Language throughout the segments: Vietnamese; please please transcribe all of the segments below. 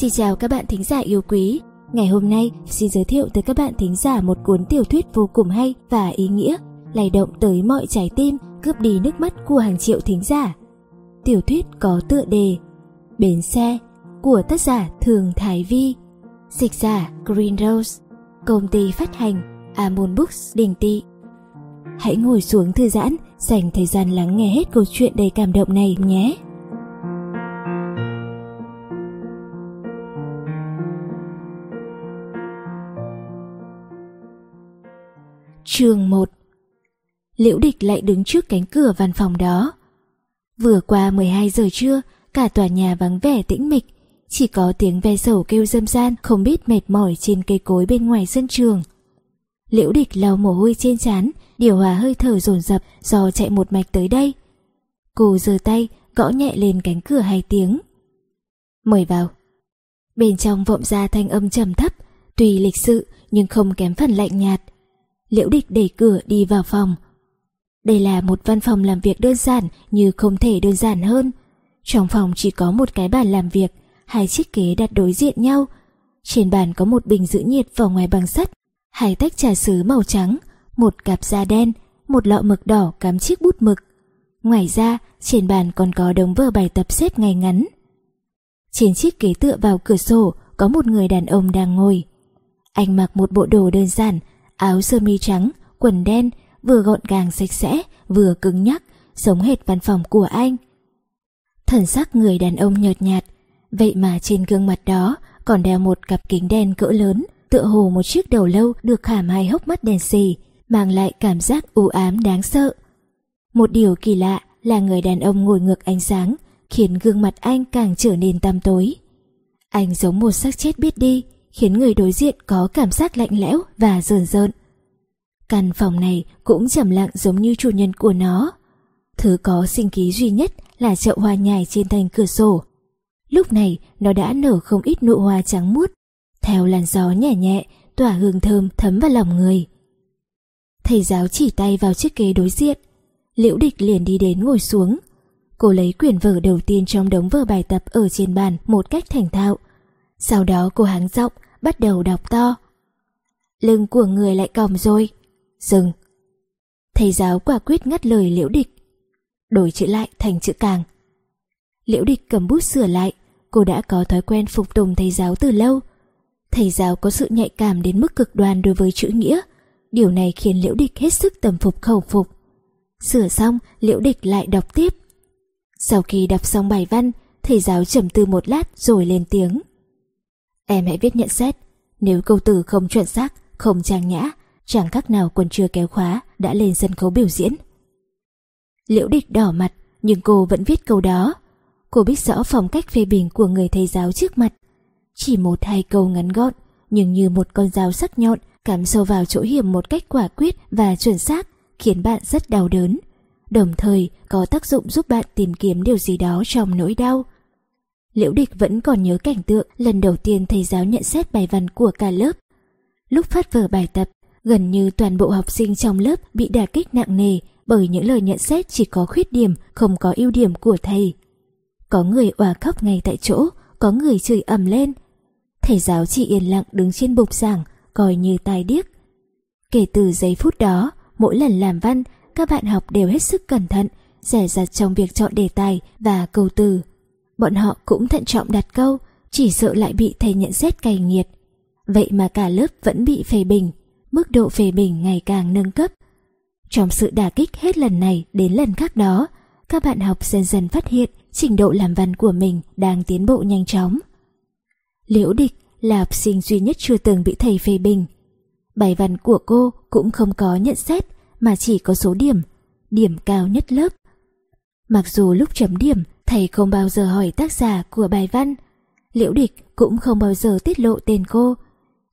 Xin chào các bạn thính giả yêu quý. Ngày hôm nay xin giới thiệu tới các bạn thính giả một cuốn tiểu thuyết vô cùng hay và ý nghĩa, lay động tới mọi trái tim, cướp đi nước mắt của hàng triệu thính giả. Tiểu thuyết có tựa đề Bến xe của tác giả Thường Thái Vi, dịch giả Green Rose, công ty phát hành Amon Books Đình Tị. Hãy ngồi xuống thư giãn, dành thời gian lắng nghe hết câu chuyện đầy cảm động này nhé. Chương 1 Liễu địch lại đứng trước cánh cửa văn phòng đó. Vừa qua 12 giờ trưa, cả tòa nhà vắng vẻ tĩnh mịch, chỉ có tiếng ve sầu kêu dâm gian không biết mệt mỏi trên cây cối bên ngoài sân trường. Liễu địch lau mồ hôi trên trán, điều hòa hơi thở dồn dập do chạy một mạch tới đây. Cô giơ tay, gõ nhẹ lên cánh cửa hai tiếng. Mời vào. Bên trong vọng ra thanh âm trầm thấp, tùy lịch sự nhưng không kém phần lạnh nhạt. Liễu địch đẩy cửa đi vào phòng. Đây là một văn phòng làm việc đơn giản như không thể đơn giản hơn. Trong phòng chỉ có một cái bàn làm việc, hai chiếc ghế đặt đối diện nhau. Trên bàn có một bình giữ nhiệt vỏ ngoài bằng sắt, hai tách trà sứ màu trắng, một cặp da đen, một lọ mực đỏ cắm chiếc bút mực. Ngoài ra, trên bàn còn có đống vở bài tập xếp ngay ngắn. Trên chiếc ghế tựa vào cửa sổ có một người đàn ông đang ngồi. Anh mặc một bộ đồ đơn giản, áo sơ mi trắng, quần đen, vừa gọn gàng sạch sẽ, vừa cứng nhắc, giống hệt văn phòng của anh. Thần sắc người đàn ông nhợt nhạt, vậy mà trên gương mặt đó còn đeo một cặp kính đen cỡ lớn, tựa hồ một chiếc đầu lâu được khảm hai hốc mắt đèn xì, mang lại cảm giác u ám đáng sợ. Một điều kỳ lạ là người đàn ông ngồi ngược ánh sáng, khiến gương mặt anh càng trở nên tăm tối. Anh giống một xác chết biết đi, khiến người đối diện có cảm giác lạnh lẽo và rờn rợn. Căn phòng này cũng trầm lặng giống như chủ nhân của nó. Thứ có sinh khí duy nhất là chậu hoa nhài trên thành cửa sổ. Lúc này nó đã nở không ít nụ hoa trắng muốt, theo làn gió nhẹ nhẹ tỏa hương thơm thấm vào lòng người. Thầy giáo chỉ tay vào chiếc ghế đối diện, Liễu Địch liền đi đến ngồi xuống. Cô lấy quyển vở đầu tiên trong đống vở bài tập ở trên bàn một cách thành thạo. Sau đó cô háng giọng bắt đầu đọc to. Lưng của người lại còng rồi. Dừng. Thầy giáo quả quyết ngắt lời liễu địch. Đổi chữ lại thành chữ càng. Liễu địch cầm bút sửa lại. Cô đã có thói quen phục tùng thầy giáo từ lâu. Thầy giáo có sự nhạy cảm đến mức cực đoan đối với chữ nghĩa. Điều này khiến liễu địch hết sức tầm phục khẩu phục. Sửa xong, liễu địch lại đọc tiếp. Sau khi đọc xong bài văn, thầy giáo trầm tư một lát rồi lên tiếng. Em hãy viết nhận xét. Nếu câu từ không chuẩn xác, không trang nhã, chẳng khác nào còn chưa kéo khóa đã lên sân khấu biểu diễn. Liễu địch đỏ mặt, nhưng cô vẫn viết câu đó. Cô biết rõ phong cách phê bình của người thầy giáo trước mặt. Chỉ một hai câu ngắn gọn, nhưng như một con dao sắc nhọn cắm sâu vào chỗ hiểm một cách quả quyết và chuẩn xác, khiến bạn rất đau đớn. Đồng thời có tác dụng giúp bạn tìm kiếm điều gì đó trong nỗi đau, Liễu Địch vẫn còn nhớ cảnh tượng lần đầu tiên thầy giáo nhận xét bài văn của cả lớp. Lúc phát vở bài tập, gần như toàn bộ học sinh trong lớp bị đả kích nặng nề bởi những lời nhận xét chỉ có khuyết điểm, không có ưu điểm của thầy. Có người òa khóc ngay tại chỗ, có người chửi ầm lên. Thầy giáo chỉ yên lặng đứng trên bục giảng, coi như tai điếc. Kể từ giây phút đó, mỗi lần làm văn, các bạn học đều hết sức cẩn thận, rẻ rặt trong việc chọn đề tài và câu từ bọn họ cũng thận trọng đặt câu, chỉ sợ lại bị thầy nhận xét cay nghiệt. Vậy mà cả lớp vẫn bị phê bình, mức độ phê bình ngày càng nâng cấp. Trong sự đả kích hết lần này đến lần khác đó, các bạn học dần dần phát hiện trình độ làm văn của mình đang tiến bộ nhanh chóng. Liễu Địch là học sinh duy nhất chưa từng bị thầy phê bình. Bài văn của cô cũng không có nhận xét mà chỉ có số điểm, điểm cao nhất lớp. Mặc dù lúc chấm điểm Thầy không bao giờ hỏi tác giả của bài văn. Liễu Địch cũng không bao giờ tiết lộ tên cô.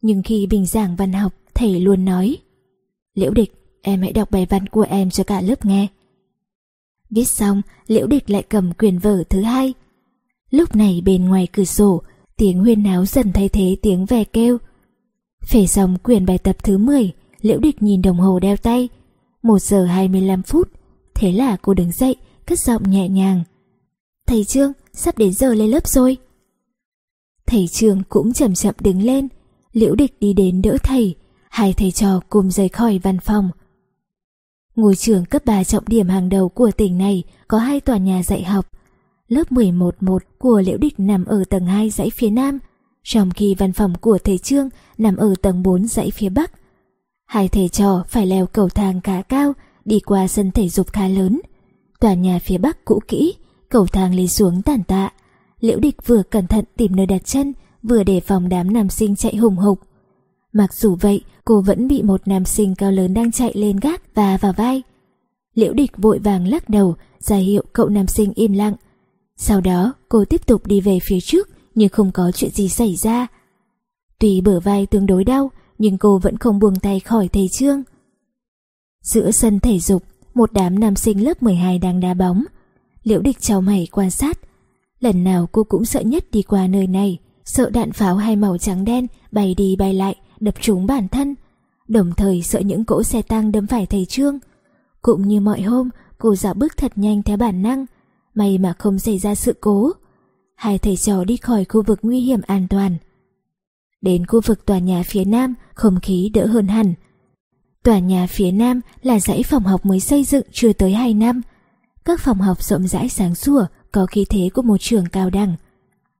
Nhưng khi bình giảng văn học, thầy luôn nói Liễu Địch, em hãy đọc bài văn của em cho cả lớp nghe. Viết xong, Liễu Địch lại cầm quyền vở thứ hai. Lúc này bên ngoài cửa sổ, tiếng huyên náo dần thay thế tiếng ve kêu. Phể xong quyền bài tập thứ 10, Liễu Địch nhìn đồng hồ đeo tay. 1 giờ 25 phút, thế là cô đứng dậy, cất giọng nhẹ nhàng. Thầy Trương, sắp đến giờ lên lớp rồi. Thầy trường cũng chậm chậm đứng lên, liễu địch đi đến đỡ thầy, hai thầy trò cùng rời khỏi văn phòng. Ngôi trường cấp 3 trọng điểm hàng đầu của tỉnh này có hai tòa nhà dạy học. Lớp 11-1 của Liễu Địch nằm ở tầng 2 dãy phía Nam, trong khi văn phòng của thầy Trương nằm ở tầng 4 dãy phía Bắc. Hai thầy trò phải leo cầu thang khá cao, đi qua sân thể dục khá lớn. Tòa nhà phía Bắc cũ kỹ, cầu thang lấy xuống tàn tạ. Liễu Địch vừa cẩn thận tìm nơi đặt chân, vừa đề phòng đám nam sinh chạy hùng hục. Mặc dù vậy, cô vẫn bị một nam sinh cao lớn đang chạy lên gác và vào vai. Liễu địch vội vàng lắc đầu, ra hiệu cậu nam sinh im lặng. Sau đó, cô tiếp tục đi về phía trước nhưng không có chuyện gì xảy ra. Tuy bờ vai tương đối đau, nhưng cô vẫn không buông tay khỏi thầy Trương. Giữa sân thể dục, một đám nam sinh lớp 12 đang đá bóng. Liễu địch chào mày quan sát. Lần nào cô cũng sợ nhất đi qua nơi này, sợ đạn pháo hai màu trắng đen bay đi bay lại, đập trúng bản thân, đồng thời sợ những cỗ xe tăng đâm phải thầy Trương. Cũng như mọi hôm, cô dạo bước thật nhanh theo bản năng, may mà không xảy ra sự cố. Hai thầy trò đi khỏi khu vực nguy hiểm an toàn. Đến khu vực tòa nhà phía nam, không khí đỡ hơn hẳn. Tòa nhà phía nam là dãy phòng học mới xây dựng chưa tới 2 năm. Các phòng học rộng rãi sáng sủa, có khí thế của một trường cao đẳng.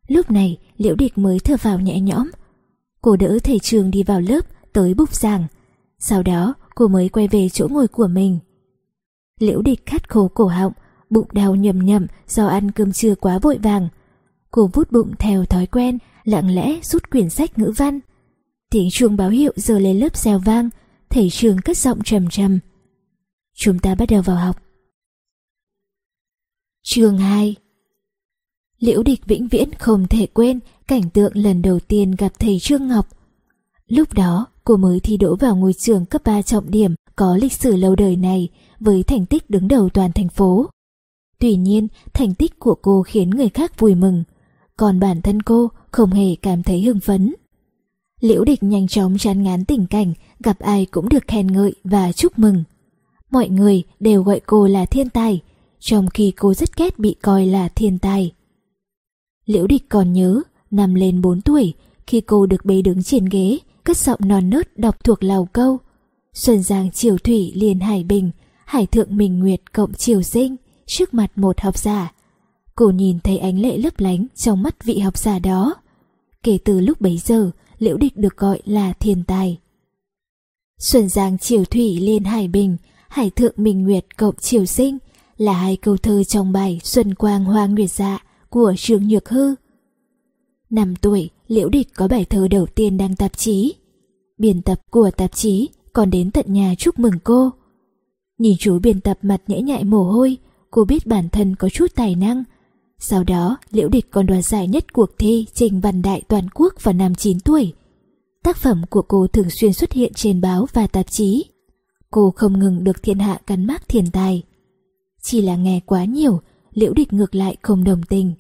Lúc này, Liễu Địch mới thở vào nhẹ nhõm. Cô đỡ thầy trường đi vào lớp, tới bục giảng. Sau đó, cô mới quay về chỗ ngồi của mình. Liễu Địch khát khô cổ họng, bụng đau nhầm nhầm do ăn cơm trưa quá vội vàng. Cô vút bụng theo thói quen, lặng lẽ rút quyển sách ngữ văn. Tiếng chuông báo hiệu giờ lên lớp xèo vang, thầy trường cất giọng trầm trầm. Chúng ta bắt đầu vào học. Chương 2 Liễu địch vĩnh viễn không thể quên cảnh tượng lần đầu tiên gặp thầy Trương Ngọc. Lúc đó, cô mới thi đỗ vào ngôi trường cấp 3 trọng điểm có lịch sử lâu đời này với thành tích đứng đầu toàn thành phố. Tuy nhiên, thành tích của cô khiến người khác vui mừng, còn bản thân cô không hề cảm thấy hưng phấn. Liễu địch nhanh chóng chán ngán tình cảnh gặp ai cũng được khen ngợi và chúc mừng. Mọi người đều gọi cô là thiên tài, trong khi cô rất ghét bị coi là thiên tài. Liễu địch còn nhớ, năm lên 4 tuổi, khi cô được bế đứng trên ghế, cất giọng non nớt đọc thuộc lầu câu. Xuân giang triều thủy liền hải bình, hải thượng minh nguyệt cộng triều sinh, trước mặt một học giả. Cô nhìn thấy ánh lệ lấp lánh trong mắt vị học giả đó. Kể từ lúc bấy giờ, liễu địch được gọi là thiên tài. Xuân giang triều thủy liên hải bình, hải thượng minh nguyệt cộng triều sinh là hai câu thơ trong bài Xuân Quang Hoa Nguyệt Dạ của Trương Nhược Hư. Năm tuổi, Liễu Địch có bài thơ đầu tiên đăng tạp chí. Biên tập của tạp chí còn đến tận nhà chúc mừng cô. Nhìn chú biên tập mặt nhễ nhại mồ hôi, cô biết bản thân có chút tài năng. Sau đó, Liễu Địch còn đoạt giải nhất cuộc thi trình văn đại toàn quốc vào năm 9 tuổi. Tác phẩm của cô thường xuyên xuất hiện trên báo và tạp chí. Cô không ngừng được thiên hạ cắn mác thiên tài. Chỉ là nghe quá nhiều, Liễu Địch ngược lại không đồng tình.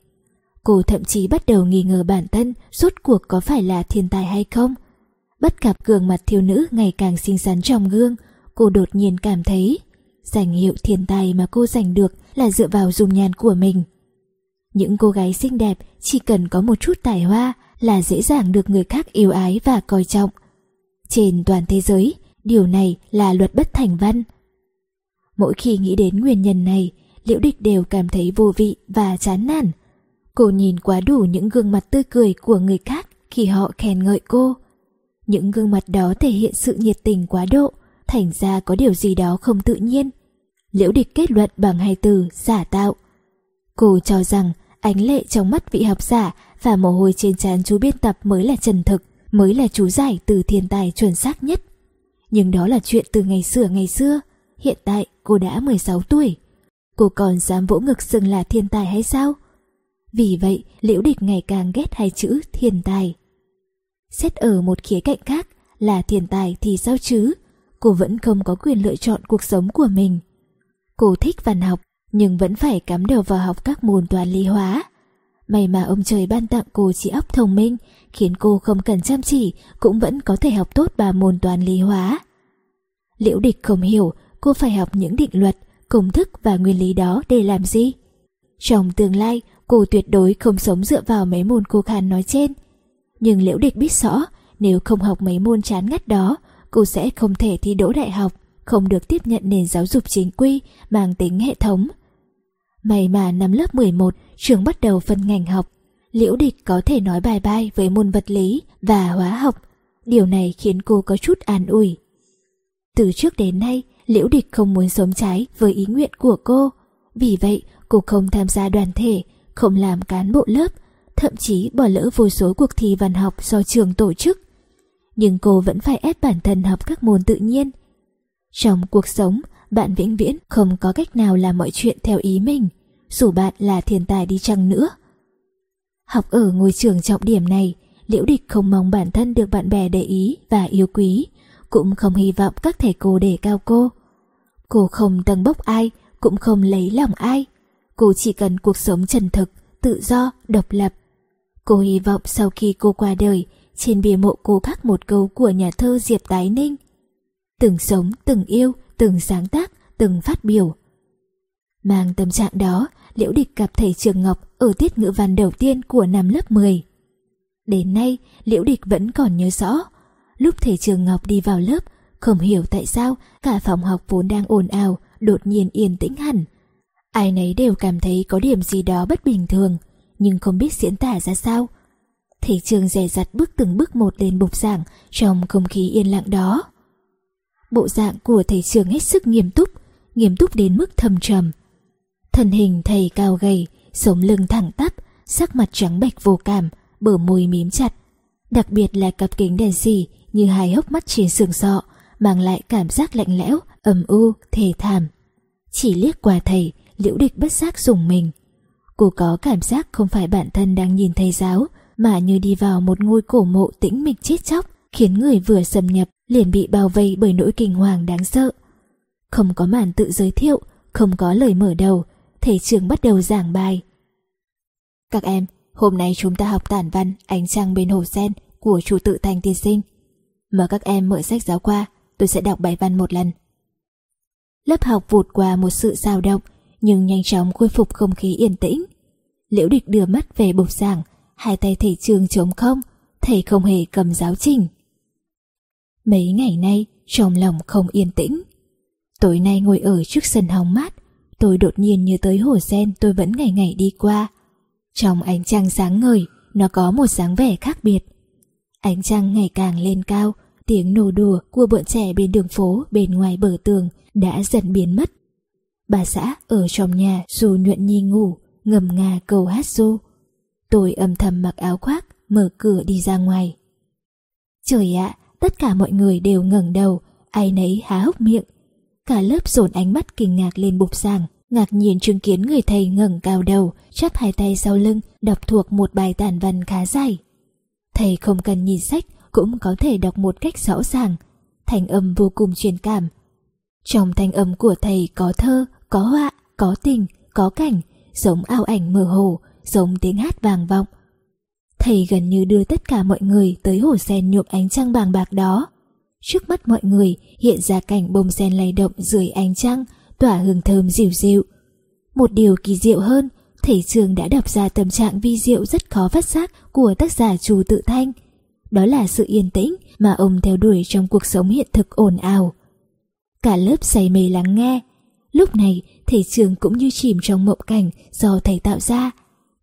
Cô thậm chí bắt đầu nghi ngờ bản thân rốt cuộc có phải là thiên tài hay không. Bất gặp gương mặt thiếu nữ ngày càng xinh xắn trong gương, cô đột nhiên cảm thấy danh hiệu thiên tài mà cô giành được là dựa vào dung nhan của mình. Những cô gái xinh đẹp chỉ cần có một chút tài hoa là dễ dàng được người khác yêu ái và coi trọng. Trên toàn thế giới, điều này là luật bất thành văn. Mỗi khi nghĩ đến nguyên nhân này, Liễu Địch đều cảm thấy vô vị và chán nản. Cô nhìn quá đủ những gương mặt tươi cười của người khác khi họ khen ngợi cô. Những gương mặt đó thể hiện sự nhiệt tình quá độ, thành ra có điều gì đó không tự nhiên. Liễu địch kết luận bằng hai từ giả tạo. Cô cho rằng ánh lệ trong mắt vị học giả và mồ hôi trên trán chú biên tập mới là chân thực, mới là chú giải từ thiên tài chuẩn xác nhất. Nhưng đó là chuyện từ ngày xưa ngày xưa, hiện tại cô đã 16 tuổi. Cô còn dám vỗ ngực xưng là thiên tài hay sao? Vì vậy, Liễu Địch ngày càng ghét hai chữ thiên tài. Xét ở một khía cạnh khác là thiên tài thì sao chứ? Cô vẫn không có quyền lựa chọn cuộc sống của mình. Cô thích văn học, nhưng vẫn phải cắm đầu vào học các môn toán lý hóa. May mà ông trời ban tặng cô trí óc thông minh, khiến cô không cần chăm chỉ cũng vẫn có thể học tốt ba môn toán lý hóa. Liễu địch không hiểu cô phải học những định luật, công thức và nguyên lý đó để làm gì? Trong tương lai, cô tuyệt đối không sống dựa vào mấy môn cô khan nói trên. Nhưng Liễu Địch biết rõ, nếu không học mấy môn chán ngắt đó, cô sẽ không thể thi đỗ đại học, không được tiếp nhận nền giáo dục chính quy mang tính hệ thống. May mà năm lớp 11, trường bắt đầu phân ngành học. Liễu Địch có thể nói bài bai với môn vật lý và hóa học. Điều này khiến cô có chút an ủi. Từ trước đến nay, Liễu Địch không muốn sống trái với ý nguyện của cô. Vì vậy, cô không tham gia đoàn thể, không làm cán bộ lớp, thậm chí bỏ lỡ vô số cuộc thi văn học do trường tổ chức. Nhưng cô vẫn phải ép bản thân học các môn tự nhiên. Trong cuộc sống, bạn vĩnh viễn không có cách nào làm mọi chuyện theo ý mình, dù bạn là thiên tài đi chăng nữa. Học ở ngôi trường trọng điểm này, Liễu Địch không mong bản thân được bạn bè để ý và yêu quý, cũng không hy vọng các thầy cô đề cao cô. Cô không tầng bốc ai, cũng không lấy lòng ai. Cô chỉ cần cuộc sống chân thực, tự do, độc lập. Cô hy vọng sau khi cô qua đời, trên bia mộ cô khắc một câu của nhà thơ Diệp Tái Ninh. Từng sống, từng yêu, từng sáng tác, từng phát biểu. Mang tâm trạng đó, Liễu Địch gặp thầy Trường Ngọc ở tiết ngữ văn đầu tiên của năm lớp 10. Đến nay, Liễu Địch vẫn còn nhớ rõ. Lúc thầy Trường Ngọc đi vào lớp, không hiểu tại sao cả phòng học vốn đang ồn ào, đột nhiên yên tĩnh hẳn. Ai nấy đều cảm thấy có điểm gì đó bất bình thường, nhưng không biết diễn tả ra sao. Thầy Trường dè dặt bước từng bước một lên bục giảng trong không khí yên lặng đó. Bộ dạng của thầy Trường hết sức nghiêm túc, nghiêm túc đến mức thầm trầm. Thân hình thầy cao gầy, sống lưng thẳng tắp, sắc mặt trắng bệch vô cảm, bờ môi mím chặt. Đặc biệt là cặp kính đèn xì như hai hốc mắt trên sườn sọ, mang lại cảm giác lạnh lẽo, ầm u, thề thảm. Chỉ liếc qua thầy, liễu địch bất giác dùng mình. Cô có cảm giác không phải bản thân đang nhìn thầy giáo, mà như đi vào một ngôi cổ mộ tĩnh mịch chết chóc, khiến người vừa xâm nhập liền bị bao vây bởi nỗi kinh hoàng đáng sợ. Không có màn tự giới thiệu, không có lời mở đầu, thầy trường bắt đầu giảng bài. Các em, hôm nay chúng ta học tản văn Ánh trăng bên hồ sen của chủ tự thành tiên sinh mở các em mở sách giáo khoa, tôi sẽ đọc bài văn một lần. Lớp học vụt qua một sự dao động, nhưng nhanh chóng khôi phục không khí yên tĩnh. Liễu địch đưa mắt về bục giảng, hai tay thầy trường trống không, thầy không hề cầm giáo trình. Mấy ngày nay, trong lòng không yên tĩnh. Tối nay ngồi ở trước sân hóng mát, tôi đột nhiên như tới hồ sen tôi vẫn ngày ngày đi qua. Trong ánh trăng sáng ngời, nó có một dáng vẻ khác biệt. Ánh trăng ngày càng lên cao, tiếng nổ đùa của bọn trẻ bên đường phố bên ngoài bờ tường đã dần biến mất. Bà xã ở trong nhà dù nhuận nhi ngủ, ngầm ngà cầu hát ru. Tôi âm thầm mặc áo khoác, mở cửa đi ra ngoài. Trời ạ, tất cả mọi người đều ngẩng đầu, ai nấy há hốc miệng. Cả lớp dồn ánh mắt kinh ngạc lên bục giảng, ngạc nhiên chứng kiến người thầy ngẩng cao đầu, chắp hai tay sau lưng, đọc thuộc một bài tản văn khá dài. Thầy không cần nhìn sách cũng có thể đọc một cách rõ ràng, thành âm vô cùng truyền cảm. Trong thanh âm của thầy có thơ, có họa, có tình, có cảnh, giống ao ảnh mơ hồ, giống tiếng hát vàng vọng. Thầy gần như đưa tất cả mọi người tới hồ sen nhuộm ánh trăng bàng bạc đó. Trước mắt mọi người hiện ra cảnh bông sen lay động dưới ánh trăng, tỏa hương thơm dịu dịu. Một điều kỳ diệu hơn, thầy trường đã đọc ra tâm trạng vi diệu rất khó phát giác của tác giả Chu Tự Thanh. Đó là sự yên tĩnh mà ông theo đuổi trong cuộc sống hiện thực ồn ào. Cả lớp say mê lắng nghe. Lúc này, thầy trường cũng như chìm trong mộng cảnh do thầy tạo ra.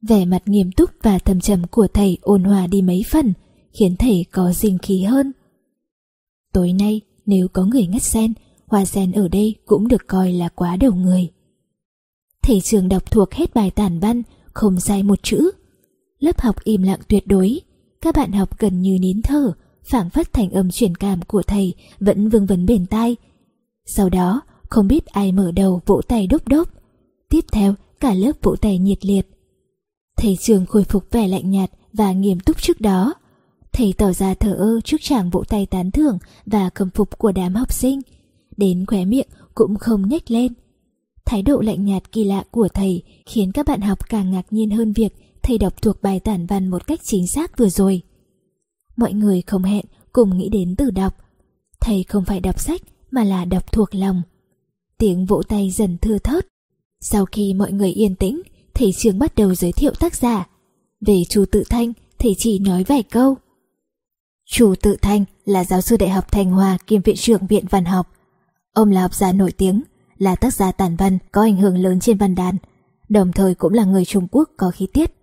Vẻ mặt nghiêm túc và thầm trầm của thầy ôn hòa đi mấy phần, khiến thầy có dinh khí hơn. Tối nay, nếu có người ngắt sen, hoa sen ở đây cũng được coi là quá đầu người. Thầy trường đọc thuộc hết bài tản văn, không sai một chữ. Lớp học im lặng tuyệt đối, các bạn học gần như nín thở, phảng phất thành âm truyền cảm của thầy vẫn vương vấn bên tai. Sau đó, không biết ai mở đầu vỗ tay đốc đốc. Tiếp theo, cả lớp vỗ tay nhiệt liệt. Thầy trường khôi phục vẻ lạnh nhạt và nghiêm túc trước đó. Thầy tỏ ra thờ ơ trước chàng vỗ tay tán thưởng và cầm phục của đám học sinh. Đến khóe miệng cũng không nhếch lên. Thái độ lạnh nhạt kỳ lạ của thầy khiến các bạn học càng ngạc nhiên hơn việc thầy đọc thuộc bài tản văn một cách chính xác vừa rồi. Mọi người không hẹn cùng nghĩ đến từ đọc. Thầy không phải đọc sách mà là đọc thuộc lòng. Tiếng vỗ tay dần thưa thớt. Sau khi mọi người yên tĩnh, thầy trường bắt đầu giới thiệu tác giả. Về chú Tự Thanh, thầy chỉ nói vài câu. Chủ tự Thanh là giáo sư đại học thành hòa kiêm viện trưởng viện văn học. Ông là học giả nổi tiếng, là tác giả tản văn có ảnh hưởng lớn trên văn đàn, đồng thời cũng là người Trung Quốc có khí tiết.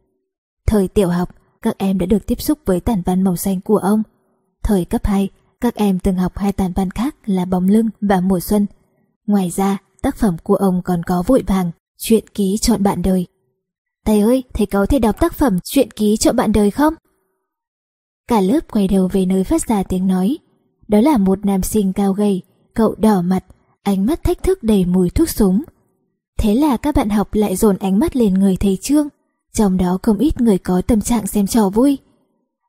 Thời tiểu học, các em đã được tiếp xúc với tản văn màu xanh của ông. Thời cấp 2, các em từng học hai tản văn khác là Bóng lưng và Mùa xuân. Ngoài ra, tác phẩm của ông còn có Vội vàng, Chuyện ký chọn bạn đời. Thầy ơi, thầy có thể đọc tác phẩm Chuyện ký chọn bạn đời không? Cả lớp quay đầu về nơi phát ra tiếng nói. Đó là một nam sinh cao gầy, cậu đỏ mặt, ánh mắt thách thức đầy mùi thuốc súng. Thế là các bạn học lại dồn ánh mắt lên người thầy Trương, trong đó không ít người có tâm trạng xem trò vui.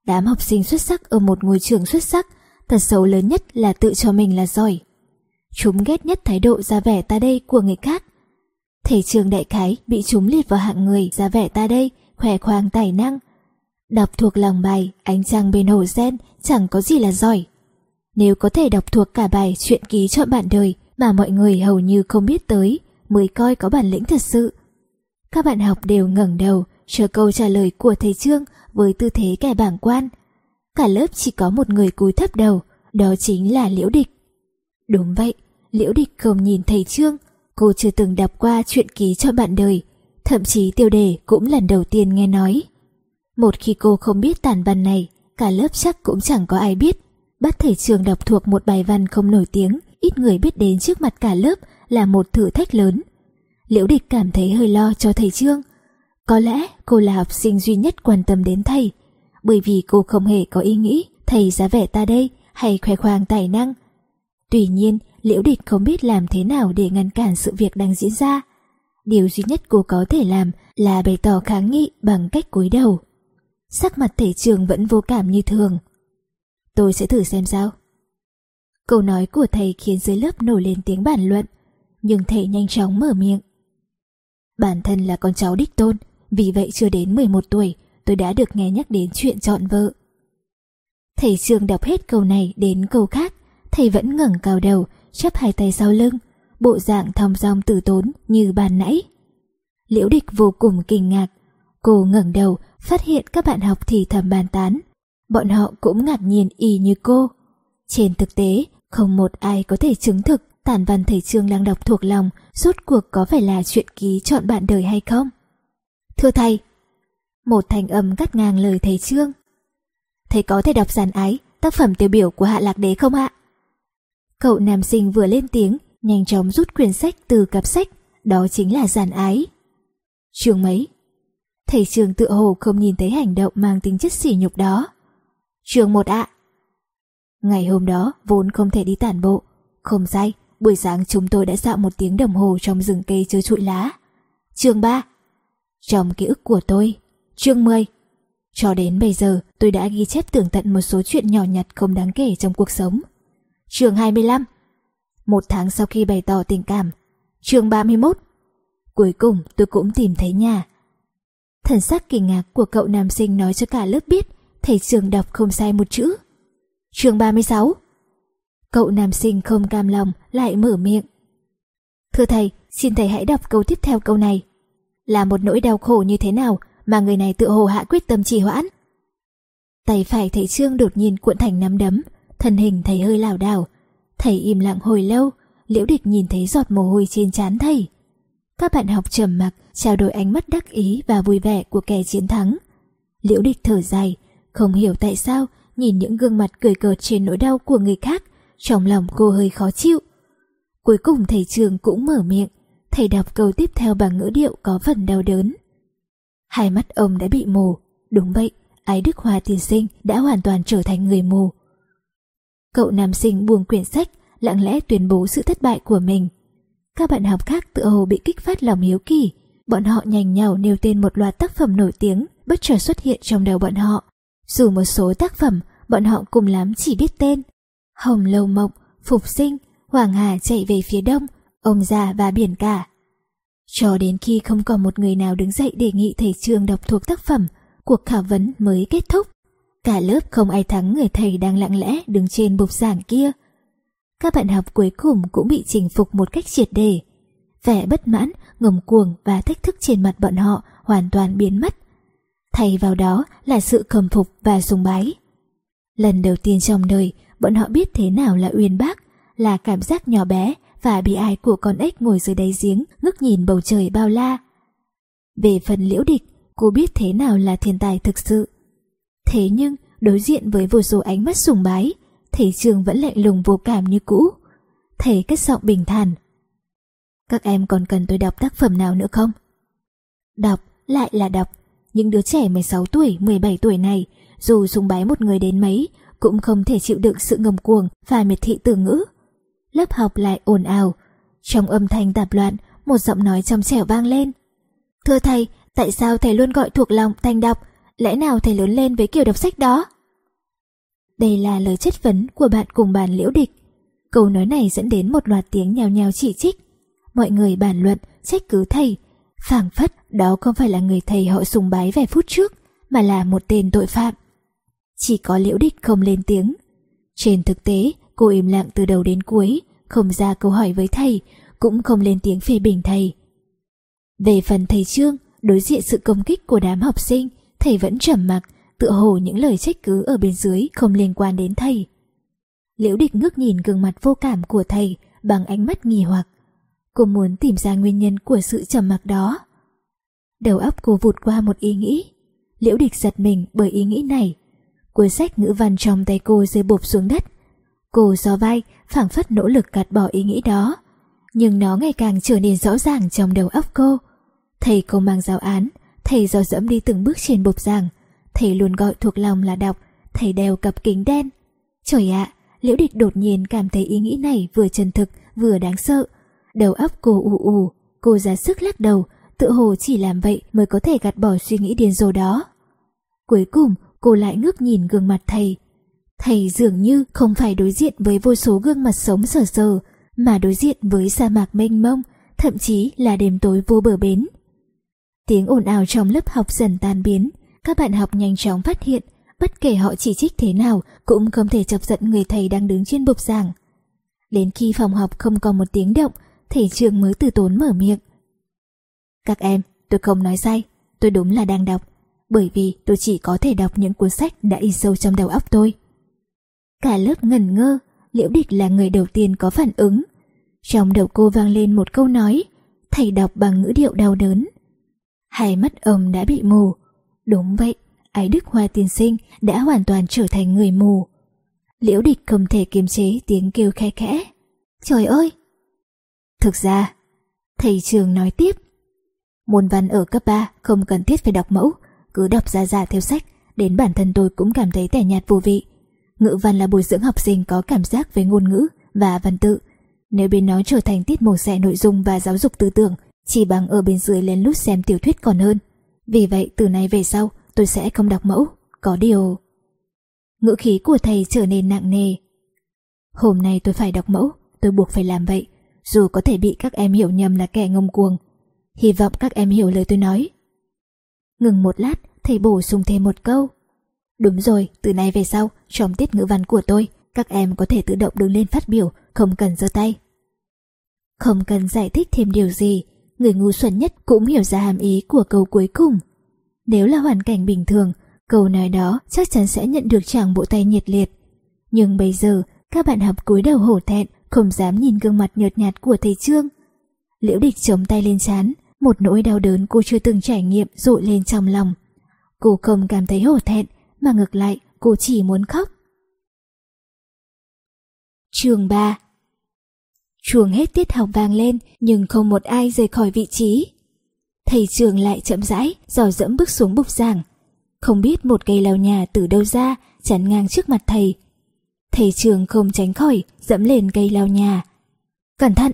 Đám học sinh xuất sắc ở một ngôi trường xuất sắc, thật xấu lớn nhất là tự cho mình là giỏi. Chúng ghét nhất thái độ ra vẻ ta đây của người khác. Thầy trường đại khái bị chúng liệt vào hạng người ra vẻ ta đây, khỏe khoang tài năng. Đọc thuộc lòng bài, ánh trăng bên hồ sen chẳng có gì là giỏi. Nếu có thể đọc thuộc cả bài chuyện ký chọn bạn đời mà mọi người hầu như không biết tới, mới coi có bản lĩnh thật sự. Các bạn học đều ngẩng đầu, chờ câu trả lời của thầy Trương với tư thế kẻ bảng quan. Cả lớp chỉ có một người cúi thấp đầu, đó chính là Liễu Địch. Đúng vậy, Liễu Địch không nhìn thầy Trương, cô chưa từng đọc qua chuyện ký cho bạn đời, thậm chí tiêu đề cũng lần đầu tiên nghe nói. Một khi cô không biết tản văn này, cả lớp chắc cũng chẳng có ai biết. Bắt thầy trường đọc thuộc một bài văn không nổi tiếng, ít người biết đến trước mặt cả lớp là một thử thách lớn. Liễu địch cảm thấy hơi lo cho thầy Trương. Có lẽ cô là học sinh duy nhất quan tâm đến thầy, bởi vì cô không hề có ý nghĩ thầy giá vẻ ta đây hay khoe khoang tài năng. Tuy nhiên, Liễu địch không biết làm thế nào để ngăn cản sự việc đang diễn ra. Điều duy nhất cô có thể làm là bày tỏ kháng nghị bằng cách cúi đầu. Sắc mặt thầy trường vẫn vô cảm như thường. Tôi sẽ thử xem sao. Câu nói của thầy khiến dưới lớp nổi lên tiếng bàn luận, nhưng thầy nhanh chóng mở miệng. Bản thân là con cháu đích tôn, vì vậy chưa đến 11 tuổi tôi đã được nghe nhắc đến chuyện chọn vợ. Thầy trường đọc hết câu này đến câu khác, thầy vẫn ngẩng cao đầu, chắp hai tay sau lưng, bộ dạng thong dong tử tốn như bàn nãy. Liễu địch vô cùng kinh ngạc, cô ngẩng đầu phát hiện các bạn học thì thầm bàn tán. Bọn họ cũng ngạc nhiên y như cô. Trên thực tế, không một ai có thể chứng thực tản văn thầy Trương đang đọc thuộc lòng rốt cuộc có phải là chuyện ký chọn bạn đời hay không. Thưa thầy, một thành âm cắt ngang lời thầy Trương. Thầy có thể đọc giàn ái, tác phẩm tiêu biểu của Hạ Lạc Đế không ạ? Cậu nam sinh vừa lên tiếng, nhanh chóng rút quyển sách từ cặp sách, đó chính là giàn ái. Trường mấy? Thầy trường tự hồ không nhìn thấy hành động mang tính chất sỉ nhục đó. Trường một ạ. Ngày hôm đó vốn không thể đi tản bộ. Không sai, buổi sáng chúng tôi đã dạo một tiếng đồng hồ trong rừng cây chơi trụi lá. Chương 3 Trong ký ức của tôi, Chương 10 Cho đến bây giờ, tôi đã ghi chép tường tận một số chuyện nhỏ nhặt không đáng kể trong cuộc sống. Chương 25 Một tháng sau khi bày tỏ tình cảm. Chương 31 Cuối cùng, tôi cũng tìm thấy nhà. Thần sắc kỳ ngạc của cậu nam sinh nói cho cả lớp biết, thầy trường đọc không sai một chữ. Chương 36 Cậu nam sinh không cam lòng lại mở miệng. Thưa thầy, xin thầy hãy đọc câu tiếp theo câu này. Là một nỗi đau khổ như thế nào mà người này tự hồ hạ quyết tâm trì hoãn. Tay phải thầy Trương đột nhiên cuộn thành nắm đấm, thân hình thầy hơi lảo đảo. Thầy im lặng hồi lâu, liễu địch nhìn thấy giọt mồ hôi trên trán thầy. Các bạn học trầm mặc, trao đổi ánh mắt đắc ý và vui vẻ của kẻ chiến thắng. Liễu địch thở dài, không hiểu tại sao nhìn những gương mặt cười cợt trên nỗi đau của người khác, trong lòng cô hơi khó chịu. Cuối cùng thầy trường cũng mở miệng, thầy đọc câu tiếp theo bằng ngữ điệu có phần đau đớn. Hai mắt ông đã bị mù, đúng vậy, Ái Đức hòa tiên sinh đã hoàn toàn trở thành người mù. Cậu nam sinh buông quyển sách, lặng lẽ tuyên bố sự thất bại của mình. Các bạn học khác tự hồ bị kích phát lòng hiếu kỳ, bọn họ nhanh nhào nêu tên một loạt tác phẩm nổi tiếng bất chợt xuất hiện trong đầu bọn họ. Dù một số tác phẩm bọn họ cùng lắm chỉ biết tên. Hồng Lâu Mộng, Phục Sinh, Hoàng Hà chạy về phía đông, ông già và biển cả. Cho đến khi không còn một người nào đứng dậy đề nghị thầy trường đọc thuộc tác phẩm, cuộc khảo vấn mới kết thúc. Cả lớp không ai thắng người thầy đang lặng lẽ đứng trên bục giảng kia. Các bạn học cuối cùng cũng bị chinh phục một cách triệt đề. Vẻ bất mãn, ngầm cuồng và thách thức trên mặt bọn họ hoàn toàn biến mất. Thay vào đó là sự khâm phục và sùng bái. Lần đầu tiên trong đời, bọn họ biết thế nào là uyên bác, là cảm giác nhỏ bé và bị ai của con ếch ngồi dưới đáy giếng ngước nhìn bầu trời bao la. Về phần liễu địch, cô biết thế nào là thiên tài thực sự. Thế nhưng, đối diện với vô số ánh mắt sùng bái, thầy trường vẫn lạnh lùng vô cảm như cũ. Thầy cất giọng bình thản. Các em còn cần tôi đọc tác phẩm nào nữa không? Đọc, lại là đọc. Những đứa trẻ 16 tuổi, 17 tuổi này, dù sùng bái một người đến mấy, cũng không thể chịu đựng sự ngầm cuồng và miệt thị từ ngữ. Lớp học lại ồn ào. Trong âm thanh tạp loạn, một giọng nói trong trẻo vang lên. Thưa thầy, tại sao thầy luôn gọi thuộc lòng thành đọc? Lẽ nào thầy lớn lên với kiểu đọc sách đó? Đây là lời chất vấn của bạn cùng bàn liễu địch. Câu nói này dẫn đến một loạt tiếng nhào nhào chỉ trích. Mọi người bàn luận, trách cứ thầy. phảng phất đó không phải là người thầy họ sùng bái vài phút trước, mà là một tên tội phạm. Chỉ có liễu địch không lên tiếng. Trên thực tế, cô im lặng từ đầu đến cuối, không ra câu hỏi với thầy, cũng không lên tiếng phê bình thầy. Về phần thầy Trương, đối diện sự công kích của đám học sinh, thầy vẫn trầm mặc, tựa hồ những lời trách cứ ở bên dưới không liên quan đến thầy. Liễu địch ngước nhìn gương mặt vô cảm của thầy bằng ánh mắt nghi hoặc. Cô muốn tìm ra nguyên nhân của sự trầm mặc đó. Đầu óc cô vụt qua một ý nghĩ. Liễu địch giật mình bởi ý nghĩ này. Cuốn sách ngữ văn trong tay cô rơi bụp xuống đất. Cô gió vai, phảng phất nỗ lực gạt bỏ ý nghĩ đó. Nhưng nó ngày càng trở nên rõ ràng trong đầu óc cô. Thầy cô mang giáo án, thầy dò dẫm đi từng bước trên bục giảng. Thầy luôn gọi thuộc lòng là đọc, thầy đeo cặp kính đen. Trời ạ, Liễu Địch đột nhiên cảm thấy ý nghĩ này vừa chân thực vừa đáng sợ. Đầu óc cô ù ù, cô ra sức lắc đầu, tự hồ chỉ làm vậy mới có thể gạt bỏ suy nghĩ điên rồ đó. Cuối cùng, cô lại ngước nhìn gương mặt thầy. Thầy dường như không phải đối diện với vô số gương mặt sống sờ sờ, mà đối diện với sa mạc mênh mông, thậm chí là đêm tối vô bờ bến. Tiếng ồn ào trong lớp học dần tan biến, các bạn học nhanh chóng phát hiện, bất kể họ chỉ trích thế nào cũng không thể chọc giận người thầy đang đứng trên bục giảng. Đến khi phòng học không còn một tiếng động, thầy trường mới từ tốn mở miệng. Các em, tôi không nói sai, tôi đúng là đang đọc, bởi vì tôi chỉ có thể đọc những cuốn sách đã in sâu trong đầu óc tôi. Cả lớp ngẩn ngơ, Liễu Địch là người đầu tiên có phản ứng. Trong đầu cô vang lên một câu nói, thầy đọc bằng ngữ điệu đau đớn. Hai mắt ông đã bị mù. Đúng vậy, Ái Đức Hoa tiên sinh đã hoàn toàn trở thành người mù. Liễu địch không thể kiềm chế tiếng kêu khe khẽ. Trời ơi! Thực ra, thầy trường nói tiếp. Môn văn ở cấp 3 không cần thiết phải đọc mẫu, cứ đọc ra ra theo sách, đến bản thân tôi cũng cảm thấy tẻ nhạt vô vị. Ngữ văn là bồi dưỡng học sinh có cảm giác với ngôn ngữ và văn tự. Nếu bên nó trở thành tiết mổ xẻ nội dung và giáo dục tư tưởng, chỉ bằng ở bên dưới lén lút xem tiểu thuyết còn hơn. Vì vậy từ nay về sau tôi sẽ không đọc mẫu, có điều... Ngữ khí của thầy trở nên nặng nề. Hôm nay tôi phải đọc mẫu, tôi buộc phải làm vậy, dù có thể bị các em hiểu nhầm là kẻ ngông cuồng. Hy vọng các em hiểu lời tôi nói. Ngừng một lát, thầy bổ sung thêm một câu. Đúng rồi, từ nay về sau, trong tiết ngữ văn của tôi, các em có thể tự động đứng lên phát biểu, không cần giơ tay. Không cần giải thích thêm điều gì, người ngu xuẩn nhất cũng hiểu ra hàm ý của câu cuối cùng. Nếu là hoàn cảnh bình thường, câu nói đó chắc chắn sẽ nhận được chàng bộ tay nhiệt liệt. Nhưng bây giờ, các bạn học cúi đầu hổ thẹn, không dám nhìn gương mặt nhợt nhạt của thầy Trương. Liễu địch chống tay lên chán, một nỗi đau đớn cô chưa từng trải nghiệm dội lên trong lòng. Cô không cảm thấy hổ thẹn, mà ngược lại cô chỉ muốn khóc. Trường 3 Chuồng hết tiết học vang lên nhưng không một ai rời khỏi vị trí. Thầy trường lại chậm rãi, dò dẫm bước xuống bục giảng. Không biết một cây lao nhà từ đâu ra, chắn ngang trước mặt thầy. Thầy trường không tránh khỏi, dẫm lên cây lao nhà. Cẩn thận!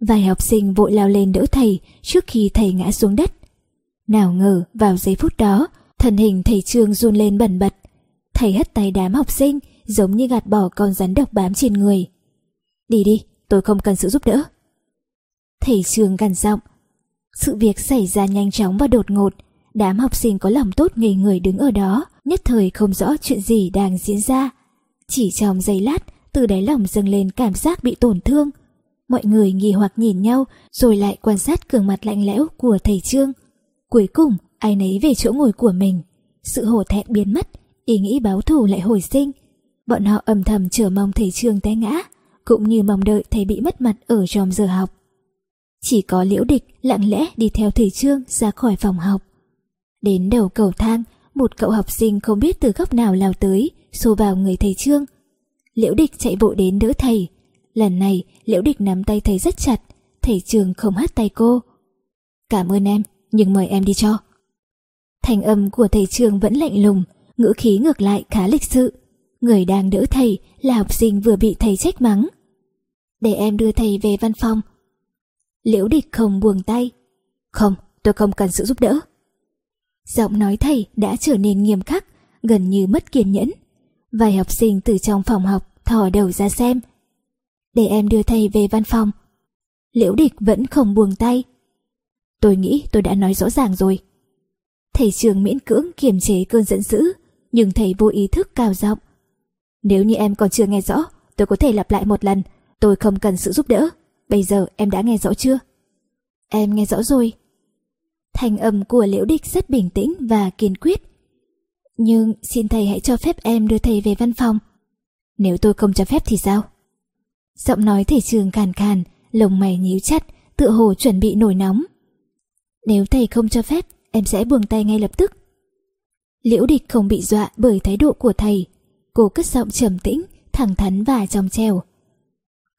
Vài học sinh vội lao lên đỡ thầy trước khi thầy ngã xuống đất. Nào ngờ vào giây phút đó, thân hình thầy trường run lên bẩn bật. Thầy hất tay đám học sinh, giống như gạt bỏ con rắn độc bám trên người. Đi đi, tôi không cần sự giúp đỡ. Thầy trường gằn giọng. Sự việc xảy ra nhanh chóng và đột ngột. Đám học sinh có lòng tốt ngây người đứng ở đó, nhất thời không rõ chuyện gì đang diễn ra. Chỉ trong giây lát, từ đáy lòng dâng lên cảm giác bị tổn thương. Mọi người nghi hoặc nhìn nhau, rồi lại quan sát gương mặt lạnh lẽo của thầy Trương. Cuối cùng, ai nấy về chỗ ngồi của mình. Sự hổ thẹn biến mất, ý nghĩ báo thù lại hồi sinh. Bọn họ âm thầm chờ mong thầy trương té ngã, cũng như mong đợi thầy bị mất mặt ở trong giờ học. Chỉ có liễu địch lặng lẽ đi theo thầy trương ra khỏi phòng học. Đến đầu cầu thang, một cậu học sinh không biết từ góc nào lao tới, xô vào người thầy trương. Liễu địch chạy bộ đến đỡ thầy. Lần này, liễu địch nắm tay thầy rất chặt, thầy trường không hất tay cô. Cảm ơn em, nhưng mời em đi cho. Thành âm của thầy trường vẫn lạnh lùng, ngữ khí ngược lại khá lịch sự. Người đang đỡ thầy là học sinh vừa bị thầy trách mắng. Để em đưa thầy về văn phòng. Liễu địch không buông tay. Không, tôi không cần sự giúp đỡ. Giọng nói thầy đã trở nên nghiêm khắc, gần như mất kiên nhẫn. Vài học sinh từ trong phòng học thò đầu ra xem. Để em đưa thầy về văn phòng. Liễu địch vẫn không buông tay. Tôi nghĩ tôi đã nói rõ ràng rồi. Thầy trường miễn cưỡng kiềm chế cơn giận dữ, nhưng thầy vô ý thức cao giọng. Nếu như em còn chưa nghe rõ, tôi có thể lặp lại một lần. Tôi không cần sự giúp đỡ. Bây giờ em đã nghe rõ chưa? Em nghe rõ rồi. Thanh âm của Liễu Địch rất bình tĩnh và kiên quyết. Nhưng xin thầy hãy cho phép em đưa thầy về văn phòng. Nếu tôi không cho phép thì sao? Giọng nói thầy trường càn càn, lồng mày nhíu chặt, tựa hồ chuẩn bị nổi nóng. Nếu thầy không cho phép, em sẽ buông tay ngay lập tức. Liễu địch không bị dọa bởi thái độ của thầy. Cô cất giọng trầm tĩnh, thẳng thắn và trong trèo.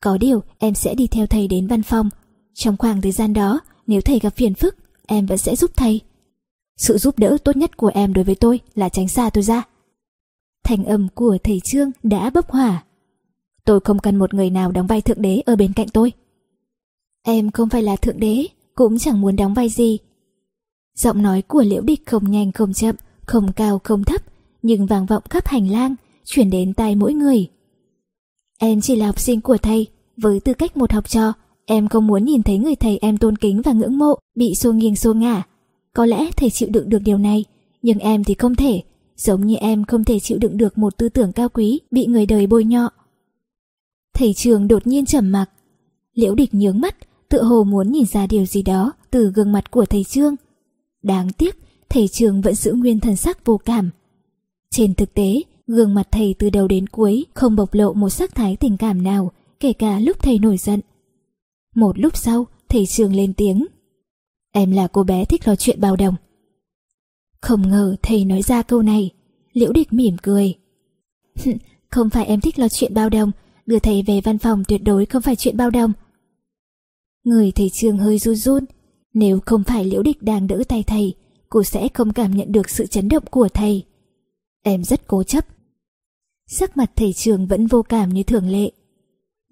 Có điều em sẽ đi theo thầy đến văn phòng. Trong khoảng thời gian đó, nếu thầy gặp phiền phức, em vẫn sẽ giúp thầy. Sự giúp đỡ tốt nhất của em đối với tôi là tránh xa tôi ra. Thành âm của thầy Trương đã bốc hỏa. Tôi không cần một người nào đóng vai thượng đế ở bên cạnh tôi. Em không phải là thượng đế, cũng chẳng muốn đóng vai gì. Giọng nói của liễu địch không nhanh không chậm, không cao không thấp, nhưng vang vọng khắp hành lang, chuyển đến tai mỗi người. Em chỉ là học sinh của thầy, với tư cách một học trò, em không muốn nhìn thấy người thầy em tôn kính và ngưỡng mộ bị xô nghiêng xô ngả. Có lẽ thầy chịu đựng được điều này, nhưng em thì không thể, giống như em không thể chịu đựng được một tư tưởng cao quý bị người đời bôi nhọ. Thầy trường đột nhiên trầm mặc, liễu địch nhướng mắt, tựa hồ muốn nhìn ra điều gì đó từ gương mặt của thầy Trương. Đáng tiếc, thầy trường vẫn giữ nguyên thần sắc vô cảm. Trên thực tế, gương mặt thầy từ đầu đến cuối không bộc lộ một sắc thái tình cảm nào, kể cả lúc thầy nổi giận. Một lúc sau, thầy trường lên tiếng. Em là cô bé thích lo chuyện bao đồng. Không ngờ thầy nói ra câu này, liễu địch mỉm cười. không phải em thích lo chuyện bao đồng, đưa thầy về văn phòng tuyệt đối không phải chuyện bao đồng. Người thầy Trương hơi run run, nếu không phải liễu địch đang đỡ tay thầy, cô sẽ không cảm nhận được sự chấn động của thầy. Em rất cố chấp. Sắc mặt thầy trường vẫn vô cảm như thường lệ.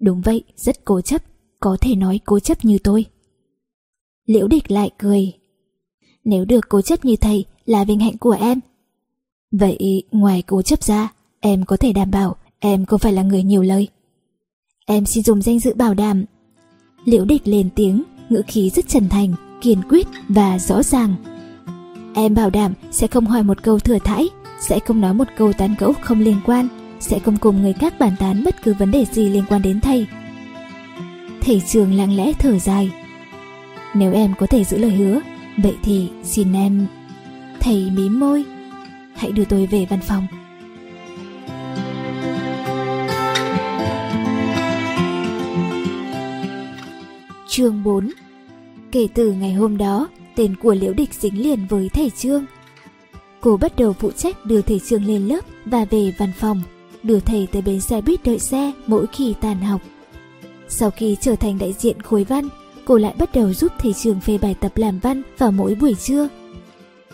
Đúng vậy, rất cố chấp, có thể nói cố chấp như tôi. Liễu địch lại cười. Nếu được cố chấp như thầy là vinh hạnh của em. Vậy ngoài cố chấp ra, em có thể đảm bảo em không phải là người nhiều lời. Em xin dùng danh dự bảo đảm. Liễu địch lên tiếng, ngữ khí rất chân thành, kiên quyết và rõ ràng. Em bảo đảm sẽ không hỏi một câu thừa thãi, sẽ không nói một câu tán gẫu không liên quan, sẽ không cùng người khác bàn tán bất cứ vấn đề gì liên quan đến thầy. Thầy trường lặng lẽ thở dài. Nếu em có thể giữ lời hứa, vậy thì xin em... Thầy mím môi. Hãy đưa tôi về văn phòng. Chương 4 Kể từ ngày hôm đó, tên của Liễu Địch dính liền với thầy Trương. Cô bắt đầu phụ trách đưa thầy Trương lên lớp và về văn phòng, đưa thầy tới bến xe buýt đợi xe mỗi khi tàn học. Sau khi trở thành đại diện khối văn, cô lại bắt đầu giúp thầy Trương phê bài tập làm văn vào mỗi buổi trưa.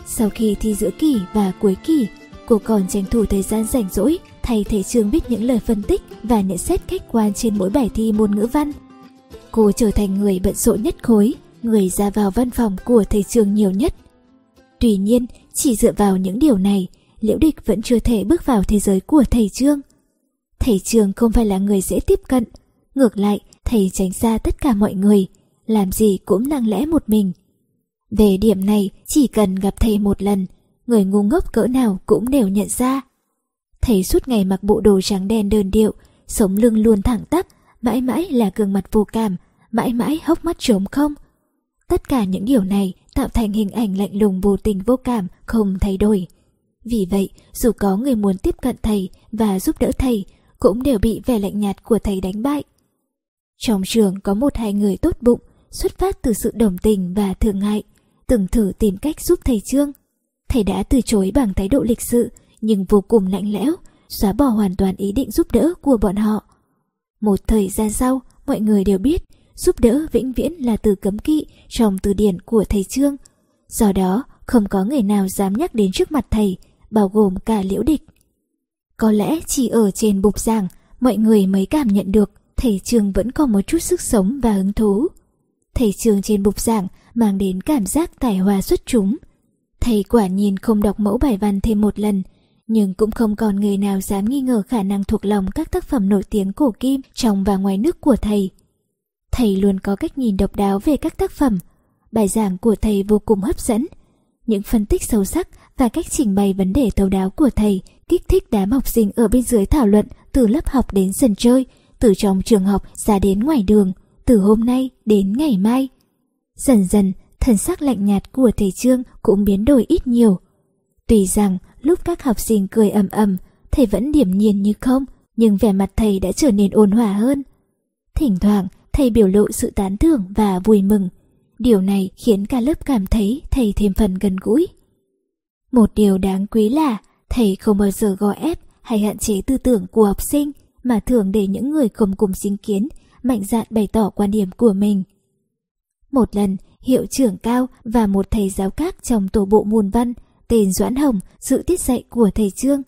Sau khi thi giữa kỳ và cuối kỳ, cô còn tranh thủ thời gian rảnh rỗi thay thầy Trương biết những lời phân tích và nhận xét khách quan trên mỗi bài thi môn ngữ văn. Cô trở thành người bận rộn nhất khối, người ra vào văn phòng của thầy trường nhiều nhất. Tuy nhiên, chỉ dựa vào những điều này, Liễu Địch vẫn chưa thể bước vào thế giới của thầy Trương. Thầy Trương không phải là người dễ tiếp cận, ngược lại, thầy tránh xa tất cả mọi người, làm gì cũng lặng lẽ một mình. Về điểm này, chỉ cần gặp thầy một lần, người ngu ngốc cỡ nào cũng đều nhận ra. Thầy suốt ngày mặc bộ đồ trắng đen đơn điệu, sống lưng luôn thẳng tắp, mãi mãi là gương mặt vô cảm, mãi mãi hốc mắt trống không. Tất cả những điều này tạo thành hình ảnh lạnh lùng vô tình vô cảm, không thay đổi. Vì vậy, dù có người muốn tiếp cận thầy và giúp đỡ thầy, cũng đều bị vẻ lạnh nhạt của thầy đánh bại. Trong trường có một hai người tốt bụng, xuất phát từ sự đồng tình và thương hại, từng thử tìm cách giúp thầy Trương. Thầy đã từ chối bằng thái độ lịch sự nhưng vô cùng lạnh lẽo, xóa bỏ hoàn toàn ý định giúp đỡ của bọn họ. Một thời gian sau, mọi người đều biết giúp đỡ vĩnh viễn là từ cấm kỵ trong từ điển của thầy Trương. Do đó, không có người nào dám nhắc đến trước mặt thầy, bao gồm cả liễu địch. Có lẽ chỉ ở trên bục giảng, mọi người mới cảm nhận được thầy Trương vẫn có một chút sức sống và hứng thú. Thầy Trương trên bục giảng mang đến cảm giác tài hoa xuất chúng. Thầy quả nhìn không đọc mẫu bài văn thêm một lần, nhưng cũng không còn người nào dám nghi ngờ khả năng thuộc lòng các tác phẩm nổi tiếng cổ kim trong và ngoài nước của thầy. Thầy luôn có cách nhìn độc đáo về các tác phẩm. Bài giảng của thầy vô cùng hấp dẫn. Những phân tích sâu sắc và cách trình bày vấn đề thấu đáo của thầy kích thích đám học sinh ở bên dưới thảo luận từ lớp học đến sân chơi, từ trong trường học ra đến ngoài đường, từ hôm nay đến ngày mai. Dần dần, thần sắc lạnh nhạt của thầy Trương cũng biến đổi ít nhiều. Tuy rằng lúc các học sinh cười ầm ầm, thầy vẫn điểm nhiên như không, nhưng vẻ mặt thầy đã trở nên ôn hòa hơn. Thỉnh thoảng, thầy biểu lộ sự tán thưởng và vui mừng. Điều này khiến cả lớp cảm thấy thầy thêm phần gần gũi. Một điều đáng quý là thầy không bao giờ gò ép hay hạn chế tư tưởng của học sinh mà thường để những người không cùng sinh kiến mạnh dạn bày tỏ quan điểm của mình. Một lần, hiệu trưởng cao và một thầy giáo khác trong tổ bộ môn văn tên Doãn Hồng dự tiết dạy của thầy Trương.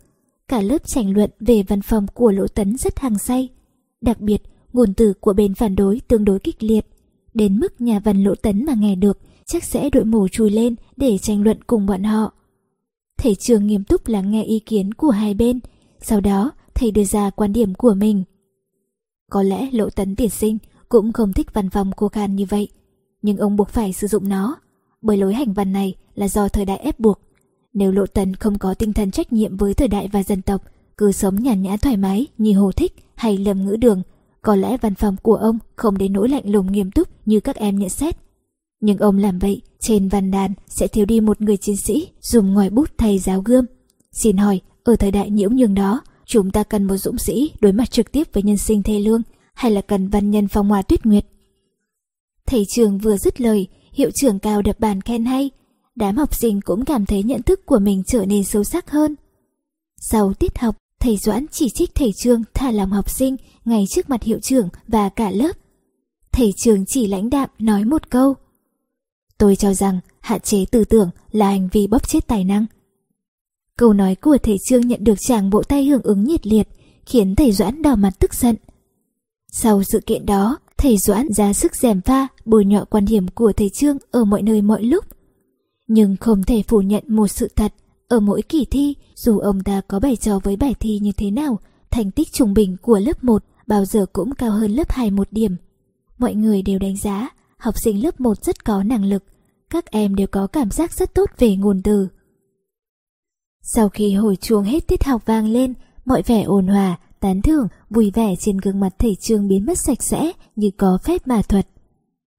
Cả lớp tranh luận về văn phòng của Lỗ Tấn rất hăng say. Đặc biệt, ngôn từ của bên phản đối tương đối kịch liệt. Đến mức nhà văn Lỗ Tấn mà nghe được, chắc sẽ đội mổ chui lên để tranh luận cùng bọn họ. Thầy trường nghiêm túc lắng nghe ý kiến của hai bên, sau đó thầy đưa ra quan điểm của mình. Có lẽ Lỗ Tấn tiền sinh cũng không thích văn phòng cô khan như vậy, nhưng ông buộc phải sử dụng nó, bởi lối hành văn này là do thời đại ép buộc. Nếu Lộ Tấn không có tinh thần trách nhiệm với thời đại và dân tộc, cứ sống nhàn nhã thoải mái như Hồ Thích hay Lâm Ngữ Đường, có lẽ văn phòng của ông không đến nỗi lạnh lùng nghiêm túc như các em nhận xét. Nhưng ông làm vậy, trên văn đàn sẽ thiếu đi một người chiến sĩ dùng ngòi bút thay giáo gươm. Xin hỏi, ở thời đại nhiễu nhường đó, chúng ta cần một dũng sĩ đối mặt trực tiếp với nhân sinh thê lương hay là cần văn nhân phong hòa tuyết nguyệt? Thầy trường vừa dứt lời, hiệu trưởng cao đập bàn khen hay, đám học sinh cũng cảm thấy nhận thức của mình trở nên sâu sắc hơn. Sau tiết học, thầy Doãn chỉ trích thầy Trương thả lòng học sinh ngay trước mặt hiệu trưởng và cả lớp. Thầy Trương chỉ lãnh đạm nói một câu. Tôi cho rằng hạn chế tư tưởng là hành vi bóp chết tài năng. Câu nói của thầy Trương nhận được chàng bộ tay hưởng ứng nhiệt liệt, khiến thầy Doãn đỏ mặt tức giận. Sau sự kiện đó, thầy Doãn ra sức gièm pha, bồi nhọ quan điểm của thầy Trương ở mọi nơi mọi lúc. Nhưng không thể phủ nhận một sự thật, ở mỗi kỳ thi, dù ông ta có bày trò với bài thi như thế nào, thành tích trung bình của lớp 1 bao giờ cũng cao hơn lớp 2 một điểm. Mọi người đều đánh giá, học sinh lớp 1 rất có năng lực, các em đều có cảm giác rất tốt về nguồn từ. Sau khi hồi chuông hết tiết học vang lên, mọi vẻ ồn hòa, tán thưởng, vui vẻ trên gương mặt thầy trương biến mất sạch sẽ như có phép mà thuật.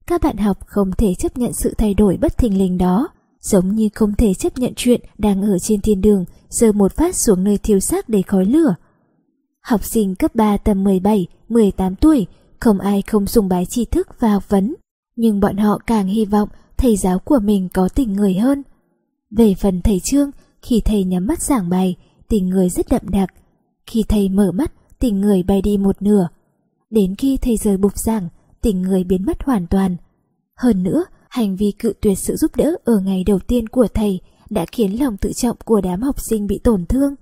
Các bạn học không thể chấp nhận sự thay đổi bất thình lình đó, giống như không thể chấp nhận chuyện đang ở trên thiên đường, giờ một phát xuống nơi thiêu xác đầy khói lửa. Học sinh cấp 3 tầm 17, 18 tuổi, không ai không sùng bái tri thức và học vấn, nhưng bọn họ càng hy vọng thầy giáo của mình có tình người hơn. Về phần thầy Trương, khi thầy nhắm mắt giảng bài, tình người rất đậm đặc. Khi thầy mở mắt, tình người bay đi một nửa. Đến khi thầy rời bục giảng, tình người biến mất hoàn toàn. Hơn nữa, Hành vi cự tuyệt sự giúp đỡ ở ngày đầu tiên của thầy đã khiến lòng tự trọng của đám học sinh bị tổn thương.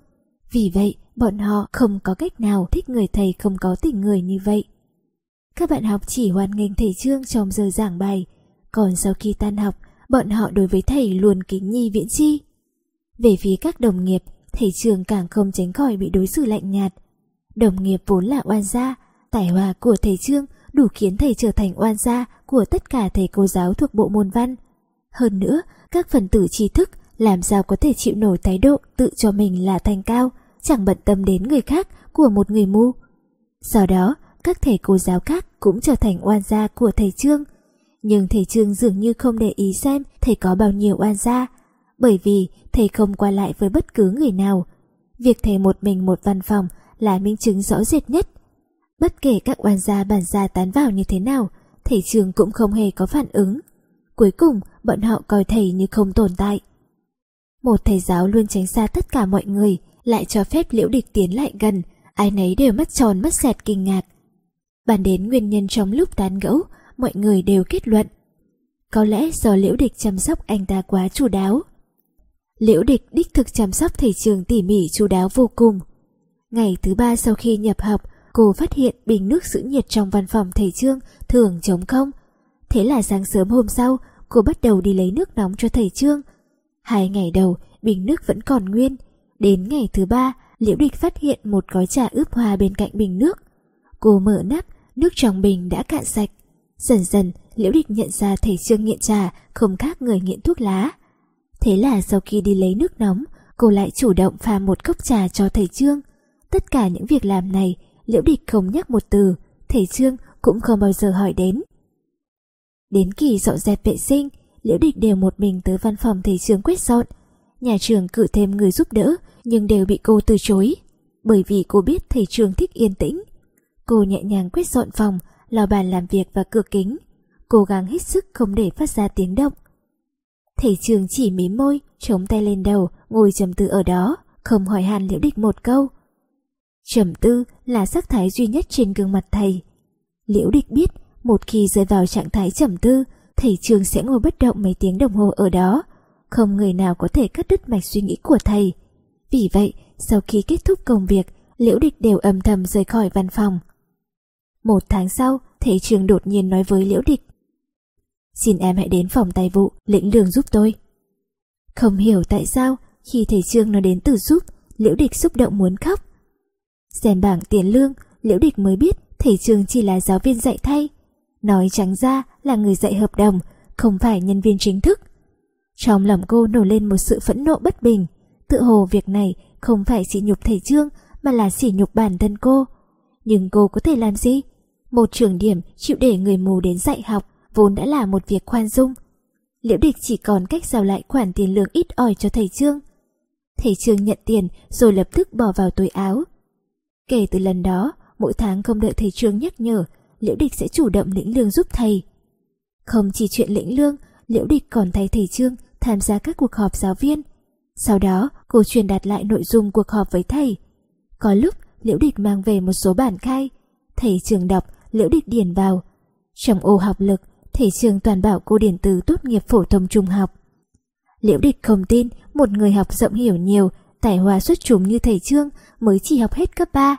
Vì vậy, bọn họ không có cách nào thích người thầy không có tình người như vậy. Các bạn học chỉ hoan nghênh thầy Trương trong giờ giảng bài, còn sau khi tan học, bọn họ đối với thầy luôn kính nhi viễn chi. Về phía các đồng nghiệp, thầy Trương càng không tránh khỏi bị đối xử lạnh nhạt. Đồng nghiệp vốn là oan gia, tài hòa của thầy Trương đủ khiến thầy trở thành oan gia của tất cả thầy cô giáo thuộc bộ môn văn. Hơn nữa, các phần tử trí thức làm sao có thể chịu nổi thái độ tự cho mình là thành cao, chẳng bận tâm đến người khác của một người mù. Sau đó, các thầy cô giáo khác cũng trở thành oan gia của thầy Trương. Nhưng thầy Trương dường như không để ý xem thầy có bao nhiêu oan gia. bởi vì thầy không qua lại với bất cứ người nào. Việc thầy một mình một văn phòng là minh chứng rõ rệt nhất. Bất kể các oan gia bản gia tán vào như thế nào, thầy trường cũng không hề có phản ứng. Cuối cùng, bọn họ coi thầy như không tồn tại. Một thầy giáo luôn tránh xa tất cả mọi người, lại cho phép liễu địch tiến lại gần, ai nấy đều mắt tròn mắt xẹt kinh ngạc. Bàn đến nguyên nhân trong lúc tán gẫu, mọi người đều kết luận. Có lẽ do liễu địch chăm sóc anh ta quá chu đáo. Liễu địch đích thực chăm sóc thầy trường tỉ mỉ chu đáo vô cùng. Ngày thứ ba sau khi nhập học, cô phát hiện bình nước giữ nhiệt trong văn phòng thầy Trương thường trống không. Thế là sáng sớm hôm sau, cô bắt đầu đi lấy nước nóng cho thầy Trương. Hai ngày đầu, bình nước vẫn còn nguyên. Đến ngày thứ ba, Liễu Địch phát hiện một gói trà ướp hoa bên cạnh bình nước. Cô mở nắp, nước trong bình đã cạn sạch. Dần dần, Liễu Địch nhận ra thầy Trương nghiện trà không khác người nghiện thuốc lá. Thế là sau khi đi lấy nước nóng, cô lại chủ động pha một cốc trà cho thầy Trương. Tất cả những việc làm này, Liễu Địch không nhắc một từ, thầy Trương cũng không bao giờ hỏi đến. Đến kỳ dọn dẹp vệ sinh, Liễu Địch đều một mình tới văn phòng thầy Trương quét dọn. Nhà trường cử thêm người giúp đỡ, nhưng đều bị cô từ chối. Bởi vì cô biết thầy Trương thích yên tĩnh. Cô nhẹ nhàng quét dọn phòng, lau bàn làm việc và cửa kính. Cố gắng hết sức không để phát ra tiếng động. Thầy trường chỉ mím môi, chống tay lên đầu, ngồi trầm tư ở đó, không hỏi hàn liễu địch một câu. Trầm tư là sắc thái duy nhất trên gương mặt thầy. Liễu địch biết, một khi rơi vào trạng thái trầm tư, thầy trường sẽ ngồi bất động mấy tiếng đồng hồ ở đó. Không người nào có thể cắt đứt mạch suy nghĩ của thầy. Vì vậy, sau khi kết thúc công việc, liễu địch đều âm thầm rời khỏi văn phòng. Một tháng sau, thầy trường đột nhiên nói với liễu địch. Xin em hãy đến phòng tài vụ, lĩnh lương giúp tôi. Không hiểu tại sao, khi thầy Trương nói đến từ giúp, Liễu Địch xúc động muốn khóc. Xem bảng tiền lương, Liễu Địch mới biết thầy Trương chỉ là giáo viên dạy thay. Nói trắng ra là người dạy hợp đồng, không phải nhân viên chính thức. Trong lòng cô nổi lên một sự phẫn nộ bất bình. Tự hồ việc này không phải sỉ nhục thầy Trương mà là sỉ nhục bản thân cô. Nhưng cô có thể làm gì? Một trường điểm chịu để người mù đến dạy học vốn đã là một việc khoan dung. Liễu địch chỉ còn cách giao lại khoản tiền lương ít ỏi cho thầy Trương. Thầy Trương nhận tiền rồi lập tức bỏ vào túi áo. Kể từ lần đó, mỗi tháng không đợi thầy Trương nhắc nhở, Liễu địch sẽ chủ động lĩnh lương giúp thầy. Không chỉ chuyện lĩnh lương, Liễu địch còn thay thầy Trương tham gia các cuộc họp giáo viên. Sau đó, cô truyền đạt lại nội dung cuộc họp với thầy. Có lúc, Liễu địch mang về một số bản khai. Thầy trường đọc, Liễu địch điền vào. Trong ô học lực, thầy trường toàn bảo cô điển từ tốt nghiệp phổ thông trung học. Liễu địch không tin một người học rộng hiểu nhiều, tài hoa xuất chúng như thầy Trương mới chỉ học hết cấp 3.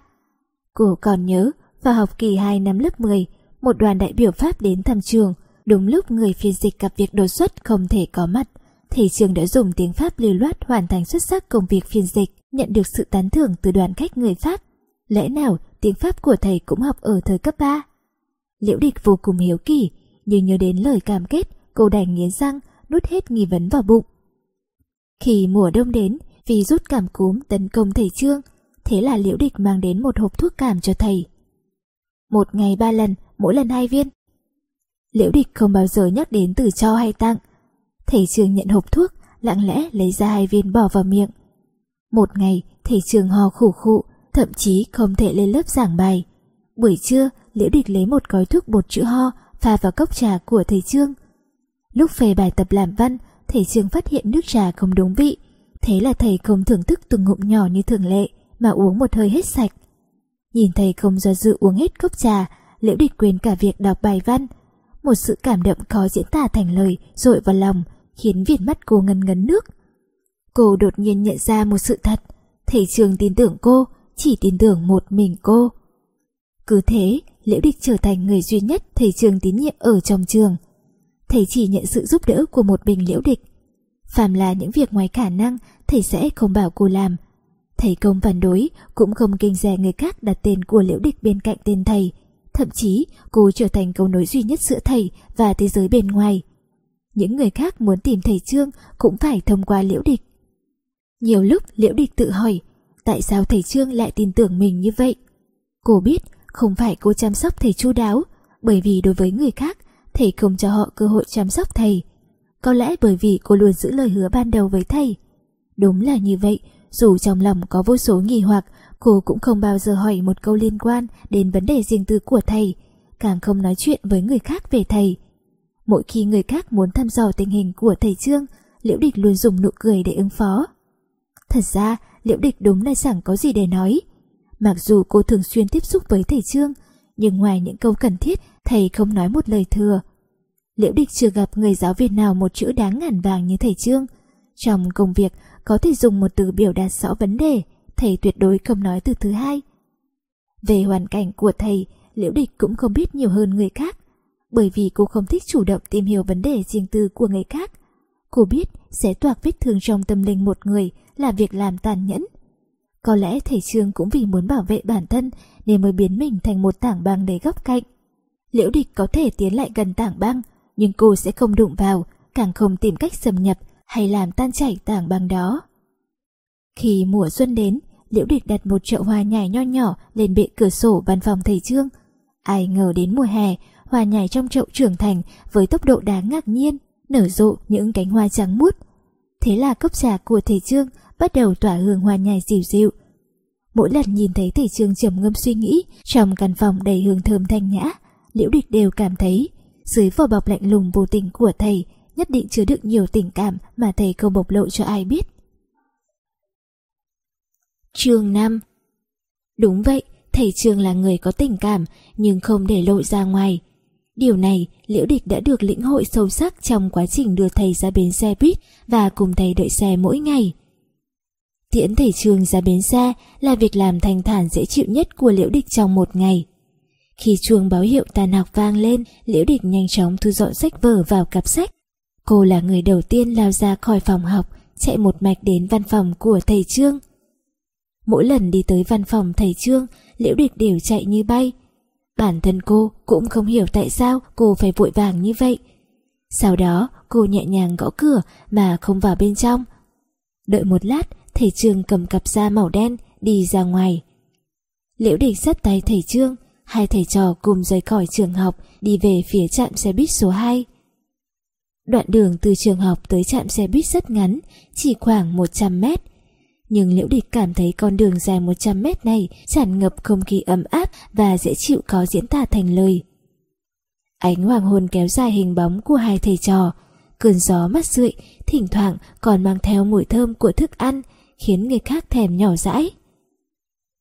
Cô còn nhớ, vào học kỳ 2 năm lớp 10, một đoàn đại biểu Pháp đến thăm trường, đúng lúc người phiên dịch gặp việc đột xuất không thể có mặt. Thầy trường đã dùng tiếng Pháp lưu loát hoàn thành xuất sắc công việc phiên dịch, nhận được sự tán thưởng từ đoàn khách người Pháp. Lẽ nào tiếng Pháp của thầy cũng học ở thời cấp 3? Liễu địch vô cùng hiếu kỳ, nhưng nhớ đến lời cam kết, cô đành nghiến răng, nuốt hết nghi vấn vào bụng. Khi mùa đông đến, vì rút cảm cúm tấn công thầy Trương, thế là Liễu Địch mang đến một hộp thuốc cảm cho thầy. Một ngày ba lần, mỗi lần hai viên. Liễu Địch không bao giờ nhắc đến từ cho hay tặng. Thầy Trương nhận hộp thuốc, lặng lẽ lấy ra hai viên bỏ vào miệng. Một ngày, thầy Trương ho khủ khụ, thậm chí không thể lên lớp giảng bài. Buổi trưa, Liễu Địch lấy một gói thuốc bột chữa ho, pha vào cốc trà của thầy Trương. Lúc về bài tập làm văn, thầy Trương phát hiện nước trà không đúng vị, thế là thầy không thưởng thức từng ngụm nhỏ như thường lệ mà uống một hơi hết sạch. Nhìn thầy không do dự uống hết cốc trà, liễu địch quên cả việc đọc bài văn. Một sự cảm động khó diễn tả thành lời rội vào lòng, khiến viền mắt cô ngần ngấn nước. Cô đột nhiên nhận ra một sự thật, thầy trường tin tưởng cô, chỉ tin tưởng một mình cô. Cứ thế, Liễu Địch trở thành người duy nhất thầy trường tín nhiệm ở trong trường. Thầy chỉ nhận sự giúp đỡ của một mình Liễu Địch. Phàm là những việc ngoài khả năng, thầy sẽ không bảo cô làm. Thầy công phản đối, cũng không kinh rẻ người khác đặt tên của Liễu Địch bên cạnh tên thầy. Thậm chí, cô trở thành cầu nối duy nhất giữa thầy và thế giới bên ngoài. Những người khác muốn tìm thầy Trương cũng phải thông qua Liễu Địch. Nhiều lúc Liễu Địch tự hỏi, tại sao thầy Trương lại tin tưởng mình như vậy? Cô biết không phải cô chăm sóc thầy chu đáo, bởi vì đối với người khác, thầy không cho họ cơ hội chăm sóc thầy có lẽ bởi vì cô luôn giữ lời hứa ban đầu với thầy. Đúng là như vậy, dù trong lòng có vô số nghi hoặc, cô cũng không bao giờ hỏi một câu liên quan đến vấn đề riêng tư của thầy, càng không nói chuyện với người khác về thầy. Mỗi khi người khác muốn thăm dò tình hình của thầy Trương, Liễu Địch luôn dùng nụ cười để ứng phó. Thật ra, Liễu Địch đúng là chẳng có gì để nói. Mặc dù cô thường xuyên tiếp xúc với thầy Trương, nhưng ngoài những câu cần thiết, thầy không nói một lời thừa. Liễu Địch chưa gặp người giáo viên nào một chữ đáng ngàn vàng như thầy Trương. Trong công việc, có thể dùng một từ biểu đạt rõ vấn đề, thầy tuyệt đối không nói từ thứ hai. Về hoàn cảnh của thầy, Liễu Địch cũng không biết nhiều hơn người khác, bởi vì cô không thích chủ động tìm hiểu vấn đề riêng tư của người khác. Cô biết sẽ toạc vết thương trong tâm linh một người là việc làm tàn nhẫn. Có lẽ thầy Trương cũng vì muốn bảo vệ bản thân nên mới biến mình thành một tảng băng đầy góc cạnh. Liễu địch có thể tiến lại gần tảng băng, nhưng cô sẽ không đụng vào, càng không tìm cách xâm nhập hay làm tan chảy tảng băng đó. Khi mùa xuân đến, Liễu địch đặt một chậu hoa nhài nho nhỏ lên bệ cửa sổ văn phòng thầy Trương. Ai ngờ đến mùa hè, hoa nhài trong chậu trưởng thành với tốc độ đáng ngạc nhiên, nở rộ những cánh hoa trắng muốt. Thế là cốc trà của thầy Trương bắt đầu tỏa hương hoa nhài dịu dịu. Mỗi lần nhìn thấy thầy Trương trầm ngâm suy nghĩ trong căn phòng đầy hương thơm thanh nhã, Liễu Địch đều cảm thấy dưới vỏ bọc lạnh lùng vô tình của thầy nhất định chứa đựng nhiều tình cảm mà thầy không bộc lộ cho ai biết. Trường 5 Đúng vậy, thầy Trường là người có tình cảm nhưng không để lộ ra ngoài. Điều này Liễu Địch đã được lĩnh hội sâu sắc trong quá trình đưa thầy ra bến xe buýt và cùng thầy đợi xe mỗi ngày. Tiễn thầy Trường ra bến xe là việc làm thanh thản dễ chịu nhất của Liễu Địch trong một ngày. Khi chuông báo hiệu tàn học vang lên, Liễu Địch nhanh chóng thu dọn sách vở vào cặp sách. Cô là người đầu tiên lao ra khỏi phòng học, chạy một mạch đến văn phòng của thầy Trương. Mỗi lần đi tới văn phòng thầy Trương, Liễu Địch đều chạy như bay. Bản thân cô cũng không hiểu tại sao cô phải vội vàng như vậy. Sau đó cô nhẹ nhàng gõ cửa mà không vào bên trong. Đợi một lát, thầy Trương cầm cặp da màu đen đi ra ngoài. Liễu Địch dắt tay thầy Trương, hai thầy trò cùng rời khỏi trường học đi về phía trạm xe buýt số 2. Đoạn đường từ trường học tới trạm xe buýt rất ngắn, chỉ khoảng 100 mét. Nhưng Liễu Địch cảm thấy con đường dài 100 mét này tràn ngập không khí ấm áp và dễ chịu có diễn tả thành lời. Ánh hoàng hôn kéo dài hình bóng của hai thầy trò, cơn gió mắt rượi, thỉnh thoảng còn mang theo mùi thơm của thức ăn, khiến người khác thèm nhỏ dãi.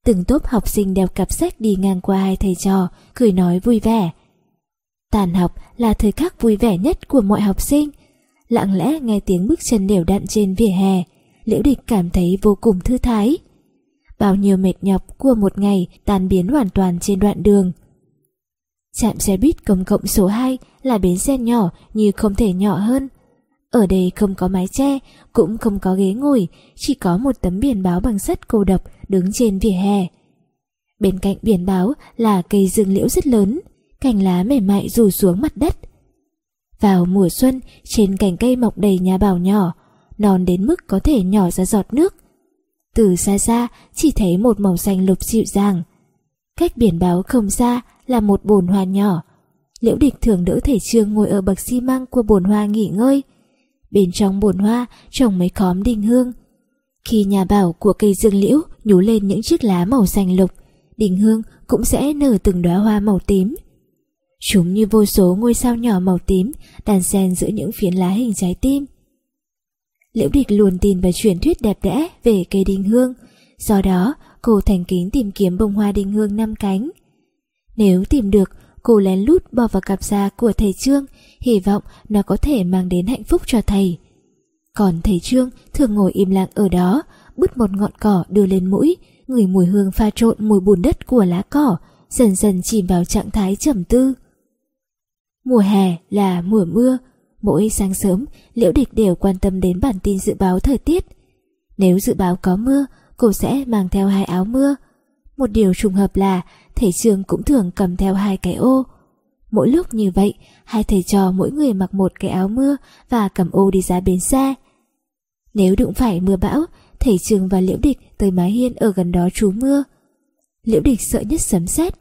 Từng tốp học sinh đeo cặp sách đi ngang qua hai thầy trò, cười nói vui vẻ. Tàn học là thời khắc vui vẻ nhất của mọi học sinh. Lặng lẽ nghe tiếng bước chân đều đặn trên vỉa hè, Liễu Địch cảm thấy vô cùng thư thái. Bao nhiêu mệt nhọc của một ngày tan biến hoàn toàn trên đoạn đường. Trạm xe buýt công cộng số 2 là bến xe nhỏ như không thể nhỏ hơn. Ở đây không có mái che, cũng không có ghế ngồi, chỉ có một tấm biển báo bằng sắt cô độc đứng trên vỉa hè. Bên cạnh biển báo là cây dương liễu rất lớn, cành lá mềm mại rủ xuống mặt đất. Vào mùa xuân, trên cành cây mọc đầy nhà bảo nhỏ, non đến mức có thể nhỏ ra giọt nước. Từ xa xa chỉ thấy một màu xanh lục dịu dàng. Cách biển báo không xa là một bồn hoa nhỏ. Liễu địch thường đỡ thể trương ngồi ở bậc xi măng của bồn hoa nghỉ ngơi. Bên trong bồn hoa trồng mấy khóm đinh hương. Khi nhà bảo của cây dương liễu nhú lên những chiếc lá màu xanh lục, đinh hương cũng sẽ nở từng đóa hoa màu tím. Chúng như vô số ngôi sao nhỏ màu tím đàn xen giữa những phiến lá hình trái tim. Liễu Địch luôn tin vào truyền thuyết đẹp đẽ về cây đinh hương, do đó cô thành kính tìm kiếm bông hoa đinh hương năm cánh. Nếu tìm được, cô lén lút bỏ vào cặp da của thầy Trương, hy vọng nó có thể mang đến hạnh phúc cho thầy. Còn thầy Trương thường ngồi im lặng ở đó, bứt một ngọn cỏ đưa lên mũi, ngửi mùi hương pha trộn mùi bùn đất của lá cỏ, dần dần chìm vào trạng thái trầm tư. Mùa hè là mùa mưa, Mỗi sáng sớm, Liễu Địch đều quan tâm đến bản tin dự báo thời tiết. Nếu dự báo có mưa, cô sẽ mang theo hai áo mưa. Một điều trùng hợp là thầy trường cũng thường cầm theo hai cái ô. Mỗi lúc như vậy, hai thầy trò mỗi người mặc một cái áo mưa và cầm ô đi ra bến xe. Nếu đụng phải mưa bão, thầy trường và Liễu Địch tới mái hiên ở gần đó trú mưa. Liễu Địch sợ nhất sấm sét.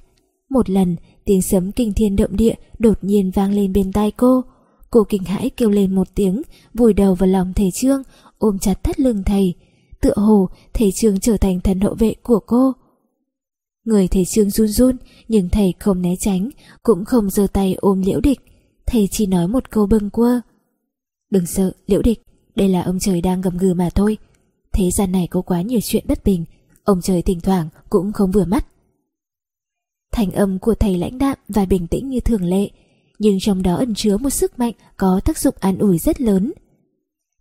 Một lần, tiếng sấm kinh thiên động địa đột nhiên vang lên bên tai cô Cô kinh hãi kêu lên một tiếng, vùi đầu vào lòng thầy Trương, ôm chặt thắt lưng thầy. Tựa hồ, thầy Trương trở thành thần hộ vệ của cô. Người thầy Trương run run, nhưng thầy không né tránh, cũng không giơ tay ôm liễu địch. Thầy chỉ nói một câu bâng quơ. Đừng sợ, liễu địch, đây là ông trời đang gầm gừ mà thôi. Thế gian này có quá nhiều chuyện bất bình, ông trời thỉnh thoảng cũng không vừa mắt. Thành âm của thầy lãnh đạm và bình tĩnh như thường lệ, nhưng trong đó ẩn chứa một sức mạnh có tác dụng an ủi rất lớn.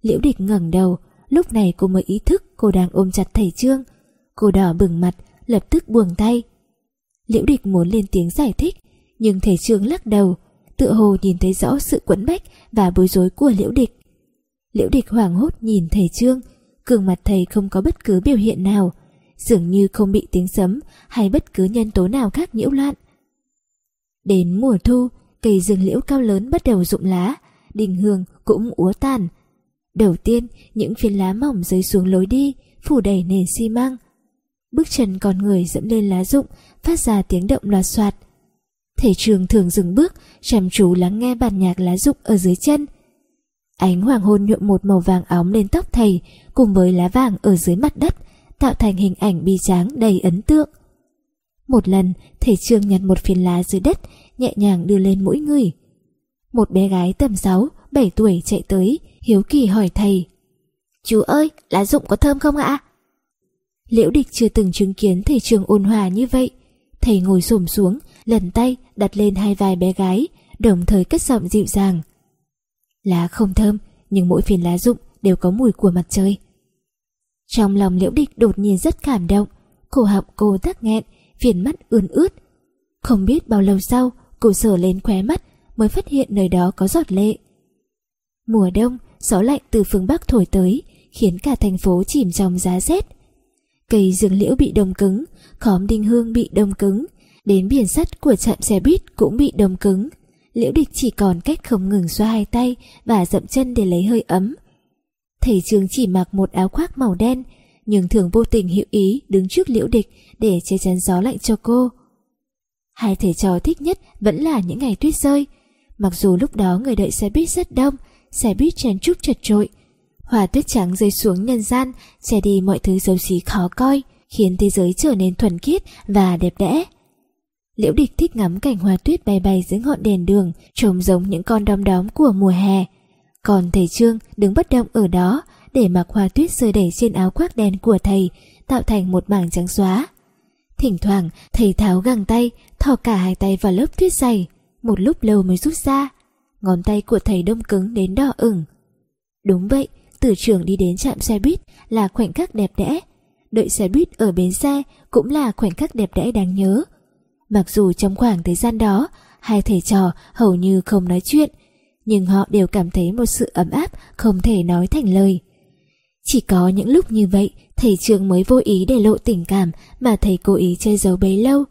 Liễu địch ngẩng đầu, lúc này cô mới ý thức cô đang ôm chặt thầy Trương. Cô đỏ bừng mặt, lập tức buông tay. Liễu địch muốn lên tiếng giải thích, nhưng thầy Trương lắc đầu, tựa hồ nhìn thấy rõ sự quẫn bách và bối rối của liễu địch. Liễu địch hoảng hốt nhìn thầy Trương, gương mặt thầy không có bất cứ biểu hiện nào, dường như không bị tiếng sấm hay bất cứ nhân tố nào khác nhiễu loạn. Đến mùa thu, cây rừng liễu cao lớn bắt đầu rụng lá, đình hương cũng úa tàn. Đầu tiên, những phiến lá mỏng rơi xuống lối đi, phủ đầy nền xi măng. Bước chân con người dẫm lên lá rụng, phát ra tiếng động loạt soạt. Thể trường thường dừng bước, chăm chú lắng nghe bản nhạc lá rụng ở dưới chân. Ánh hoàng hôn nhuộm một màu vàng óng lên tóc thầy, cùng với lá vàng ở dưới mặt đất, tạo thành hình ảnh bi tráng đầy ấn tượng. Một lần, thầy Trương nhặt một phiến lá dưới đất, nhẹ nhàng đưa lên mũi người. Một bé gái tầm 6, 7 tuổi chạy tới, hiếu kỳ hỏi thầy. Chú ơi, lá rụng có thơm không ạ? Liễu địch chưa từng chứng kiến thầy trường ôn hòa như vậy. Thầy ngồi xổm xuống, lần tay đặt lên hai vai bé gái, đồng thời cất giọng dịu dàng. Lá không thơm, nhưng mỗi phiến lá rụng đều có mùi của mặt trời. Trong lòng liễu địch đột nhiên rất cảm động, cổ họng cô tắc nghẹn, viền mắt ươn ướt. Không biết bao lâu sau, cô sờ lên khóe mắt mới phát hiện nơi đó có giọt lệ. Mùa đông, gió lạnh từ phương Bắc thổi tới, khiến cả thành phố chìm trong giá rét. Cây dương liễu bị đông cứng, khóm đinh hương bị đông cứng, đến biển sắt của trạm xe buýt cũng bị đông cứng. Liễu địch chỉ còn cách không ngừng xoa hai tay và dậm chân để lấy hơi ấm. Thầy trường chỉ mặc một áo khoác màu đen, nhưng thường vô tình hữu ý đứng trước liễu địch để che chắn gió lạnh cho cô. Hai thầy trò thích nhất vẫn là những ngày tuyết rơi. Mặc dù lúc đó người đợi xe buýt rất đông, xe buýt chen chúc chật trội. Hòa tuyết trắng rơi xuống nhân gian, che đi mọi thứ xấu xí khó coi, khiến thế giới trở nên thuần khiết và đẹp đẽ. Liễu địch thích ngắm cảnh hoa tuyết bay bay dưới ngọn đèn đường, trông giống những con đom đóm của mùa hè. Còn thầy Trương đứng bất động ở đó để mặc hoa tuyết rơi đầy trên áo khoác đen của thầy, tạo thành một mảng trắng xóa. Thỉnh thoảng, thầy tháo găng tay, thò cả hai tay vào lớp tuyết dày, một lúc lâu mới rút ra. Ngón tay của thầy đông cứng đến đỏ ửng. Đúng vậy, từ trường đi đến trạm xe buýt là khoảnh khắc đẹp đẽ. Đợi xe buýt ở bến xe cũng là khoảnh khắc đẹp đẽ đáng nhớ. Mặc dù trong khoảng thời gian đó, hai thầy trò hầu như không nói chuyện, nhưng họ đều cảm thấy một sự ấm áp không thể nói thành lời. Chỉ có những lúc như vậy, thầy trường mới vô ý để lộ tình cảm mà thầy cố ý che giấu bấy lâu.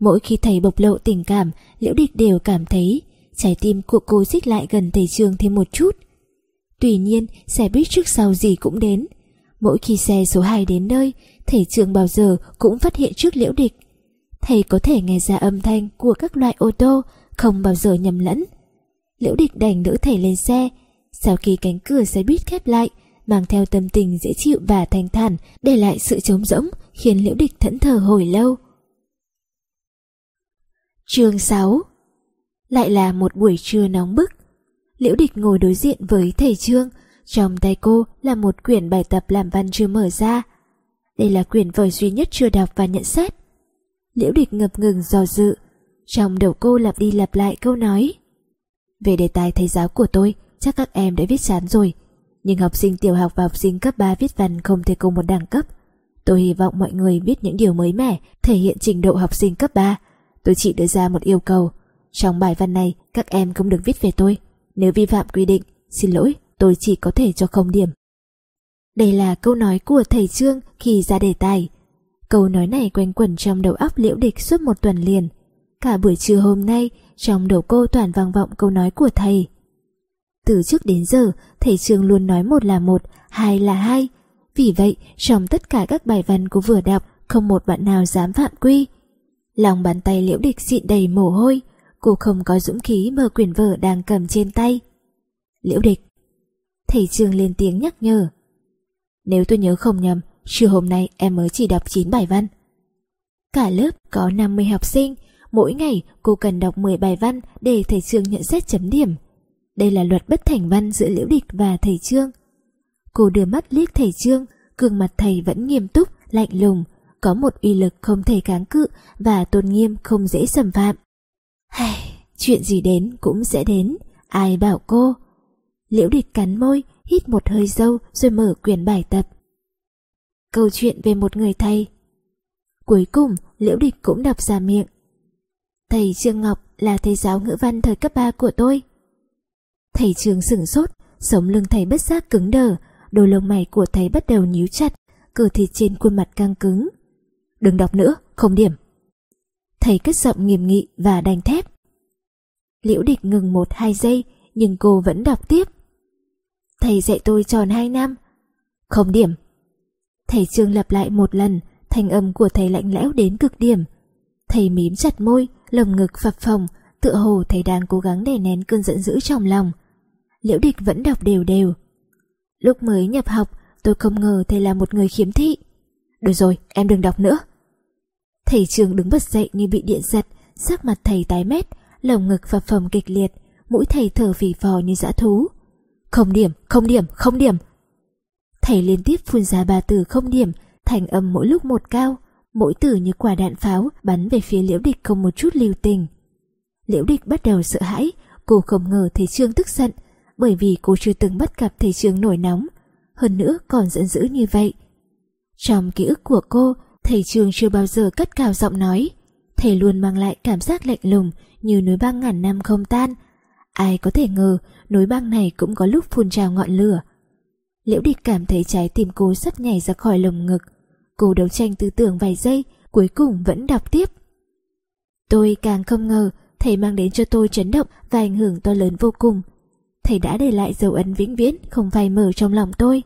Mỗi khi thầy bộc lộ tình cảm, Liễu Địch đều cảm thấy trái tim của cô xích lại gần thầy trường thêm một chút. Tuy nhiên, xe buýt trước sau gì cũng đến. Mỗi khi xe số 2 đến nơi, thầy trường bao giờ cũng phát hiện trước Liễu Địch. Thầy có thể nghe ra âm thanh của các loại ô tô, không bao giờ nhầm lẫn. Liễu Địch đành đỡ thầy lên xe. Sau khi cánh cửa xe buýt khép lại, mang theo tâm tình dễ chịu và thanh thản, để lại sự trống rỗng, khiến Liễu Địch thẫn thờ hồi lâu. Chương 6 Lại là một buổi trưa nóng bức. Liễu Địch ngồi đối diện với thầy Trương, trong tay cô là một quyển bài tập làm văn chưa mở ra. Đây là quyển vở duy nhất chưa đọc và nhận xét. Liễu Địch ngập ngừng dò dự, trong đầu cô lặp đi lặp lại câu nói. Về đề tài thầy giáo của tôi, chắc các em đã viết chán rồi, nhưng học sinh tiểu học và học sinh cấp 3 viết văn không thể cùng một đẳng cấp. Tôi hy vọng mọi người biết những điều mới mẻ, thể hiện trình độ học sinh cấp 3. Tôi chỉ đưa ra một yêu cầu. Trong bài văn này, các em không được viết về tôi. Nếu vi phạm quy định, xin lỗi, tôi chỉ có thể cho không điểm. Đây là câu nói của thầy Trương khi ra đề tài. Câu nói này quanh quẩn trong đầu óc liễu địch suốt một tuần liền. Cả buổi trưa hôm nay, trong đầu cô toàn vang vọng câu nói của thầy. Từ trước đến giờ, thầy Trương luôn nói một là một, hai là hai. Vì vậy, trong tất cả các bài văn cô vừa đọc, không một bạn nào dám phạm quy. Lòng bàn tay liễu địch xịn đầy mồ hôi, cô không có dũng khí mở quyển vở đang cầm trên tay. Liễu địch. Thầy Trương lên tiếng nhắc nhở. Nếu tôi nhớ không nhầm, trưa hôm nay em mới chỉ đọc 9 bài văn. Cả lớp có 50 học sinh, mỗi ngày cô cần đọc 10 bài văn để thầy Trương nhận xét chấm điểm. Đây là luật bất thành văn giữa Liễu Địch và thầy Trương. Cô đưa mắt liếc thầy Trương, gương mặt thầy vẫn nghiêm túc, lạnh lùng, có một uy lực không thể kháng cự và tôn nghiêm không dễ xâm phạm. Hay, chuyện gì đến cũng sẽ đến, ai bảo cô. Liễu địch cắn môi, hít một hơi sâu rồi mở quyển bài tập. Câu chuyện về một người thầy. Cuối cùng, Liễu địch cũng đọc ra miệng. Thầy Trương Ngọc là thầy giáo ngữ văn thời cấp 3 của tôi. Thầy Trương sửng sốt, sống lưng thầy bất giác cứng đờ, đôi lông mày của thầy bắt đầu nhíu chặt, cơ thịt trên khuôn mặt căng cứng. Đừng đọc nữa, không điểm. Thầy cất giọng nghiêm nghị và đanh thép. Liễu địch ngừng một hai giây, nhưng cô vẫn đọc tiếp. Thầy dạy tôi tròn hai năm. Không điểm. Thầy Trương lặp lại một lần, thanh âm của thầy lạnh lẽo đến cực điểm. Thầy mím chặt môi, lồng ngực phập phồng, tựa hồ thầy đang cố gắng đè nén cơn giận dữ trong lòng. Liễu địch vẫn đọc đều đều. Lúc mới nhập học, tôi không ngờ thầy là một người khiếm thị. Được rồi, em đừng đọc nữa. Thầy trường đứng bật dậy như bị điện giật, sắc mặt thầy tái mét, lồng ngực phập phồng kịch liệt, mũi thầy thở phì phò như dã thú. Không điểm, không điểm, không điểm. Thầy liên tiếp phun ra ba từ không điểm, thành âm mỗi lúc một cao, mỗi từ như quả đạn pháo bắn về phía liễu địch không một chút lưu tình. Liễu địch bắt đầu sợ hãi, cô không ngờ thầy Trương tức giận, bởi vì cô chưa từng bắt gặp thầy Trương nổi nóng, hơn nữa còn giận dữ như vậy. Trong ký ức của cô, thầy trường chưa bao giờ cất cao giọng nói, thầy luôn mang lại cảm giác lạnh lùng như núi băng ngàn năm không tan. Ai có thể ngờ núi băng này cũng có lúc phun trào ngọn lửa. Liễu địch cảm thấy trái tim cô sắp nhảy ra khỏi lồng ngực. Cô đấu tranh tư tưởng vài giây, cuối cùng vẫn đọc tiếp. Tôi càng không ngờ thầy mang đến cho tôi chấn động và ảnh hưởng to lớn vô cùng. Thầy đã để lại dấu ấn vĩnh viễn không phai mở trong lòng tôi.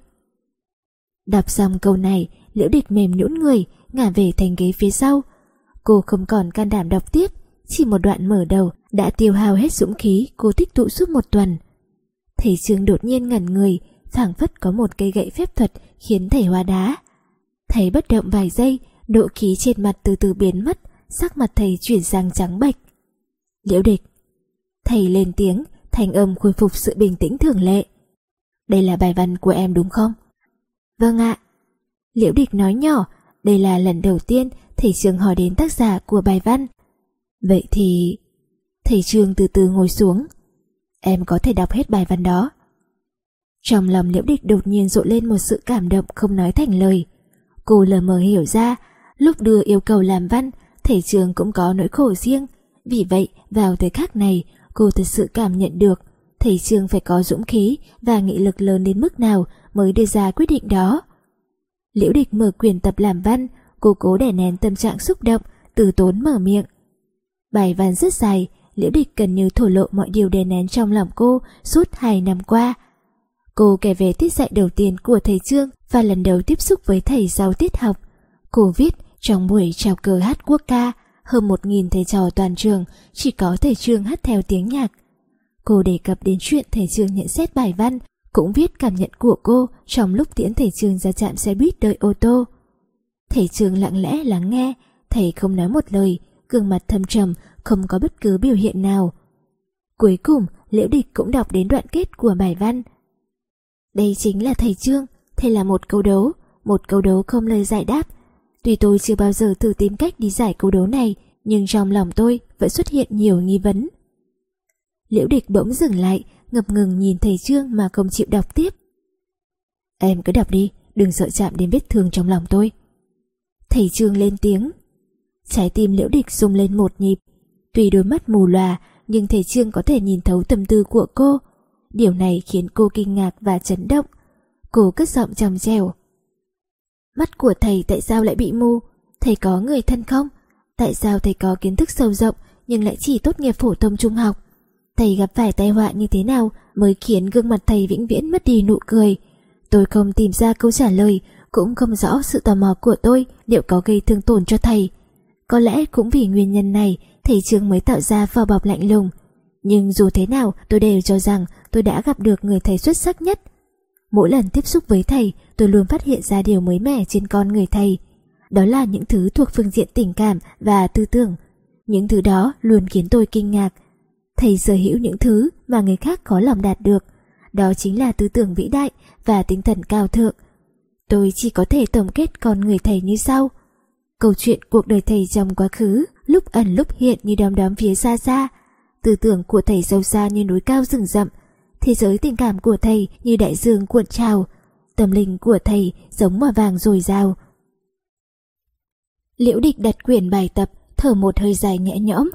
Đọc xong câu này, liễu địch mềm nhũn người, ngả về thành ghế phía sau. Cô không còn can đảm đọc tiếp, chỉ một đoạn mở đầu đã tiêu hao hết dũng khí cô tích tụ suốt một tuần. Thầy Trương đột nhiên ngẩn người, phảng phất có một cây gậy phép thuật khiến thầy hóa đá. Thầy bất động vài giây, độ khí trên mặt từ từ biến mất, sắc mặt thầy chuyển sang trắng bệch. Liễu địch. Thầy lên tiếng, thành âm khôi phục sự bình tĩnh thường lệ. Đây là bài văn của em đúng không? Vâng ạ. Liễu địch nói nhỏ, đây là lần đầu tiên thầy Trương hỏi đến tác giả của bài văn. Vậy thì... Thầy Trương từ từ ngồi xuống. Em có thể đọc hết bài văn đó. Trong lòng liễu địch đột nhiên rộ lên một sự cảm động không nói thành lời. Cô lờ mờ hiểu ra, lúc đưa yêu cầu làm văn, thầy trường cũng có nỗi khổ riêng. Vì vậy, vào thời khắc này, cô thật sự cảm nhận được thầy trường phải có dũng khí và nghị lực lớn đến mức nào mới đưa ra quyết định đó. Liễu địch mở quyền tập làm văn, cô cố đè nén tâm trạng xúc động, từ tốn mở miệng. Bài văn rất dài, liễu địch gần như thổ lộ mọi điều đè nén trong lòng cô suốt hai năm qua. Cô kể về tiết dạy đầu tiên của thầy Trương và lần đầu tiếp xúc với thầy giáo tiết học. Cô viết trong buổi chào cờ hát quốc ca, hơn một nghìn thầy trò toàn trường, chỉ có thầy Trương hát theo tiếng nhạc. Cô đề cập đến chuyện thầy Trương nhận xét bài văn, cũng viết cảm nhận của cô trong lúc tiễn thầy Trương ra trạm xe buýt đợi ô tô. Thầy Trương lặng lẽ lắng nghe, thầy không nói một lời, gương mặt thâm trầm, không có bất cứ biểu hiện nào. Cuối cùng, Liễu Địch cũng đọc đến đoạn kết của bài văn. Đây chính là thầy Trương, thầy là một câu đấu, một câu đấu không lời giải đáp. Tuy tôi chưa bao giờ thử tìm cách đi giải câu đấu này, nhưng trong lòng tôi vẫn xuất hiện nhiều nghi vấn. Liễu Địch bỗng dừng lại, ngập ngừng nhìn thầy Trương mà không chịu đọc tiếp. Em cứ đọc đi, đừng sợ chạm đến vết thương trong lòng tôi. Thầy Trương lên tiếng. Trái tim Liễu Địch rung lên một nhịp. Tuy đôi mắt mù lòa, nhưng thầy Trương có thể nhìn thấu tâm tư của cô. Điều này khiến cô kinh ngạc và chấn động. Cô cất giọng trầm trèo. Mắt của thầy tại sao lại bị mù? Thầy có người thân không? Tại sao thầy có kiến thức sâu rộng nhưng lại chỉ tốt nghiệp phổ thông trung học? Thầy gặp phải tai họa như thế nào mới khiến gương mặt thầy vĩnh viễn mất đi nụ cười? Tôi không tìm ra câu trả lời, cũng không rõ sự tò mò của tôi liệu có gây thương tổn cho thầy. Có lẽ cũng vì nguyên nhân này, thầy Trương mới tạo ra vỏ bọc lạnh lùng. Nhưng dù thế nào tôi đều cho rằng tôi đã gặp được người thầy xuất sắc nhất. Mỗi lần tiếp xúc với thầy tôi luôn phát hiện ra điều mới mẻ trên con người thầy. Đó là những thứ thuộc phương diện tình cảm và tư tưởng. Những thứ đó luôn khiến tôi kinh ngạc. Thầy sở hữu những thứ mà người khác khó lòng đạt được. Đó chính là tư tưởng vĩ đại và tinh thần cao thượng. Tôi chỉ có thể tổng kết con người thầy như sau. Câu chuyện cuộc đời thầy trong quá khứ lúc ẩn lúc hiện như đom đóm phía xa xa. Tư tưởng của thầy sâu xa như núi cao rừng rậm. Thế giới tình cảm của thầy như đại dương cuộn trào. Tâm linh của thầy giống mà vàng dồi dào. Liễu địch đặt quyển bài tập, thở một hơi dài nhẹ nhõm.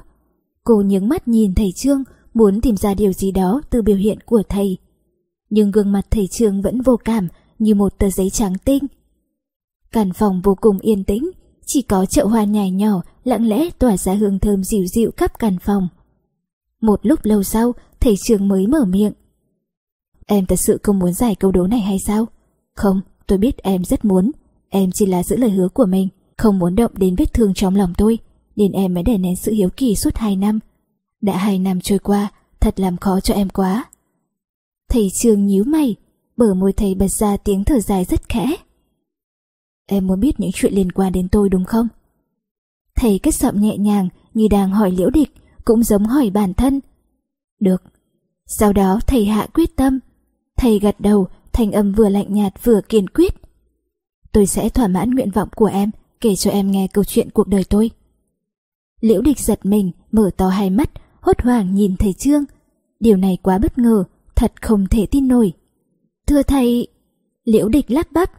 Cô nhướng mắt nhìn thầy Trương, muốn tìm ra điều gì đó từ biểu hiện của thầy. Nhưng gương mặt thầy Trương vẫn vô cảm, như một tờ giấy trắng tinh. Căn phòng vô cùng yên tĩnh, chỉ có chậu hoa nhài nhỏ lặng lẽ tỏa ra hương thơm dịu dịu khắp căn phòng. Một lúc lâu sau, thầy trương mới mở miệng. Em thật sự không muốn giải câu đố này hay sao? Không, tôi biết em rất muốn. Em chỉ là giữ lời hứa của mình, không muốn động đến vết thương trong lòng tôi, nên em mới đè nén sự hiếu kỳ suốt hai năm. Đã hai năm trôi qua, thật làm khó cho em quá. Thầy trường nhíu mày, bờ môi thầy bật ra tiếng thở dài rất khẽ. Em muốn biết những chuyện liên quan đến tôi đúng không? Thầy kết giọng nhẹ nhàng như đang hỏi liễu địch, cũng giống hỏi bản thân. Được. Sau đó thầy hạ quyết tâm. Thầy gật đầu, thành âm vừa lạnh nhạt vừa kiên quyết. Tôi sẽ thỏa mãn nguyện vọng của em, kể cho em nghe câu chuyện cuộc đời tôi. Liễu địch giật mình, mở to hai mắt, hốt hoảng nhìn thầy Trương. Điều này quá bất ngờ, thật không thể tin nổi. Thưa thầy... Liễu địch lắp bắp.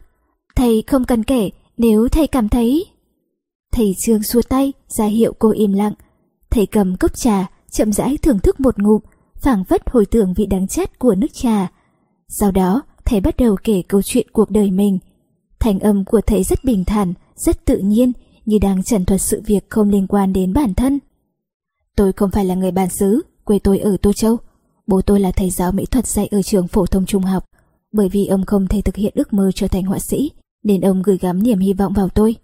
Thầy không cần kể nếu thầy cảm thấy... Thầy Trương xua tay, ra hiệu cô im lặng. Thầy cầm cốc trà, chậm rãi thưởng thức một ngụm, phảng phất hồi tưởng vị đắng chát của nước trà. Sau đó, thầy bắt đầu kể câu chuyện cuộc đời mình. Thành âm của thầy rất bình thản, rất tự nhiên, như đang trần thuật sự việc không liên quan đến bản thân. Tôi không phải là người bản xứ, quê tôi ở Tô Châu. Bố tôi là thầy giáo mỹ thuật dạy ở trường phổ thông trung học bởi vì ông không thể thực hiện ước mơ trở thành họa sĩ, nên ông gửi gắm niềm hy vọng vào tôi.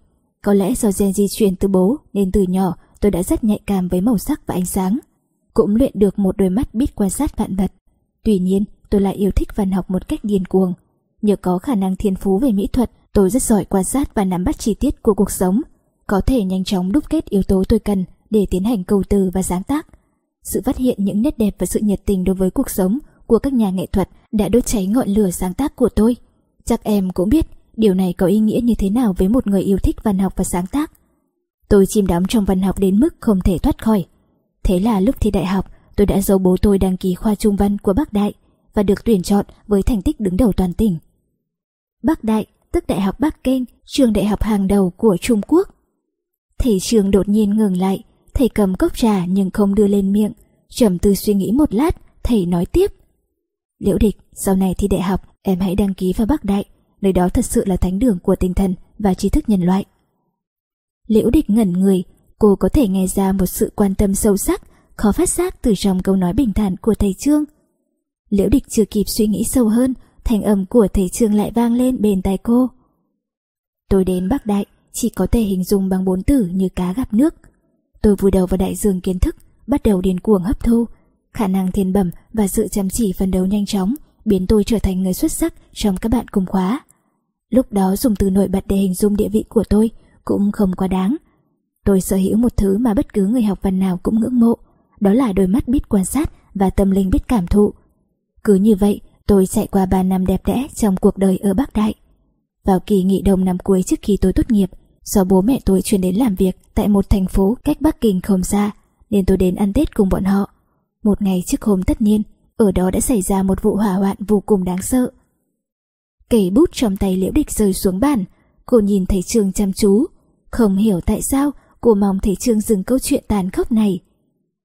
Có lẽ do gen di truyền từ bố nên từ nhỏ tôi đã rất nhạy cảm với màu sắc và ánh sáng. Cũng luyện được một đôi mắt biết quan sát vạn vật. Tuy nhiên, tôi lại yêu thích văn học một cách điên cuồng. Nhờ có khả năng thiên phú về mỹ thuật, tôi rất giỏi quan sát và nắm bắt chi tiết của cuộc sống. Có thể nhanh chóng đúc kết yếu tố tôi cần để tiến hành câu từ và sáng tác. Sự phát hiện những nét đẹp và sự nhiệt tình đối với cuộc sống của các nhà nghệ thuật đã đốt cháy ngọn lửa sáng tác của tôi. Chắc em cũng biết điều này có ý nghĩa như thế nào với một người yêu thích văn học và sáng tác. Tôi chìm đắm trong văn học đến mức không thể thoát khỏi. Thế là lúc thi đại học, tôi đã giấu bố tôi đăng ký khoa trung văn của Bắc Đại và được tuyển chọn với thành tích đứng đầu toàn tỉnh. Bắc Đại, tức Đại học Bắc Kinh, trường đại học hàng đầu của Trung Quốc. Thầy trường đột nhiên ngừng lại, thầy cầm cốc trà nhưng không đưa lên miệng, trầm tư suy nghĩ một lát, thầy nói tiếp. Liễu địch, sau này thi đại học, em hãy đăng ký vào Bắc Đại, nơi đó thật sự là thánh đường của tinh thần và trí thức nhân loại. Liễu địch ngẩn người, cô có thể nghe ra một sự quan tâm sâu sắc, khó phát giác từ trong câu nói bình thản của thầy Trương. Liễu địch chưa kịp suy nghĩ sâu hơn, thành âm của thầy Trương lại vang lên bên tai cô. Tôi đến Bắc Đại, chỉ có thể hình dung bằng bốn từ như cá gặp nước. Tôi vùi đầu vào đại dương kiến thức, bắt đầu điên cuồng hấp thu, Khả năng thiên bẩm và sự chăm chỉ phấn đấu nhanh chóng biến tôi trở thành người xuất sắc trong các bạn cùng khóa. Lúc đó dùng từ nổi bật để hình dung địa vị của tôi cũng không quá đáng. Tôi sở hữu một thứ mà bất cứ người học văn nào cũng ngưỡng mộ, đó là đôi mắt biết quan sát và tâm linh biết cảm thụ. Cứ như vậy, tôi chạy qua 3 năm đẹp đẽ trong cuộc đời ở Bắc Đại. Vào kỳ nghỉ đông năm cuối trước khi tôi tốt nghiệp, do bố mẹ tôi chuyển đến làm việc tại một thành phố cách Bắc Kinh không xa, nên tôi đến ăn Tết cùng bọn họ. Một ngày trước hôm tất niên, ở đó đã xảy ra một vụ hỏa hoạn vô cùng đáng sợ. Kể bút trong tay liễu địch rơi xuống bàn, cô nhìn thấy Trương chăm chú. Không hiểu tại sao cô mong thấy Trương dừng câu chuyện tàn khốc này.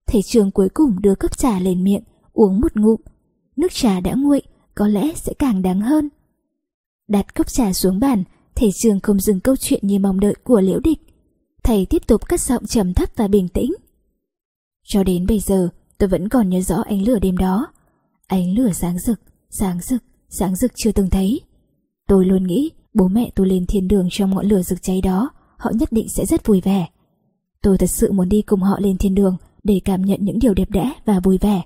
Thầy Trương cuối cùng đưa cốc trà lên miệng, uống một ngụm. Nước trà đã nguội, có lẽ sẽ càng đáng hơn. Đặt cốc trà xuống bàn, thầy Trương không dừng câu chuyện như mong đợi của liễu địch. Thầy tiếp tục cất giọng trầm thấp và bình tĩnh. Cho đến bây giờ, tôi vẫn còn nhớ rõ ánh lửa đêm đó. Ánh lửa sáng rực, sáng rực, sáng rực chưa từng thấy. Tôi luôn nghĩ bố mẹ tôi lên thiên đường trong ngọn lửa rực cháy đó, họ nhất định sẽ rất vui vẻ. Tôi thật sự muốn đi cùng họ lên thiên đường để cảm nhận những điều đẹp đẽ và vui vẻ.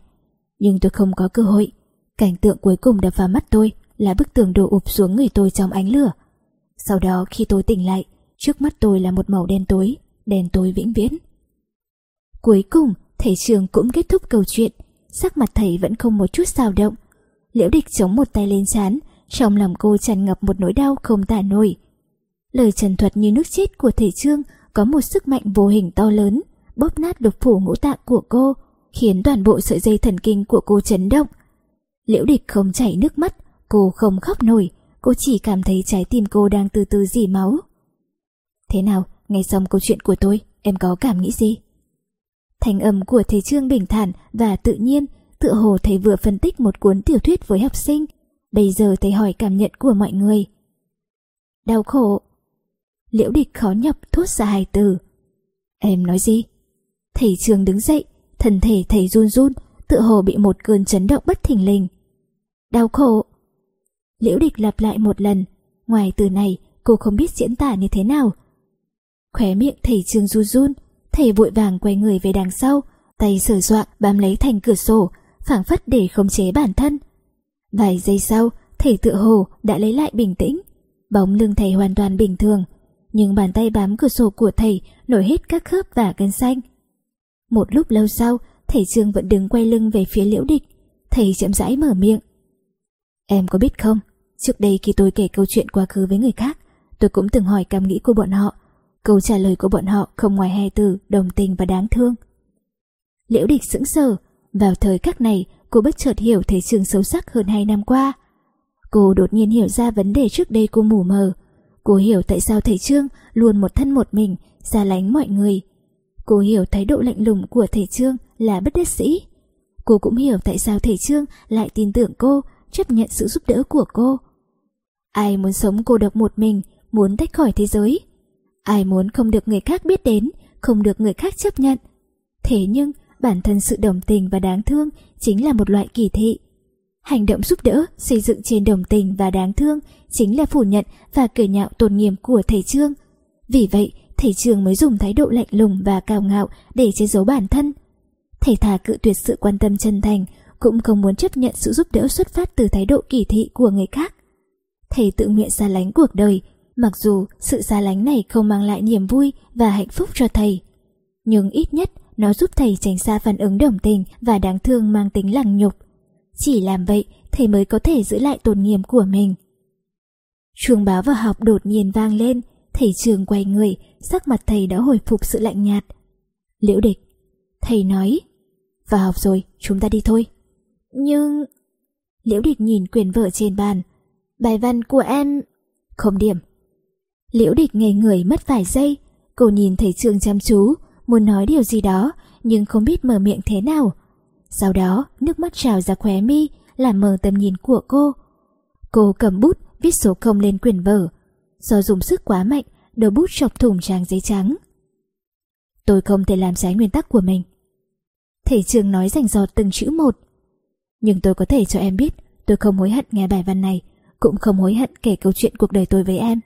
Nhưng tôi không có cơ hội. Cảnh tượng cuối cùng đập vào mắt tôi là bức tường đổ ụp xuống người tôi trong ánh lửa. Sau đó khi tôi tỉnh lại, trước mắt tôi là một màu đen tối, đen tối vĩnh viễn. Cuối cùng, thầy trường cũng kết thúc câu chuyện, sắc mặt thầy vẫn không một chút xào động. Liễu địch chống một tay lên chán, trong lòng cô tràn ngập một nỗi đau không tả nổi. Lời trần thuật như nước chết của thầy Trương có một sức mạnh vô hình to lớn, bóp nát lục phủ ngũ tạng của cô, khiến toàn bộ sợi dây thần kinh của cô chấn động. Liễu địch không chảy nước mắt, cô không khóc nổi, cô chỉ cảm thấy trái tim cô đang từ từ dì máu. Thế nào, nghe xong câu chuyện của tôi, em có cảm nghĩ gì? Thành âm của thầy Trương bình thản và tự nhiên, tựa hồ thầy vừa phân tích một cuốn tiểu thuyết với học sinh. Bây giờ thầy hỏi cảm nhận của mọi người. Đau khổ. Liễu địch khó nhập thốt ra hai từ. Em nói gì? Thầy Trương đứng dậy, thân thể thầy run run, tựa hồ bị một cơn chấn động bất thình lình. Đau khổ. Liễu địch lặp lại một lần, ngoài từ này cô không biết diễn tả như thế nào. Khóe miệng thầy Trường run run, thầy vội vàng quay người về đằng sau, tay sờ soạng bám lấy thành cửa sổ, phảng phất để khống chế bản thân. Vài giây sau, thầy tựa hồ đã lấy lại bình tĩnh. Bóng lưng thầy hoàn toàn bình thường, nhưng bàn tay bám cửa sổ của thầy nổi hết các khớp và gân xanh. Một lúc lâu sau, thầy Trương vẫn đứng quay lưng về phía liễu địch. Thầy chậm rãi mở miệng. Em có biết không, trước đây khi tôi kể câu chuyện quá khứ với người khác, tôi cũng từng hỏi cảm nghĩ của bọn họ. Câu trả lời của bọn họ không ngoài hai từ đồng tình và đáng thương. Liễu địch sững sờ, vào thời khắc này cô bất chợt hiểu thầy Trương sâu sắc hơn hai năm qua. Cô đột nhiên hiểu ra vấn đề trước đây cô mù mờ. Cô hiểu tại sao thầy Trương luôn một thân một mình, xa lánh mọi người. Cô hiểu thái độ lạnh lùng của thầy Trương là bất đắc sĩ. Cô cũng hiểu tại sao thầy Trương lại tin tưởng cô, chấp nhận sự giúp đỡ của cô. Ai muốn sống cô độc một mình, muốn tách khỏi thế giới. Ai muốn không được người khác biết đến, không được người khác chấp nhận. Thế nhưng, bản thân sự đồng tình và đáng thương chính là một loại kỳ thị. Hành động giúp đỡ xây dựng trên đồng tình và đáng thương chính là phủ nhận và cười nhạo tôn nghiêm của thầy Trương. Vì vậy, thầy Trương mới dùng thái độ lạnh lùng và cao ngạo để che giấu bản thân. Thầy thà cự tuyệt sự quan tâm chân thành, cũng không muốn chấp nhận sự giúp đỡ xuất phát từ thái độ kỳ thị của người khác. Thầy tự nguyện xa lánh cuộc đời, mặc dù sự xa lánh này không mang lại niềm vui và hạnh phúc cho thầy. Nhưng ít nhất nó giúp thầy tránh xa phản ứng đồng tình và đáng thương mang tính lằng nhục. Chỉ làm vậy, thầy mới có thể giữ lại tôn nghiêm của mình. Chuông báo vào học đột nhiên vang lên, thầy trường quay người, sắc mặt thầy đã hồi phục sự lạnh nhạt. Liễu địch, thầy nói, vào học rồi, chúng ta đi thôi. Nhưng... Liễu địch nhìn quyền vở trên bàn. Bài văn của em... Không điểm. Liễu địch ngây người mất vài giây. Cô nhìn thầy trường chăm chú, muốn nói điều gì đó, nhưng không biết mở miệng thế nào. Sau đó, nước mắt trào ra khóe mi, làm mờ tầm nhìn của cô. Cô cầm bút, viết số không lên quyển vở. Do dùng sức quá mạnh, đầu bút chọc thủng trang giấy trắng. Tôi không thể làm trái nguyên tắc của mình. Thầy trường nói rành giọt từng chữ một. Nhưng tôi có thể cho em biết tôi không hối hận nghe bài văn này, cũng không hối hận kể câu chuyện cuộc đời tôi với em.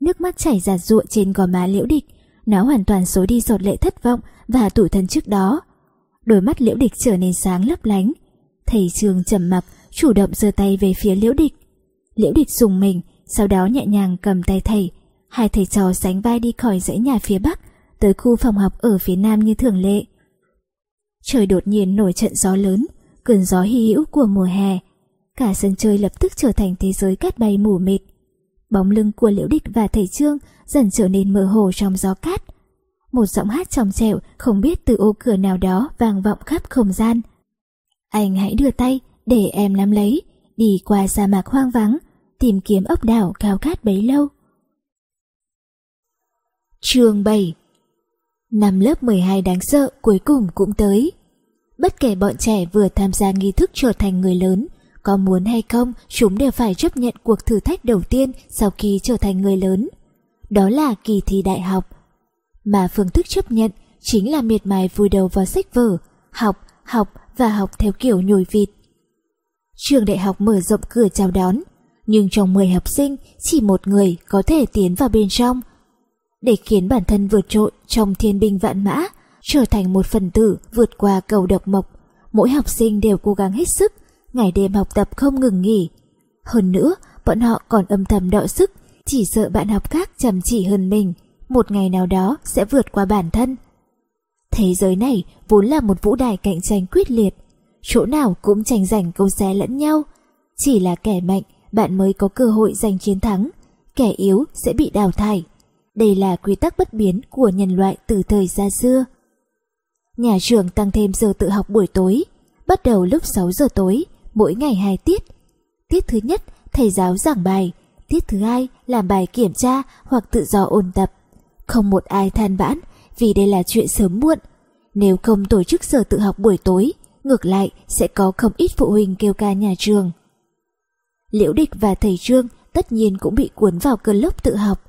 Nước mắt chảy giạt ruộng trên gò má liễu địch, nó hoàn toàn xối đi giọt lệ thất vọng và tủi thân trước đó. Đôi mắt liễu địch trở nên sáng lấp lánh. Thầy trường trầm mặc, chủ động giơ tay về phía liễu địch. Liễu địch dùng mình, sau đó nhẹ nhàng cầm tay thầy. Hai thầy trò sánh vai đi khỏi dãy nhà phía bắc, tới khu phòng học ở phía nam như thường lệ. Trời đột nhiên nổi trận gió lớn, cơn gió hy hữu của mùa hè. Cả sân chơi lập tức trở thành thế giới cát bay mù mịt. Bóng lưng của Liễu Địch và thầy Trương dần trở nên mơ hồ trong gió cát. Một giọng hát trong trẻo không biết từ ô cửa nào đó vang vọng khắp không gian. Anh hãy đưa tay để em nắm lấy, đi qua sa mạc hoang vắng, tìm kiếm ốc đảo cao cát bấy lâu. Trường 7 Năm lớp 12 đáng sợ cuối cùng cũng tới. Bất kể bọn trẻ vừa tham gia nghi thức trở thành người lớn, có muốn hay không, chúng đều phải chấp nhận cuộc thử thách đầu tiên sau khi trở thành người lớn. Đó là kỳ thi đại học. Mà phương thức chấp nhận chính là miệt mài vùi đầu vào sách vở, học, học và học theo kiểu nhồi vịt. Trường đại học mở rộng cửa chào đón, nhưng trong 10 học sinh chỉ một người có thể tiến vào bên trong. Để khiến bản thân vượt trội trong thiên binh vạn mã, trở thành một phần tử vượt qua cầu độc mộc. Mỗi học sinh đều cố gắng hết sức, ngày đêm học tập không ngừng nghỉ. Hơn nữa, bọn họ còn âm thầm đọ sức, chỉ sợ bạn học khác chăm chỉ hơn mình, một ngày nào đó sẽ vượt qua bản thân. Thế giới này vốn là một vũ đài cạnh tranh quyết liệt, chỗ nào cũng tranh giành câu xé lẫn nhau. Chỉ là kẻ mạnh, bạn mới có cơ hội giành chiến thắng, kẻ yếu sẽ bị đào thải. Đây là quy tắc bất biến của nhân loại từ thời xa xưa. Nhà trường tăng thêm giờ tự học buổi tối, bắt đầu lúc 6 giờ tối, mỗi ngày hai tiết. Tiết thứ nhất, thầy giáo giảng bài, tiết thứ hai, làm bài kiểm tra hoặc tự do ôn tập. Không một ai than vãn vì đây là chuyện sớm muộn. Nếu không tổ chức giờ tự học buổi tối, ngược lại sẽ có không ít phụ huynh kêu ca nhà trường. Liễu Địch và thầy Trương tất nhiên cũng bị cuốn vào cơn lốc tự học.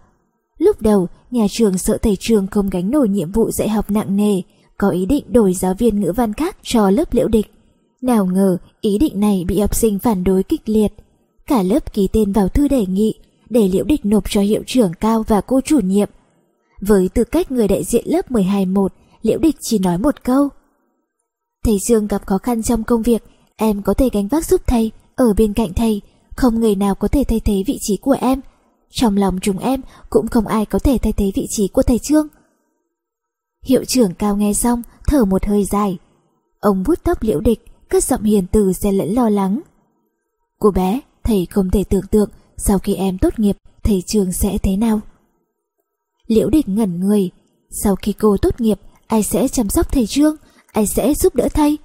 Lúc đầu, nhà trường sợ thầy Trương không gánh nổi nhiệm vụ dạy học nặng nề, có ý định đổi giáo viên ngữ văn khác cho lớp Liễu Địch. Nào ngờ ý định này bị học sinh phản đối kịch liệt. Cả lớp ký tên vào thư đề nghị để Liễu Địch nộp cho hiệu trưởng cao và cô chủ nhiệm. Với tư cách người đại diện lớp 12-1, Liễu Địch chỉ nói một câu. Thầy Dương gặp khó khăn trong công việc, em có thể gánh vác giúp thầy, ở bên cạnh thầy, không người nào có thể thay thế vị trí của em. Trong lòng chúng em cũng không ai có thể thay thế vị trí của thầy Trương. Hiệu trưởng cao nghe xong, thở một hơi dài. Ông vuốt tóc liễu địch, cất giọng hiền từ xen lẫn lo lắng. Cô bé, thầy không thể tưởng tượng sau khi em tốt nghiệp, thầy trường sẽ thế nào. Liễu địch ngẩn người, sau khi cô tốt nghiệp, ai sẽ chăm sóc thầy Trương, ai sẽ giúp đỡ thầy.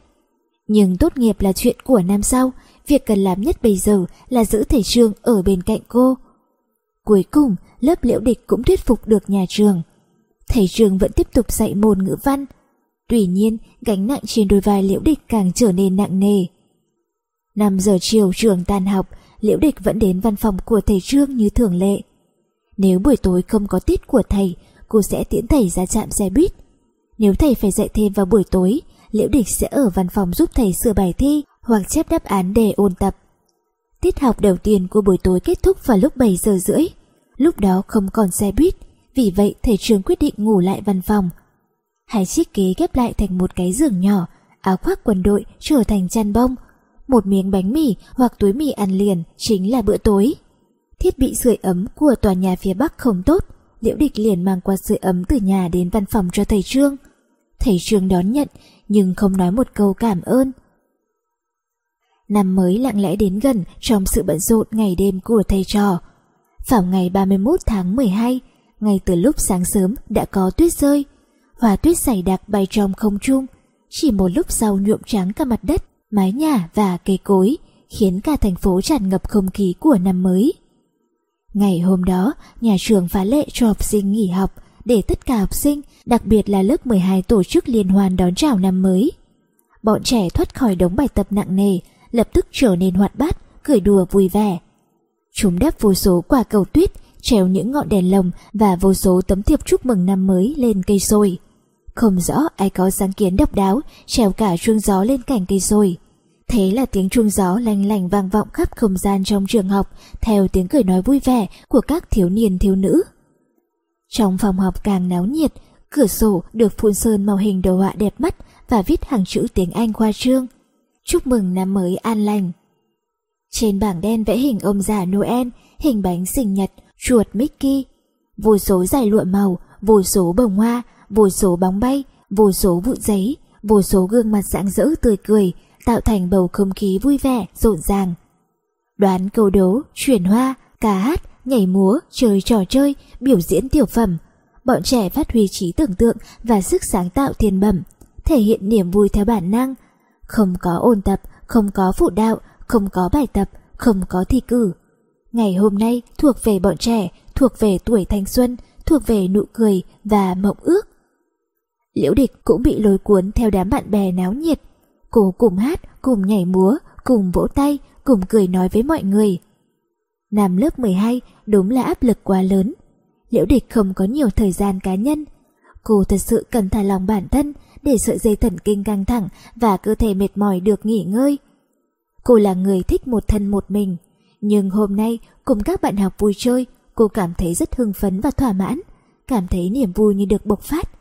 Nhưng tốt nghiệp là chuyện của năm sau, việc cần làm nhất bây giờ là giữ thầy Trương ở bên cạnh cô. Cuối cùng, lớp liễu địch cũng thuyết phục được nhà trường. Thầy trường vẫn tiếp tục dạy môn ngữ văn. Tuy nhiên, gánh nặng trên đôi vai liễu địch càng trở nên nặng nề. 5 giờ chiều trường tan học, liễu địch vẫn đến văn phòng của thầy Trương như thường lệ. Nếu buổi tối không có tiết của thầy, cô sẽ tiễn thầy ra trạm xe buýt. Nếu thầy phải dạy thêm vào buổi tối, liễu địch sẽ ở văn phòng giúp thầy sửa bài thi hoặc chép đáp án để ôn tập. Tiết học đầu tiên của buổi tối kết thúc vào lúc 7 giờ rưỡi. Lúc đó không còn xe buýt, vì vậy thầy trường quyết định ngủ lại văn phòng. Hai chiếc ghế ghép lại thành một cái giường nhỏ, áo khoác quần đội trở thành chăn bông. Một miếng bánh mì hoặc túi mì ăn liền chính là bữa tối. Thiết bị sưởi ấm của tòa nhà phía Bắc không tốt, Liễu Địch liền mang qua sưởi ấm từ nhà đến văn phòng cho thầy Trương. Thầy Trương đón nhận nhưng không nói một câu cảm ơn. Năm mới lặng lẽ đến gần trong sự bận rộn ngày đêm của thầy trò. Vào ngày 31 tháng 12, ngay từ lúc sáng sớm đã có tuyết rơi. Hoa tuyết dày đặc bay trong không trung, chỉ một lúc sau nhuộm trắng cả mặt đất, mái nhà và cây cối, khiến cả thành phố tràn ngập không khí của năm mới. Ngày hôm đó, nhà trường phá lệ cho học sinh nghỉ học để tất cả học sinh, đặc biệt là lớp 12 tổ chức liên hoan đón chào năm mới. Bọn trẻ thoát khỏi đống bài tập nặng nề, lập tức trở nên hoạt bát, cười đùa vui vẻ. Chúng đắp vô số quả cầu tuyết, treo những ngọn đèn lồng và vô số tấm thiệp chúc mừng năm mới lên cây sồi. Không rõ ai có sáng kiến độc đáo, treo cả chuông gió lên cành cây rồi Thế là tiếng chuông gió lanh lành vang vọng khắp không gian trong trường học, theo tiếng cười nói vui vẻ của các thiếu niên thiếu nữ. Trong phòng học càng náo nhiệt, cửa sổ được phun sơn màu hình đồ họa đẹp mắt và viết hàng chữ tiếng Anh khoa trương. Chúc mừng năm mới an lành. Trên bảng đen vẽ hình ông già Noel, hình bánh sinh nhật, chuột Mickey. Vô số giải lụa màu, vô số bông hoa, vô số bóng bay, vô số vụn giấy, vô số gương mặt rạng rỡ tươi cười, tạo thành bầu không khí vui vẻ, rộn ràng. Đoán câu đố, chuyển hoa, ca hát, nhảy múa, chơi trò chơi, biểu diễn tiểu phẩm. Bọn trẻ phát huy trí tưởng tượng và sức sáng tạo thiên bẩm, thể hiện niềm vui theo bản năng. Không có ôn tập, không có phụ đạo, không có bài tập, không có thi cử. Ngày hôm nay thuộc về bọn trẻ, thuộc về tuổi thanh xuân, thuộc về nụ cười và mộng ước. Liễu địch cũng bị lôi cuốn theo đám bạn bè náo nhiệt. Cô cùng hát, cùng nhảy múa, cùng vỗ tay, cùng cười nói với mọi người. Năm lớp 12 đúng là áp lực quá lớn. Liễu địch không có nhiều thời gian cá nhân. Cô thật sự cần thả lòng bản thân để sợi dây thần kinh căng thẳng và cơ thể mệt mỏi được nghỉ ngơi. Cô là người thích một thân một mình, nhưng hôm nay cùng các bạn học vui chơi, cô cảm thấy rất hưng phấn và thỏa mãn, cảm thấy niềm vui như được bộc phát.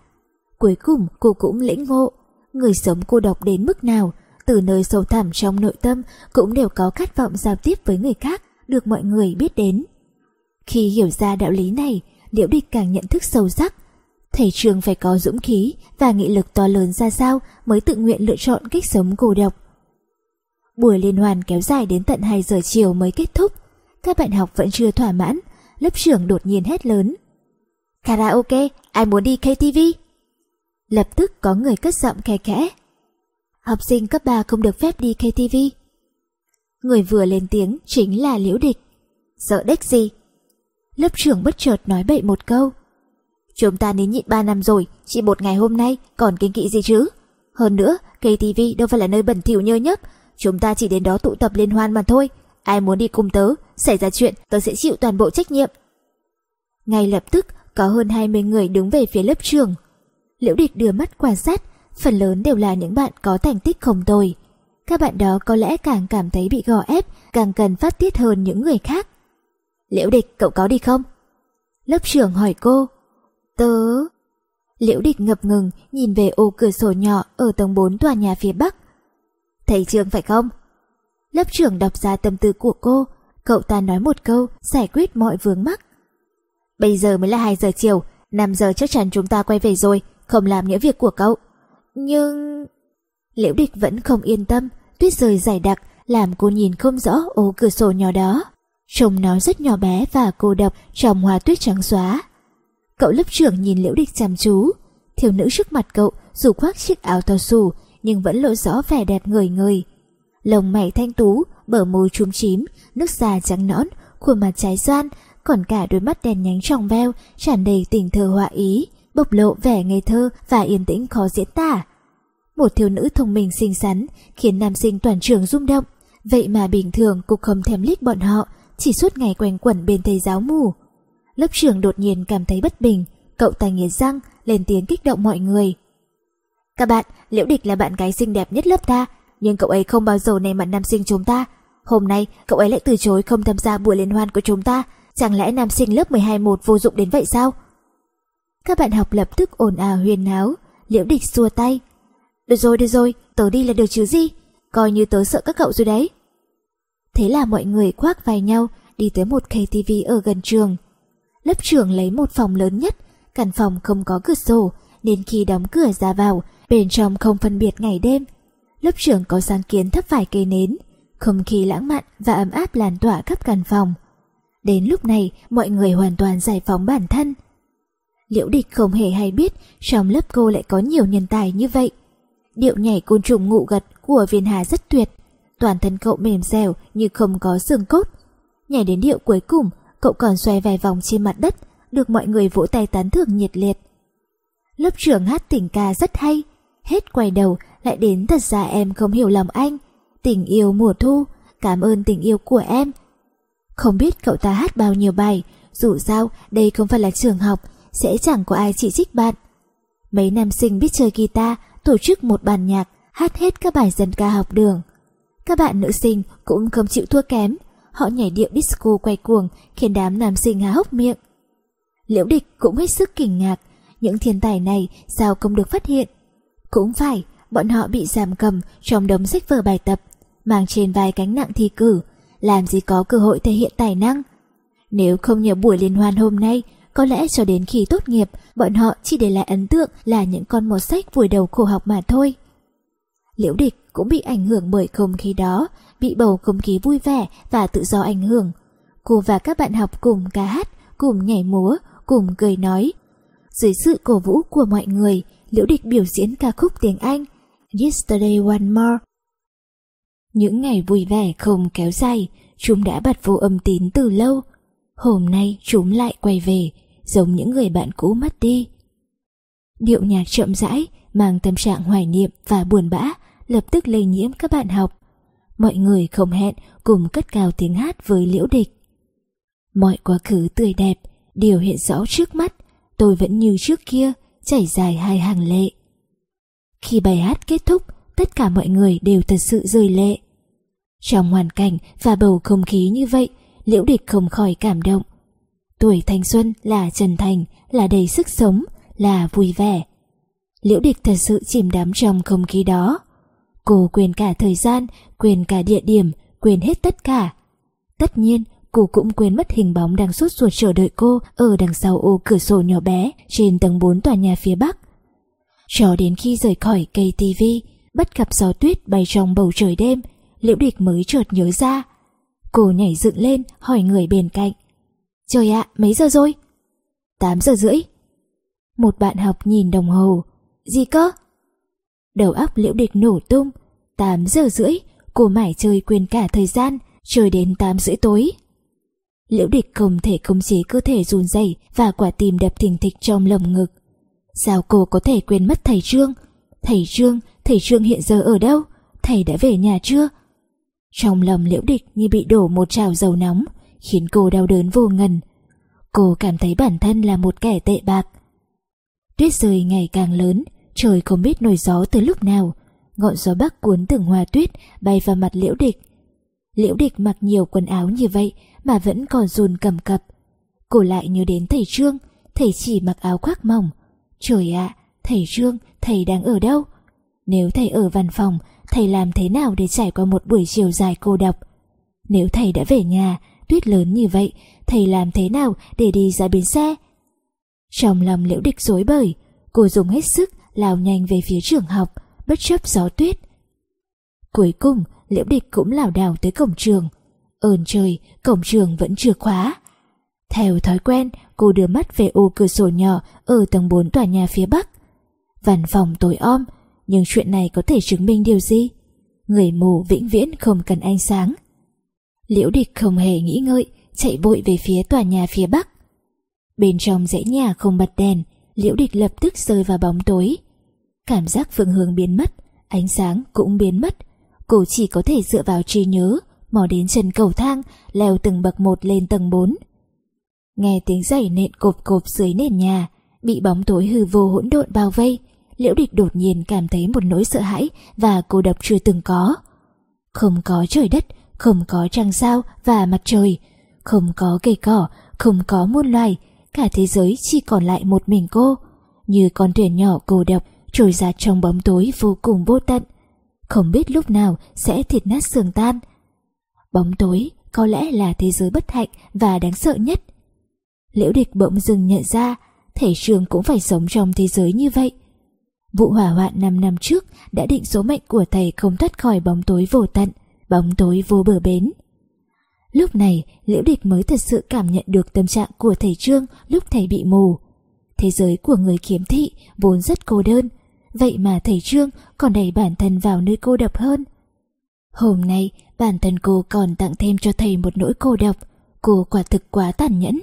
Cuối cùng cô cũng lĩnh ngộ, người sống cô độc đến mức nào, từ nơi sâu thẳm trong nội tâm cũng đều có khát vọng giao tiếp với người khác, được mọi người biết đến. Khi hiểu ra đạo lý này, Liễu Địch càng nhận thức sâu sắc. Thầy trường phải có dũng khí và nghị lực to lớn ra sao mới tự nguyện lựa chọn cách sống cô độc. Buổi liên hoàn kéo dài đến tận 2 giờ chiều mới kết thúc. Các bạn học vẫn chưa thỏa mãn, lớp trưởng đột nhiên hét lớn. Karaoke, ai muốn đi KTV? Lập tức có người cất giọng khe khẽ. Học sinh cấp 3 không được phép đi KTV. Người vừa lên tiếng chính là Liễu Địch. Sợ đếch gì? Lớp trưởng bất chợt nói bậy một câu. Chúng ta nín nhịn 3 năm rồi, chỉ một ngày hôm nay còn kinh kỵ gì chứ? Hơn nữa, KTV đâu phải là nơi bẩn thỉu nhơ nhấp, chúng ta chỉ đến đó tụ tập liên hoan mà thôi. Ai muốn đi cùng tớ, xảy ra chuyện tớ sẽ chịu toàn bộ trách nhiệm. Ngay lập tức có hơn 20 người đứng về phía lớp trường. Liễu địch đưa mắt quan sát, phần lớn đều là những bạn có thành tích không tồi. Các bạn đó có lẽ càng cảm thấy bị gò ép, càng cần phát tiết hơn những người khác. Liễu địch, cậu có đi không? Lớp trưởng hỏi cô. Tớ... Liễu địch ngập ngừng nhìn về ô cửa sổ nhỏ ở tầng 4 tòa nhà phía bắc. Thầy trường phải không? Lớp trưởng đọc ra tâm tư của cô, cậu ta nói một câu giải quyết mọi vướng mắc. Bây giờ mới là 2 giờ chiều, 5 giờ chắc chắn chúng ta quay về rồi, không làm những việc của cậu. Nhưng... Liễu địch vẫn không yên tâm, tuyết rơi dày đặc làm cô nhìn không rõ ô cửa sổ nhỏ đó. Trông nó rất nhỏ bé và cô độc trong hoa tuyết trắng xóa. Cậu lớp trưởng nhìn liễu địch chăm chú. Thiếu nữ trước mặt cậu dù khoác chiếc áo to xù nhưng vẫn lộ rõ vẻ đẹp người người. Lồng mày thanh tú, bờ môi trúng chím, nước da trắng nõn, khuôn mặt trái xoan, còn cả đôi mắt đèn nhánh trong veo, tràn đầy tình thơ họa ý, bộc lộ vẻ ngây thơ và yên tĩnh khó diễn tả. Một thiếu nữ thông minh xinh xắn khiến nam sinh toàn trường rung động, vậy mà bình thường cô không thèm liếc bọn họ, chỉ suốt ngày quanh quẩn bên thầy giáo mù. Lớp trưởng đột nhiên cảm thấy bất bình, cậu ta nghiến răng, lên tiếng kích động mọi người. Các bạn, Liễu Địch là bạn gái xinh đẹp nhất lớp ta, nhưng cậu ấy không bao giờ nề mặt nam sinh chúng ta. Hôm nay, cậu ấy lại từ chối không tham gia buổi liên hoan của chúng ta. Chẳng lẽ nam sinh lớp 12 một vô dụng đến vậy sao? Các bạn học lập tức ồn ào huyền náo, Liễu Địch xua tay. Được rồi, được rồi, tớ đi là được chứ gì? Coi như tớ sợ các cậu rồi đấy. Thế là mọi người khoác vai nhau đi tới một KTV ở gần trường. Lớp trưởng lấy một phòng lớn nhất, căn phòng không có cửa sổ, nên khi đóng cửa ra vào, bên trong không phân biệt ngày đêm. Lớp trưởng có sáng kiến thấp vài cây nến, không khí lãng mạn và ấm áp lan tỏa khắp căn phòng. Đến lúc này, mọi người hoàn toàn giải phóng bản thân. Liễu địch không hề hay biết trong lớp cô lại có nhiều nhân tài như vậy. Điệu nhảy côn trùng ngụ gật của viên hà rất tuyệt, toàn thân cậu mềm dẻo như không có xương cốt. Nhảy đến điệu cuối cùng, cậu còn xoay vài vòng trên mặt đất, được mọi người vỗ tay tán thưởng nhiệt liệt. Lớp trưởng hát tình ca rất hay, hết quay đầu lại đến thật ra em không hiểu lòng anh. Tình yêu mùa thu, cảm ơn tình yêu của em. Không biết cậu ta hát bao nhiêu bài, dù sao đây không phải là trường học, sẽ chẳng có ai chỉ trích bạn. Mấy nam sinh biết chơi guitar, tổ chức một bàn nhạc, hát hết các bài dân ca học đường. Các bạn nữ sinh cũng không chịu thua kém, họ nhảy điệu disco quay cuồng khiến đám nam sinh há hốc miệng. Liễu địch cũng hết sức kinh ngạc, những thiên tài này sao không được phát hiện. Cũng phải, bọn họ bị giảm cầm trong đống sách vở bài tập, mang trên vai cánh nặng thi cử, làm gì có cơ hội thể hiện tài năng. Nếu không nhờ buổi liên hoan hôm nay, có lẽ cho đến khi tốt nghiệp, bọn họ chỉ để lại ấn tượng là những con một sách vùi đầu khổ học mà thôi. Liễu địch cũng bị ảnh hưởng bởi không khí đó, bị bầu không khí vui vẻ và tự do ảnh hưởng. Cô và các bạn học cùng ca hát, cùng nhảy múa, cùng cười nói. Dưới sự cổ vũ của mọi người, Liễu Địch biểu diễn ca khúc tiếng Anh Yesterday One More. Những ngày vui vẻ không kéo dài, chúng đã bật vô âm tín từ lâu. Hôm nay chúng lại quay về, giống những người bạn cũ mất đi. Điệu nhạc chậm rãi, mang tâm trạng hoài niệm và buồn bã, lập tức lây nhiễm các bạn học. Mọi người không hẹn cùng cất cao tiếng hát với liễu địch. Mọi quá khứ tươi đẹp, đều hiện rõ trước mắt, tôi vẫn như trước kia, chảy dài hai hàng lệ. Khi bài hát kết thúc, tất cả mọi người đều thật sự rơi lệ. Trong hoàn cảnh và bầu không khí như vậy, liễu địch không khỏi cảm động. Tuổi thanh xuân là chân thành, là đầy sức sống, là vui vẻ. Liễu địch thật sự chìm đắm trong không khí đó. Cô quên cả thời gian, quên cả địa điểm, quên hết tất cả. Tất nhiên, cô cũng quên mất hình bóng đang sốt ruột chờ đợi cô ở đằng sau ô cửa sổ nhỏ bé trên tầng 4 tòa nhà phía bắc. Cho đến khi rời khỏi cây tivi, bắt gặp gió tuyết bay trong bầu trời đêm, liễu địch mới chợt nhớ ra. Cô nhảy dựng lên hỏi người bên cạnh. Trời ạ, mấy giờ rồi? 8 giờ rưỡi. Một bạn học nhìn đồng hồ. Gì cơ? Đầu óc liễu địch nổ tung. 8 giờ rưỡi, cô mải chơi quên cả thời gian, chơi đến 8 rưỡi tối. Liễu địch không thể khống chế cơ thể run rẩy và quả tim đập thình thịch trong lồng ngực. Sao cô có thể quên mất thầy Trương? Thầy Trương, thầy Trương hiện giờ ở đâu? Thầy đã về nhà chưa? Trong lòng liễu địch như bị đổ một trào dầu nóng, khiến cô đau đớn vô ngần. Cô cảm thấy bản thân là một kẻ tệ bạc. Tuyết rơi ngày càng lớn, trời không biết nổi gió từ lúc nào. Ngọn gió bắc cuốn từng hoa tuyết bay vào mặt liễu địch. Liễu địch mặc nhiều quần áo như vậy mà vẫn còn run cầm cập. Cô lại nhớ đến thầy Trương, thầy chỉ mặc áo khoác mỏng. Trời ạ, thầy Trương, thầy đang ở đâu? Nếu thầy ở văn phòng, thầy làm thế nào để trải qua một buổi chiều dài cô độc? Nếu thầy đã về nhà, tuyết lớn như vậy, thầy làm thế nào để đi ra bến xe? Trong lòng liễu địch rối bời, cô dùng hết sức lao nhanh về phía trường học, bất chấp gió tuyết. Cuối cùng, liễu địch cũng lảo đảo tới cổng trường. Ơn trời, cổng trường vẫn chưa khóa. Theo thói quen, cô đưa mắt về ô cửa sổ nhỏ ở tầng 4 tòa nhà phía bắc. Văn phòng tối om, nhưng chuyện này có thể chứng minh điều gì? Người mù vĩnh viễn không cần ánh sáng. Liễu địch không hề nghĩ ngợi, chạy vội về phía tòa nhà phía bắc. Bên trong dãy nhà không bật đèn, liễu địch lập tức rơi vào bóng tối. Cảm giác phương hướng biến mất, ánh sáng cũng biến mất. Cô chỉ có thể dựa vào trí nhớ, mò đến chân cầu thang, leo từng bậc một lên tầng 4. Nghe tiếng giày nện cộp cộp dưới nền nhà, bị bóng tối hư vô hỗn độn bao vây, liễu địch đột nhiên cảm thấy một nỗi sợ hãi và cô độc chưa từng có. Không có trời đất, không có trăng sao và mặt trời, không có cây cỏ, không có muôn loài, cả thế giới chỉ còn lại một mình cô, như con thuyền nhỏ cô độc trôi ra trong bóng tối vô cùng vô tận, không biết lúc nào sẽ thịt nát xương tan. Bóng tối có lẽ là thế giới bất hạnh và đáng sợ nhất. Liễu địch bỗng dừng nhận ra, thể trường cũng phải sống trong thế giới như vậy. Vụ hỏa hoạn 5 năm trước đã định số mệnh của thầy không thoát khỏi bóng tối vô tận, bóng tối vô bờ bến. Lúc này, Liễu Địch mới thật sự cảm nhận được tâm trạng của thầy Trương lúc thầy bị mù. Thế giới của người kiếm thị vốn rất cô đơn, vậy mà thầy Trương còn đẩy bản thân vào nơi cô độc hơn. Hôm nay, bản thân cô còn tặng thêm cho thầy một nỗi cô độc, cô quả thực quá tàn nhẫn.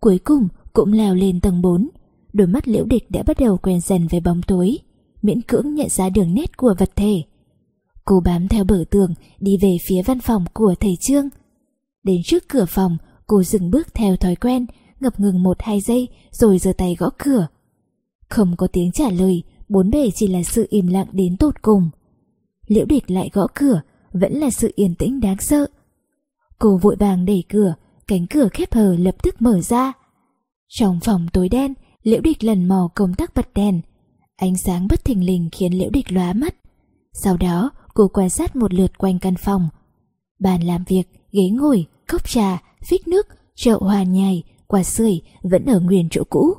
Cuối cùng cũng leo lên tầng 4, đôi mắt liễu địch đã bắt đầu quen dần với bóng tối, miễn cưỡng nhận ra đường nét của vật thể. Cô bám theo bờ tường đi về phía văn phòng của thầy Trương. Đến trước cửa phòng, cô dừng bước theo thói quen, ngập ngừng một hai giây rồi giơ tay gõ cửa. Không có tiếng trả lời, bốn bề chỉ là sự im lặng đến tột cùng. Liễu địch lại gõ cửa, vẫn là sự yên tĩnh đáng sợ. Cô vội vàng đẩy cửa, cánh cửa khép hờ lập tức mở ra. Trong phòng tối đen, liễu địch lần mò công tắc bật đèn. Ánh sáng bất thình lình khiến liễu địch lóa mắt. Sau đó, cô quan sát một lượt quanh căn phòng. Bàn làm việc, ghế ngồi, cốc trà, phích nước, chậu hoa nhài, quả sưởi vẫn ở nguyên chỗ cũ.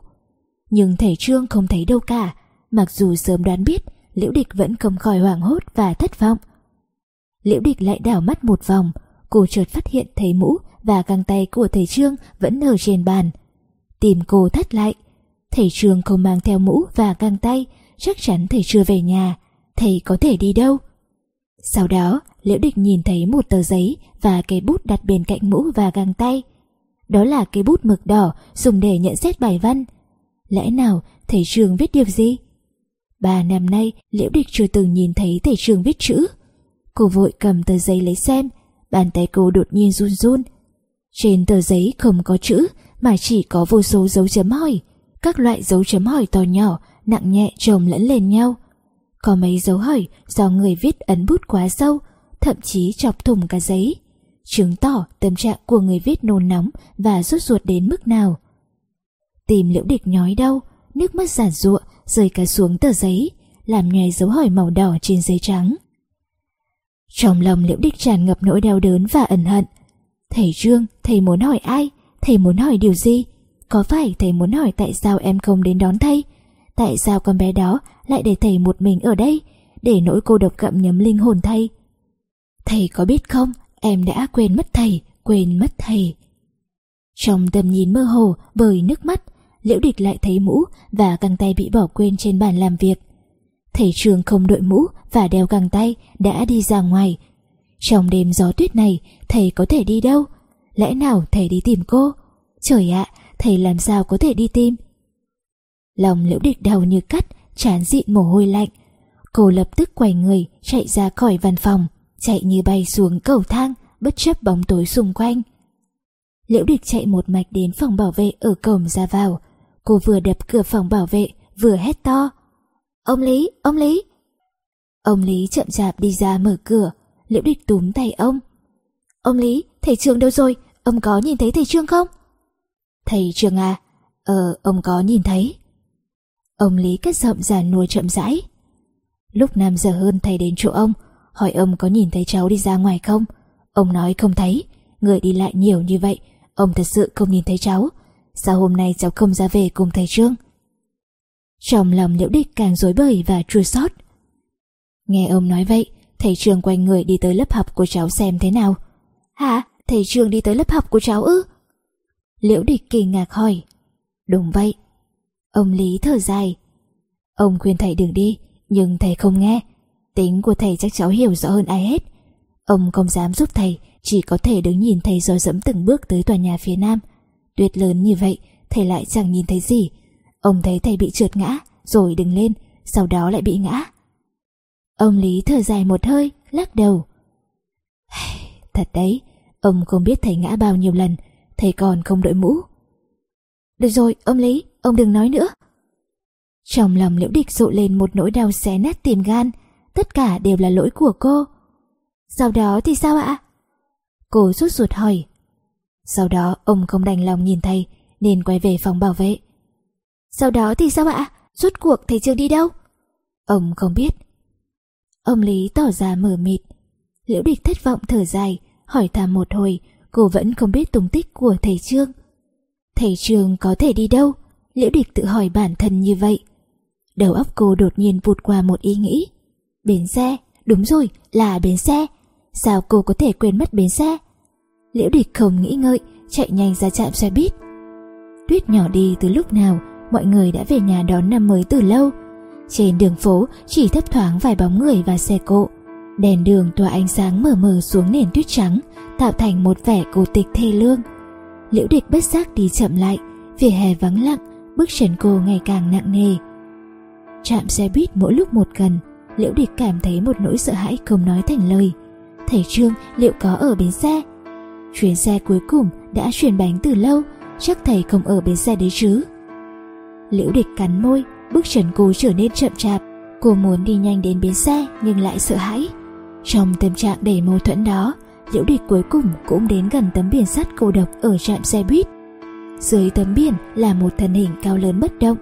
Nhưng thầy Trương không thấy đâu cả, mặc dù sớm đoán biết, Liễu Địch vẫn không khỏi hoảng hốt và thất vọng. Liễu Địch lại đảo mắt một vòng, cô chợt phát hiện thấy mũ và găng tay của thầy Trương vẫn ở trên bàn. Tìm cô thắt lại, thầy Trương không mang theo mũ và găng tay, chắc chắn thầy chưa về nhà, thầy có thể đi đâu? Sau đó, Liễu Địch nhìn thấy một tờ giấy và cây bút đặt bên cạnh mũ và găng tay. Đó là cây bút mực đỏ dùng để nhận xét bài văn. Lẽ nào thầy trường viết điều gì? Ba năm nay, Liễu Địch chưa từng nhìn thấy thầy trường viết chữ. Cô vội cầm tờ giấy lấy xem, bàn tay cô đột nhiên run run. Trên tờ giấy không có chữ, mà chỉ có vô số dấu chấm hỏi. Các loại dấu chấm hỏi to nhỏ, nặng nhẹ chồng lẫn lên nhau. Có mấy dấu hỏi do người viết ấn bút quá sâu, thậm chí chọc thủng cả giấy, chứng tỏ tâm trạng của người viết nôn nóng và rút ruột đến mức nào. Tìm liễu địch nhói đau, nước mắt giản ruộng rơi cả xuống tờ giấy, làm nhòe dấu hỏi màu đỏ trên giấy trắng. Trong lòng liễu địch tràn ngập nỗi đau đớn và ẩn hận. Thầy Trương, thầy muốn hỏi ai? Thầy muốn hỏi điều gì? Có phải thầy muốn hỏi tại sao em không đến đón thầy? Tại sao con bé đó lại để thầy một mình ở đây? Để nỗi cô độc gặm nhấm linh hồn thầy? Thầy có biết không, em đã quên mất thầy, quên mất thầy. Trong tầm nhìn mơ hồ bởi nước mắt, Liễu Địch lại thấy mũ và găng tay bị bỏ quên trên bàn làm việc. Thầy trường không đội mũ và đeo găng tay đã đi ra ngoài. Trong đêm gió tuyết này, thầy có thể đi đâu? Lẽ nào thầy đi tìm cô? Trời ạ, thầy làm sao có thể đi tìm? Lòng liễu địch đau như cắt, chán dịn mồ hôi lạnh. Cô lập tức quay người, chạy ra khỏi văn phòng, chạy như bay xuống cầu thang, bất chấp bóng tối xung quanh. Liễu địch chạy một mạch đến phòng bảo vệ ở cổng ra vào. Cô vừa đập cửa phòng bảo vệ, vừa hét to. Ông Lý, ông Lý! Ông Lý chậm chạp đi ra mở cửa, liễu địch túm tay ông. Ông Lý, thầy Trương đâu rồi? Ông có nhìn thấy thầy Trương không? Thầy Trương à? Ờ, ông có nhìn thấy. Ông Lý cất giọng già nuôi chậm rãi. Lúc 5 giờ hơn thầy đến chỗ ông, hỏi ông có nhìn thấy cháu đi ra ngoài không? Ông nói không thấy, người đi lại nhiều như vậy, ông thật sự không nhìn thấy cháu. Sao hôm nay cháu không ra về cùng thầy Trương? Trong lòng liễu địch càng rối bời và chua xót. Nghe ông nói vậy, thầy Trương quay người đi tới lớp học của cháu xem thế nào. Hả? Thầy Trương đi tới lớp học của cháu ư? Liễu địch kỳ ngạc hỏi. Đúng vậy. Ông Lý thở dài. Ông khuyên thầy đừng đi, nhưng thầy không nghe. Tính của thầy chắc cháu hiểu rõ hơn ai hết. Ông không dám giúp thầy, chỉ có thể đứng nhìn thầy rồi dẫm từng bước tới tòa nhà phía nam. Tuyết lớn như vậy, thầy lại chẳng nhìn thấy gì. Ông thấy thầy bị trượt ngã, rồi đứng lên, sau đó lại bị ngã. Ông Lý thở dài một hơi, lắc đầu. Thật đấy, ông không biết thầy ngã bao nhiêu lần, thầy còn không đội mũ. Được rồi, ông Lý, ông đừng nói nữa. Trong lòng liễu địch rộ lên một nỗi đau xé nát tìm gan, tất cả đều là lỗi của cô. Sau đó thì sao ạ? Cô rút ruột hỏi. Sau đó ông không đành lòng nhìn thầy nên quay về phòng bảo vệ. Sau đó thì sao ạ? Rốt cuộc thầy Trương đi đâu? Ông không biết. Ông Lý tỏ ra mờ mịt. Liễu địch thất vọng thở dài, hỏi thăm một hồi, cô vẫn không biết tung tích của thầy Trương. Thầy Trương có thể đi đâu? Liễu địch tự hỏi bản thân như vậy. Đầu óc cô đột nhiên vụt qua một ý nghĩ. Bến xe, đúng rồi, là bến xe. Sao cô có thể quên mất bến xe? Liễu địch không nghĩ ngợi, chạy nhanh ra trạm xe buýt. Tuyết nhỏ đi từ lúc nào, mọi người đã về nhà đón năm mới từ lâu. Trên đường phố chỉ thấp thoáng vài bóng người và xe cộ. Đèn đường tỏa ánh sáng mờ mờ xuống nền tuyết trắng, tạo thành một vẻ cổ tịch thê lương. Liễu địch bất giác đi chậm lại, vỉa hè vắng lặng, bước chân cô ngày càng nặng nề. trạm xe buýt mỗi lúc một gần, Liễu địch cảm thấy một nỗi sợ hãi không nói thành lời. Thầy Trương liệu có ở bến xe? Chuyến xe cuối cùng đã chuyển bánh từ lâu, chắc thầy không ở bến xe đấy chứ. Liễu địch cắn môi, bước chân cô trở nên chậm chạp. Cô muốn đi nhanh đến bến xe nhưng lại sợ hãi. Trong tâm trạng đầy mâu thuẫn đó, Liễu địch cuối cùng cũng đến gần tấm biển sắt cô độc ở trạm xe buýt. Dưới tấm biển là một thân hình cao lớn bất động.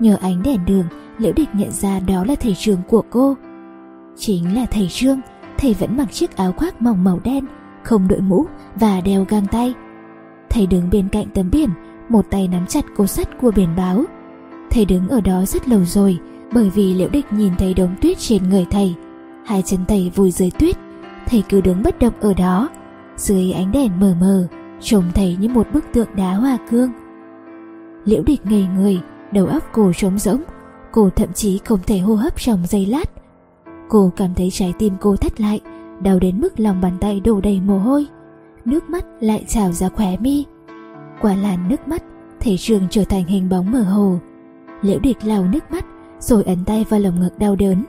Nhờ ánh đèn đường, Liễu địch nhận ra đó là thầy trường của cô. Chính là thầy Trương, thầy vẫn mặc chiếc áo khoác mỏng màu đen, không đội mũ và đeo găng tay. Thầy đứng bên cạnh tấm biển, một tay nắm chặt cố sắt của biển báo. Thầy đứng ở đó rất lâu rồi, bởi vì liễu địch nhìn thấy đống tuyết trên người thầy. Hai chân thầy vùi dưới tuyết, thầy cứ đứng bất động ở đó. Dưới ánh đèn mờ mờ, trông thầy như một bức tượng đá hoa cương. Liễu địch ngây người, đầu óc cô trống rỗng, cô thậm chí không thể hô hấp trong giây lát. Cô cảm thấy trái tim cô thắt lại, đau đến mức lòng bàn tay đổ đầy mồ hôi. Nước mắt lại trào ra khóe mi. Qua làn nước mắt, thể trường trở thành hình bóng mơ hồ. Liễu địch lau nước mắt, rồi ấn tay vào lồng ngực đau đớn.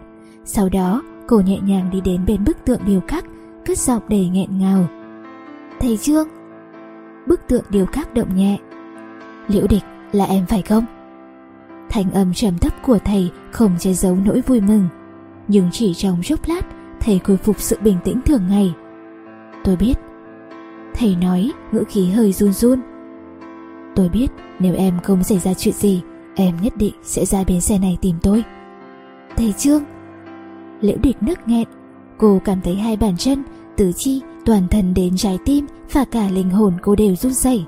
Sau đó, cô nhẹ nhàng đi đến bên bức tượng điêu khắc, cất giọng đầy nghẹn ngào. Thầy Trương! Bức tượng điêu khắc động nhẹ. Liễu địch, là em phải không? Thành âm trầm thấp của thầy không che giấu nỗi vui mừng nhưng chỉ trong chốc lát thầy khôi phục sự bình tĩnh thường ngày. Tôi biết. Thầy nói ngữ khí hơi run run. Tôi biết nếu em không xảy ra chuyện gì Em nhất định sẽ ra bến xe này tìm tôi. Thầy Trương. Liễu địch nức nghẹn. Cô cảm thấy hai bàn chân, tứ chi, toàn thân đến trái tim và cả linh hồn cô đều run rẩy.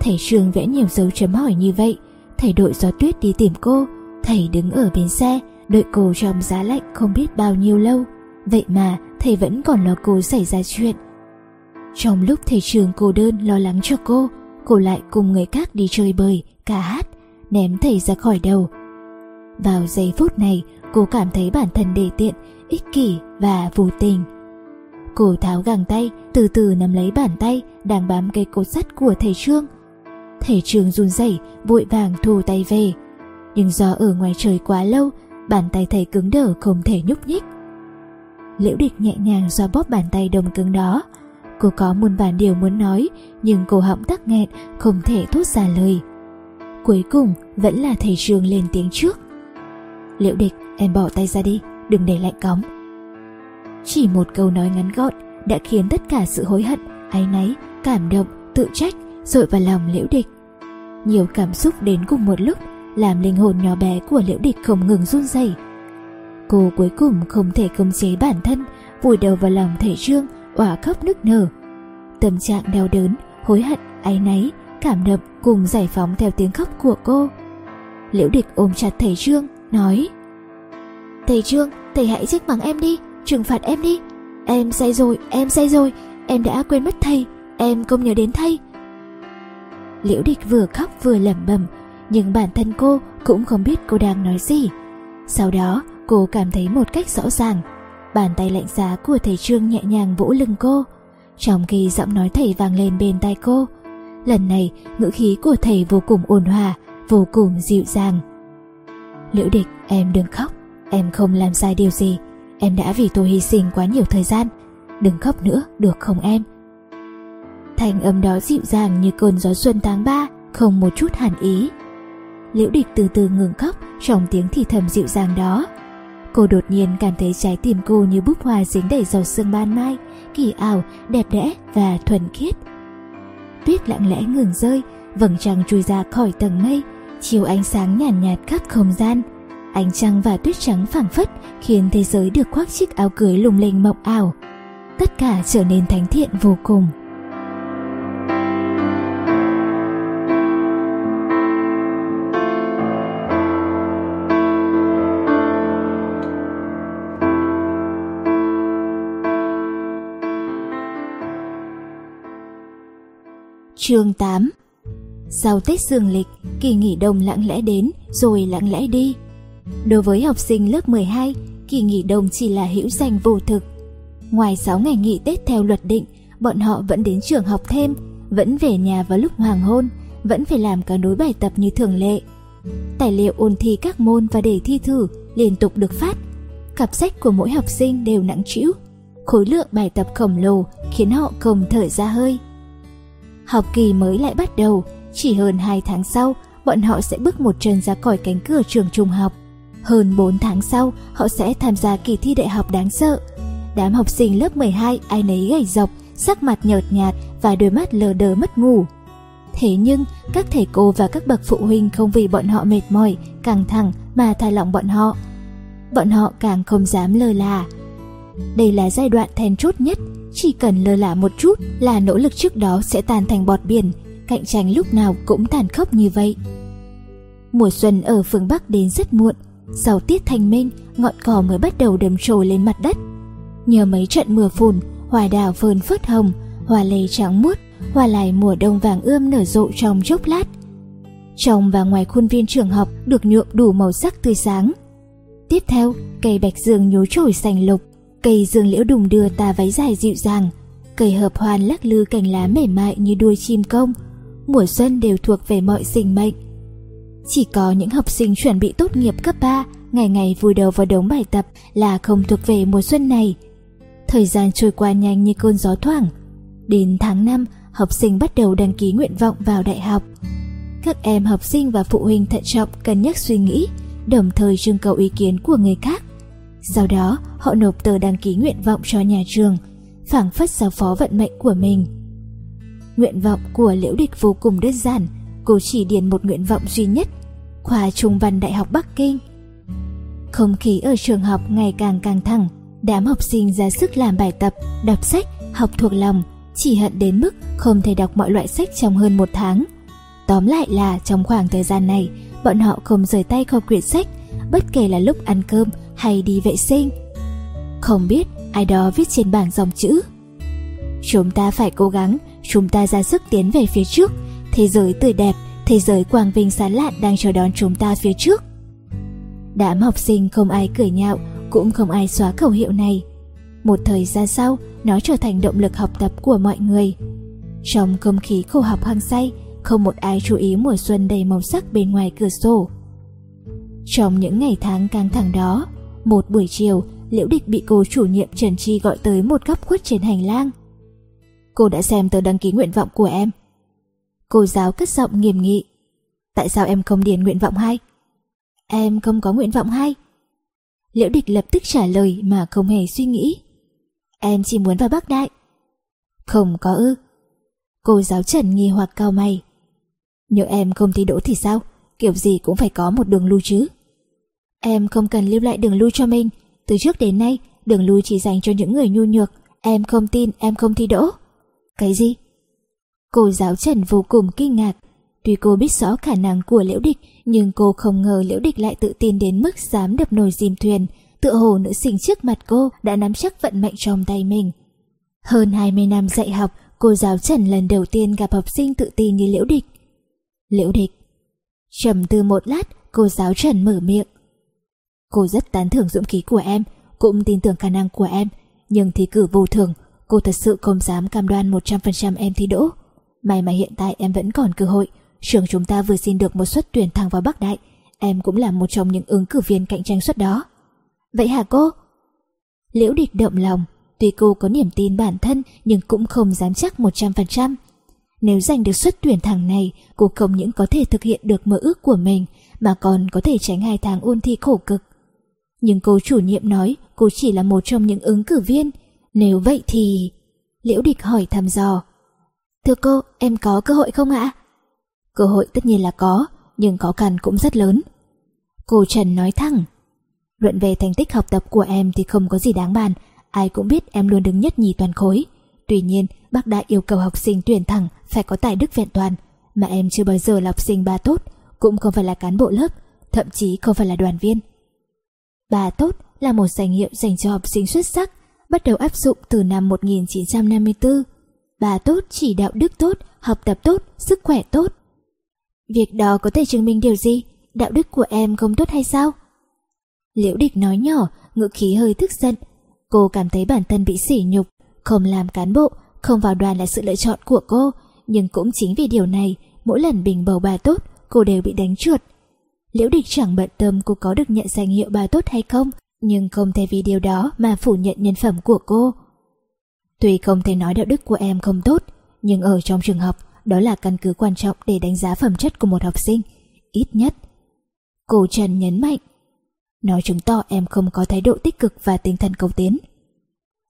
Thầy Trương vẽ nhiều dấu chấm hỏi như vậy, thầy đội gió tuyết đi tìm cô, thầy đứng ở bến xe, đợi cô trong giá lạnh không biết bao nhiêu lâu. Vậy mà thầy vẫn còn lo cô xảy ra chuyện. Trong lúc thầy trường cô đơn lo lắng cho cô, cô lại cùng người khác đi chơi bời, ca hát, ném thầy ra khỏi đầu. Vào giây phút này, cô cảm thấy bản thân đề tiện, ích kỷ và vô tình. Cô tháo găng tay, từ từ nắm lấy bàn tay đang bám cây cột sắt của thầy Trương. Thầy Trương run rẩy, vội vàng thu tay về. Nhưng do ở ngoài trời quá lâu, bàn tay thầy cứng đờ không thể nhúc nhích. Liễu địch nhẹ nhàng xoa bóp bàn tay đồng cứng đó. Cô có muôn vàn điều muốn nói, nhưng cô họng tắc nghẹn, không thể thốt ra lời. Cuối cùng vẫn là thầy Trương lên tiếng trước. Liễu địch, em bỏ tay ra đi, đừng để lạnh cóng. Chỉ một câu nói ngắn gọn đã khiến tất cả sự hối hận, áy náy, cảm động, tự trách dội vào lòng liễu địch. Nhiều cảm xúc đến cùng một lúc làm linh hồn nhỏ bé của liễu địch không ngừng run rẩy. Cô cuối cùng không thể khống chế bản thân, vùi đầu vào lòng thể trương, òa khóc nức nở. Tâm trạng đau đớn, hối hận, áy náy, cảm động cùng giải phóng theo tiếng khóc của cô. Liễu địch ôm chặt thầy Trương, nói Thầy Trương, thầy hãy trách mắng em đi, trừng phạt em đi. Em sai rồi, em sai rồi, em đã quên mất thầy, em không nhớ đến thầy. Liễu địch vừa khóc vừa lẩm bẩm, nhưng bản thân cô cũng không biết cô đang nói gì. Sau đó, cô cảm thấy một cách rõ ràng, bàn tay lạnh giá của thầy Trương nhẹ nhàng vỗ lưng cô, trong khi giọng nói thầy vang lên bên tai cô. Lần này, ngữ khí của thầy vô cùng ôn hòa, vô cùng dịu dàng. Liễu địch, em đừng khóc, em không làm sai điều gì, em đã vì tôi hy sinh quá nhiều thời gian, đừng khóc nữa, được không em? Thành âm đó dịu dàng như cơn gió xuân tháng 3, không một chút hàn ý. Liễu địch từ từ ngừng khóc trong tiếng thì thầm dịu dàng đó. Cô đột nhiên cảm thấy trái tim cô như búp hoa dính đầy dầu sương ban mai, kỳ ảo, đẹp đẽ và thuần khiết. Tuyết lặng lẽ ngừng rơi, vầng trăng chui ra khỏi tầng mây, chiếu ánh sáng nhàn nhạt, nhạt khắp không gian. Ánh trăng và tuyết trắng phảng phất khiến thế giới được khoác chiếc áo cưới lung linh mộng ảo. Tất cả trở nên thánh thiện vô cùng. Chương 8 Sau Tết Dương lịch, kỳ nghỉ đông lặng lẽ đến rồi lặng lẽ đi. Đối với học sinh lớp 12, kỳ nghỉ đông chỉ là hữu danh vô thực. Ngoài 6 ngày nghỉ Tết theo luật định, bọn họ vẫn đến trường học thêm, vẫn về nhà vào lúc hoàng hôn, vẫn phải làm cả đối bài tập như thường lệ. Tài liệu ôn thi các môn và đề thi thử liên tục được phát. Cặp sách của mỗi học sinh đều nặng trĩu. Khối lượng bài tập khổng lồ khiến họ không thở ra hơi. Học kỳ mới lại bắt đầu, chỉ hơn 2 tháng sau, bọn họ sẽ bước một chân ra khỏi cánh cửa trường trung học. Hơn 4 tháng sau, họ sẽ tham gia kỳ thi đại học đáng sợ. Đám học sinh lớp 12 ai nấy gầy dọc, sắc mặt nhợt nhạt và đôi mắt lờ đờ mất ngủ. Thế nhưng, các thầy cô và các bậc phụ huynh không vì bọn họ mệt mỏi, căng thẳng mà thả lỏng bọn họ. Bọn họ càng không dám lơ là. Đây là giai đoạn then chốt nhất, chỉ cần lơ là một chút là nỗ lực trước đó sẽ tan thành bọt biển, cạnh tranh lúc nào cũng tàn khốc như vậy. Mùa xuân ở phương Bắc đến rất muộn, sau tiết thanh minh, ngọn cỏ mới bắt đầu đầm trồi lên mặt đất. Nhờ mấy trận mưa phùn, hoa đào phơn phớt hồng, hoa lê trắng muốt, hoa lại mùa đông vàng ươm nở rộ trong chốc lát. Trong và ngoài khuôn viên trường học được nhuộm đủ màu sắc tươi sáng. Tiếp theo, cây bạch dương nhú trổi xanh lục, cây dương liễu đùng đưa tà váy dài dịu dàng, cây hợp hoan lắc lư cành lá mềm mại như đuôi chim công. Mùa xuân đều thuộc về mọi sinh mệnh, chỉ có những học sinh chuẩn bị tốt nghiệp cấp 3 ngày ngày vùi đầu vào đống bài tập là không thuộc về mùa xuân này. Thời gian trôi qua nhanh như cơn gió thoảng. Đến tháng 5, học sinh bắt đầu đăng ký nguyện vọng vào đại học. Các em học sinh và phụ huynh thận trọng cân nhắc suy nghĩ, đồng thời trưng cầu ý kiến của người khác. Sau đó, họ nộp tờ đăng ký nguyện vọng cho nhà trường, phảng phất giao phó vận mệnh của mình. Nguyện vọng của Liễu Địch vô cùng đơn giản, cô chỉ điền một nguyện vọng duy nhất khoa Trung văn Đại học Bắc Kinh. Không khí ở trường học ngày càng căng thẳng, đám học sinh ra sức làm bài tập, đọc sách, học thuộc lòng, chỉ hận đến mức không thể đọc mọi loại sách trong hơn một tháng. Tóm lại là trong khoảng thời gian này, bọn họ không rời tay khỏi quyển sách, bất kể là lúc ăn cơm hay đi vệ sinh. Không biết ai đó viết trên bảng dòng chữ. Chúng ta phải cố gắng, chúng ta ra sức tiến về phía trước, thế giới tươi đẹp, thế giới quang vinh sáng lạn đang chờ đón chúng ta phía trước. Đám học sinh không ai cười nhạo, cũng không ai xóa khẩu hiệu này. Một thời gian sau, nó trở thành động lực học tập của mọi người. Trong không khí khô học hăng say, không một ai chú ý mùa xuân đầy màu sắc bên ngoài cửa sổ. Trong những ngày tháng căng thẳng đó, một buổi chiều, Liễu Địch bị cô chủ nhiệm Trần Chi gọi tới một góc khuất trên hành lang. Cô đã xem tờ đăng ký nguyện vọng của em. Cô giáo cất giọng nghiêm nghị. Tại sao em không điền nguyện vọng hai? Em không có nguyện vọng hai. Liễu Địch lập tức trả lời mà không hề suy nghĩ. Em chỉ muốn vào Bắc Đại. Không có ư. Cô giáo Trần nghi hoặc cao mày. nếu em không thi đỗ thì sao? Kiểu gì cũng phải có một đường lui chứ. Em không cần lưu lại đường lui cho mình. Từ trước đến nay, đường lui chỉ dành cho những người nhu nhược. Em không tin em không thi đỗ. Cái gì? Cô giáo Trần vô cùng kinh ngạc. Tuy cô biết rõ khả năng của Liễu Địch, nhưng cô không ngờ Liễu Địch lại tự tin đến mức dám đập nồi dìm thuyền. Tựa hồ nữ sinh trước mặt cô đã nắm chắc vận mệnh trong tay mình. Hơn 20 năm dạy học, cô giáo Trần lần đầu tiên gặp học sinh tự tin như Liễu Địch. Liễu Địch. Trầm tư một lát, cô giáo Trần mở miệng. Cô rất tán thưởng dũng khí của em, cũng tin tưởng khả năng của em, nhưng thi cử vô thường, cô thật sự không dám cam đoan 100% em thi đỗ. May mà hiện tại em vẫn còn cơ hội, trường chúng ta vừa xin được một suất tuyển thẳng vào Bắc Đại, em cũng là một trong những ứng cử viên cạnh tranh suất đó. Vậy hả cô? Liễu địch động lòng, tuy cô có niềm tin bản thân nhưng cũng không dám chắc 100%. Nếu giành được suất tuyển thẳng này, cô không những có thể thực hiện được mơ ước của mình mà còn có thể tránh hai tháng ôn thi khổ cực. Nhưng cô chủ nhiệm nói cô chỉ là một trong những ứng cử viên. Nếu vậy thì... Liễu địch hỏi thăm dò. Thưa cô, em có cơ hội không ạ? Cơ hội tất nhiên là có, nhưng khó khăn cũng rất lớn. Cô Trần nói thẳng. Luận về thành tích học tập của em thì không có gì đáng bàn, ai cũng biết em luôn đứng nhất nhì toàn khối. Tuy nhiên, bác đã yêu cầu học sinh tuyển thẳng phải có tài đức vẹn toàn, mà em chưa bao giờ là học sinh ba tốt, cũng không phải là cán bộ lớp, thậm chí không phải là đoàn viên. Ba tốt là một danh hiệu dành cho học sinh xuất sắc, bắt đầu áp dụng từ năm 1954 bà tốt chỉ đạo đức tốt, học tập tốt, sức khỏe tốt. Việc đó có thể chứng minh điều gì? Đạo đức của em không tốt hay sao? Liễu địch nói nhỏ, ngữ khí hơi tức giận. Cô cảm thấy bản thân bị sỉ nhục, không làm cán bộ, không vào đoàn là sự lựa chọn của cô. Nhưng cũng chính vì điều này, mỗi lần bình bầu bà tốt, cô đều bị đánh trượt. Liễu địch chẳng bận tâm cô có được nhận danh hiệu bà tốt hay không, nhưng không thể vì điều đó mà phủ nhận nhân phẩm của cô. Tuy không thể nói đạo đức của em không tốt, nhưng ở trong trường học, đó là căn cứ quan trọng để đánh giá phẩm chất của một học sinh, ít nhất. Cô Trần nhấn mạnh, nó chứng tỏ em không có thái độ tích cực và tinh thần cầu tiến.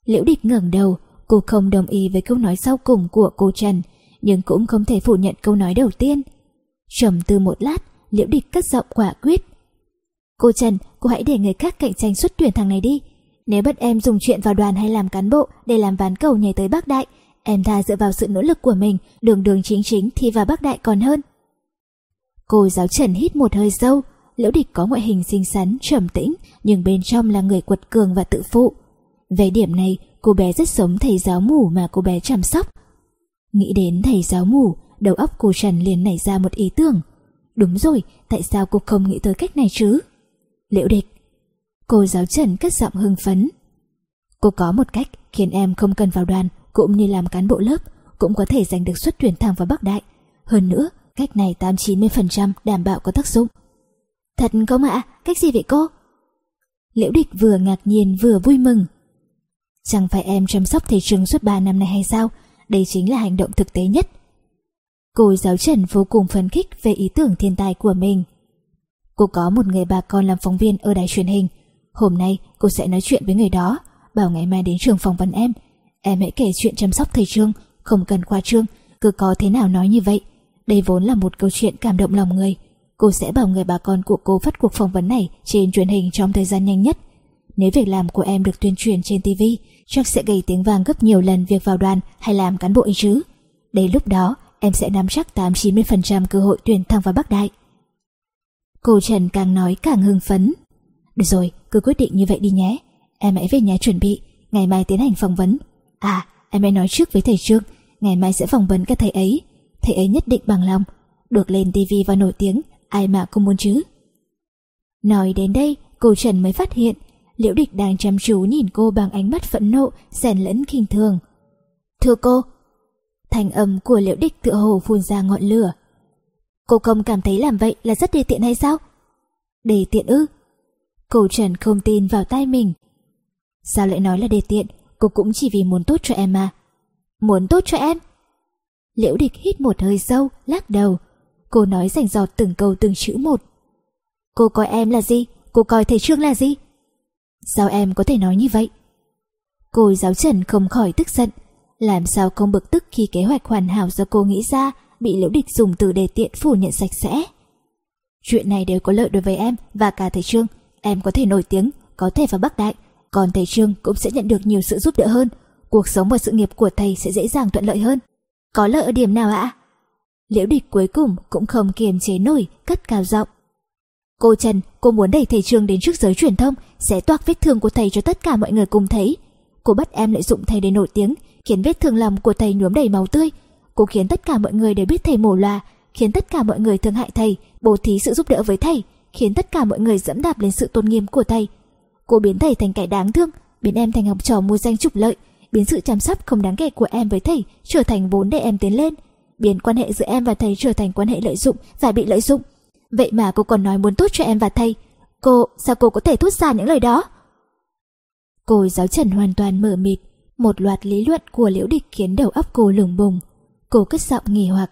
Liễu địch ngẩng đầu, cô không đồng ý với câu nói sau cùng của cô Trần, nhưng cũng không thể phủ nhận câu nói đầu tiên. Trầm tư một lát, Liễu địch cất giọng quả quyết. Cô Trần, cô hãy để người khác cạnh tranh xuất tuyển thằng này đi. Nếu bắt em dùng chuyện vào đoàn hay làm cán bộ để làm ván cầu nhảy tới Bắc Đại, em tha dựa vào sự nỗ lực của mình, đường đường chính chính thì vào Bắc Đại còn hơn. Cô giáo Trần hít một hơi sâu, Liễu Địch có ngoại hình xinh xắn, trầm tĩnh, nhưng bên trong là người quật cường và tự phụ. Về điểm này, cô bé rất giống thầy giáo mù mà cô bé chăm sóc. Nghĩ đến thầy giáo mù, đầu óc cô Trần liền nảy ra một ý tưởng. Đúng rồi, tại sao cô không nghĩ tới cách này chứ? Liễu Địch Cô giáo Trần cất giọng hưng phấn. Cô có một cách khiến em không cần vào đoàn cũng như làm cán bộ lớp cũng có thể giành được suất tuyển thẳng vào Bắc Đại. Hơn nữa, cách này 8-90% đảm bảo có tác dụng. Thật không ạ? Cách gì vậy cô? Liễu địch vừa ngạc nhiên vừa vui mừng. Chẳng phải em chăm sóc thầy trường suốt 3 năm nay hay sao? Đây chính là hành động thực tế nhất. Cô giáo Trần vô cùng phấn khích về ý tưởng thiên tài của mình. Cô có một người bà con làm phóng viên ở đài truyền hình. Hôm nay cô sẽ nói chuyện với người đó, bảo ngày mai đến trường phỏng vấn em. Em hãy kể chuyện chăm sóc thầy Trương, không cần qua trương, cứ có thế nào nói như vậy. Đây vốn là một câu chuyện cảm động lòng người. Cô sẽ bảo người bà con của cô phát cuộc phỏng vấn này trên truyền hình trong thời gian nhanh nhất. Nếu việc làm của em được tuyên truyền trên TV, chắc sẽ gây tiếng vang gấp nhiều lần việc vào đoàn hay làm cán bộ ý chứ. Đến lúc đó, em sẽ nắm chắc 8-90% cơ hội tuyển thẳng vào Bắc Đại. Cô Trần càng nói càng hưng phấn. Được rồi, cứ quyết định như vậy đi nhé. Em hãy về nhà chuẩn bị, ngày mai tiến hành phỏng vấn. À, em hãy nói trước với thầy Trương, ngày mai sẽ phỏng vấn các thầy ấy. Thầy ấy nhất định bằng lòng, được lên tivi và nổi tiếng, ai mà không muốn chứ. Nói đến đây, cô Trần mới phát hiện Liễu Địch đang chăm chú nhìn cô bằng ánh mắt phẫn nộ, xen lẫn kinh thường. Thưa cô, thành âm của Liễu Địch tựa hồ phun ra ngọn lửa. Cô không cảm thấy làm vậy là rất đề tiện hay sao? Đề tiện ư? Cô Trần không tin vào tai mình. Sao lại nói là đề tiện, cô cũng chỉ vì muốn tốt cho em mà. Muốn tốt cho em? Liễu Địch hít một hơi sâu, lắc đầu. Cô nói rành giọt từng câu từng chữ một. Cô coi em là gì? Cô coi thầy Trương là gì? Sao em có thể nói như vậy? Cô giáo Trần không khỏi tức giận. Làm sao không bực tức khi kế hoạch hoàn hảo do cô nghĩ ra bị liễu địch dùng từ đề tiện phủ nhận sạch sẽ. Chuyện này đều có lợi đối với em và cả thầy Trương. Em có thể nổi tiếng, có thể vào Bắc Đại. Còn thầy Trương cũng sẽ nhận được nhiều sự giúp đỡ hơn. Cuộc sống và sự nghiệp của thầy sẽ dễ dàng thuận lợi hơn. Có lợi ở điểm nào ạ? Liễu địch cuối cùng cũng không kiềm chế nổi, cất cao giọng. Cô Trần, cô muốn đẩy thầy Trương đến trước giới truyền thông, sẽ toạc vết thương của thầy cho tất cả mọi người cùng thấy. Cô bắt em lợi dụng thầy để nổi tiếng, khiến vết thương lòng của thầy nhuốm đầy máu tươi. Cô khiến tất cả mọi người đều biết thầy mổ loà, khiến tất cả mọi người thương hại thầy, bố thí sự giúp đỡ với thầy, khiến tất cả mọi người dẫm đạp lên sự tôn nghiêm của thầy. Cô biến thầy thành kẻ đáng thương, biến em thành học trò mua danh trục lợi, biến sự chăm sóc không đáng kể của em với thầy trở thành vốn để em tiến lên, biến quan hệ giữa em và thầy trở thành quan hệ lợi dụng và bị lợi dụng Vậy mà cô còn nói muốn tốt cho em và thầy. Cô, sao cô có thể thốt ra những lời đó? Cô giáo trần hoàn toàn mở mịt. Một loạt lý luận của liễu địch khiến đầu óc cô lủng bùng. Cô cất giọng nghi hoặc.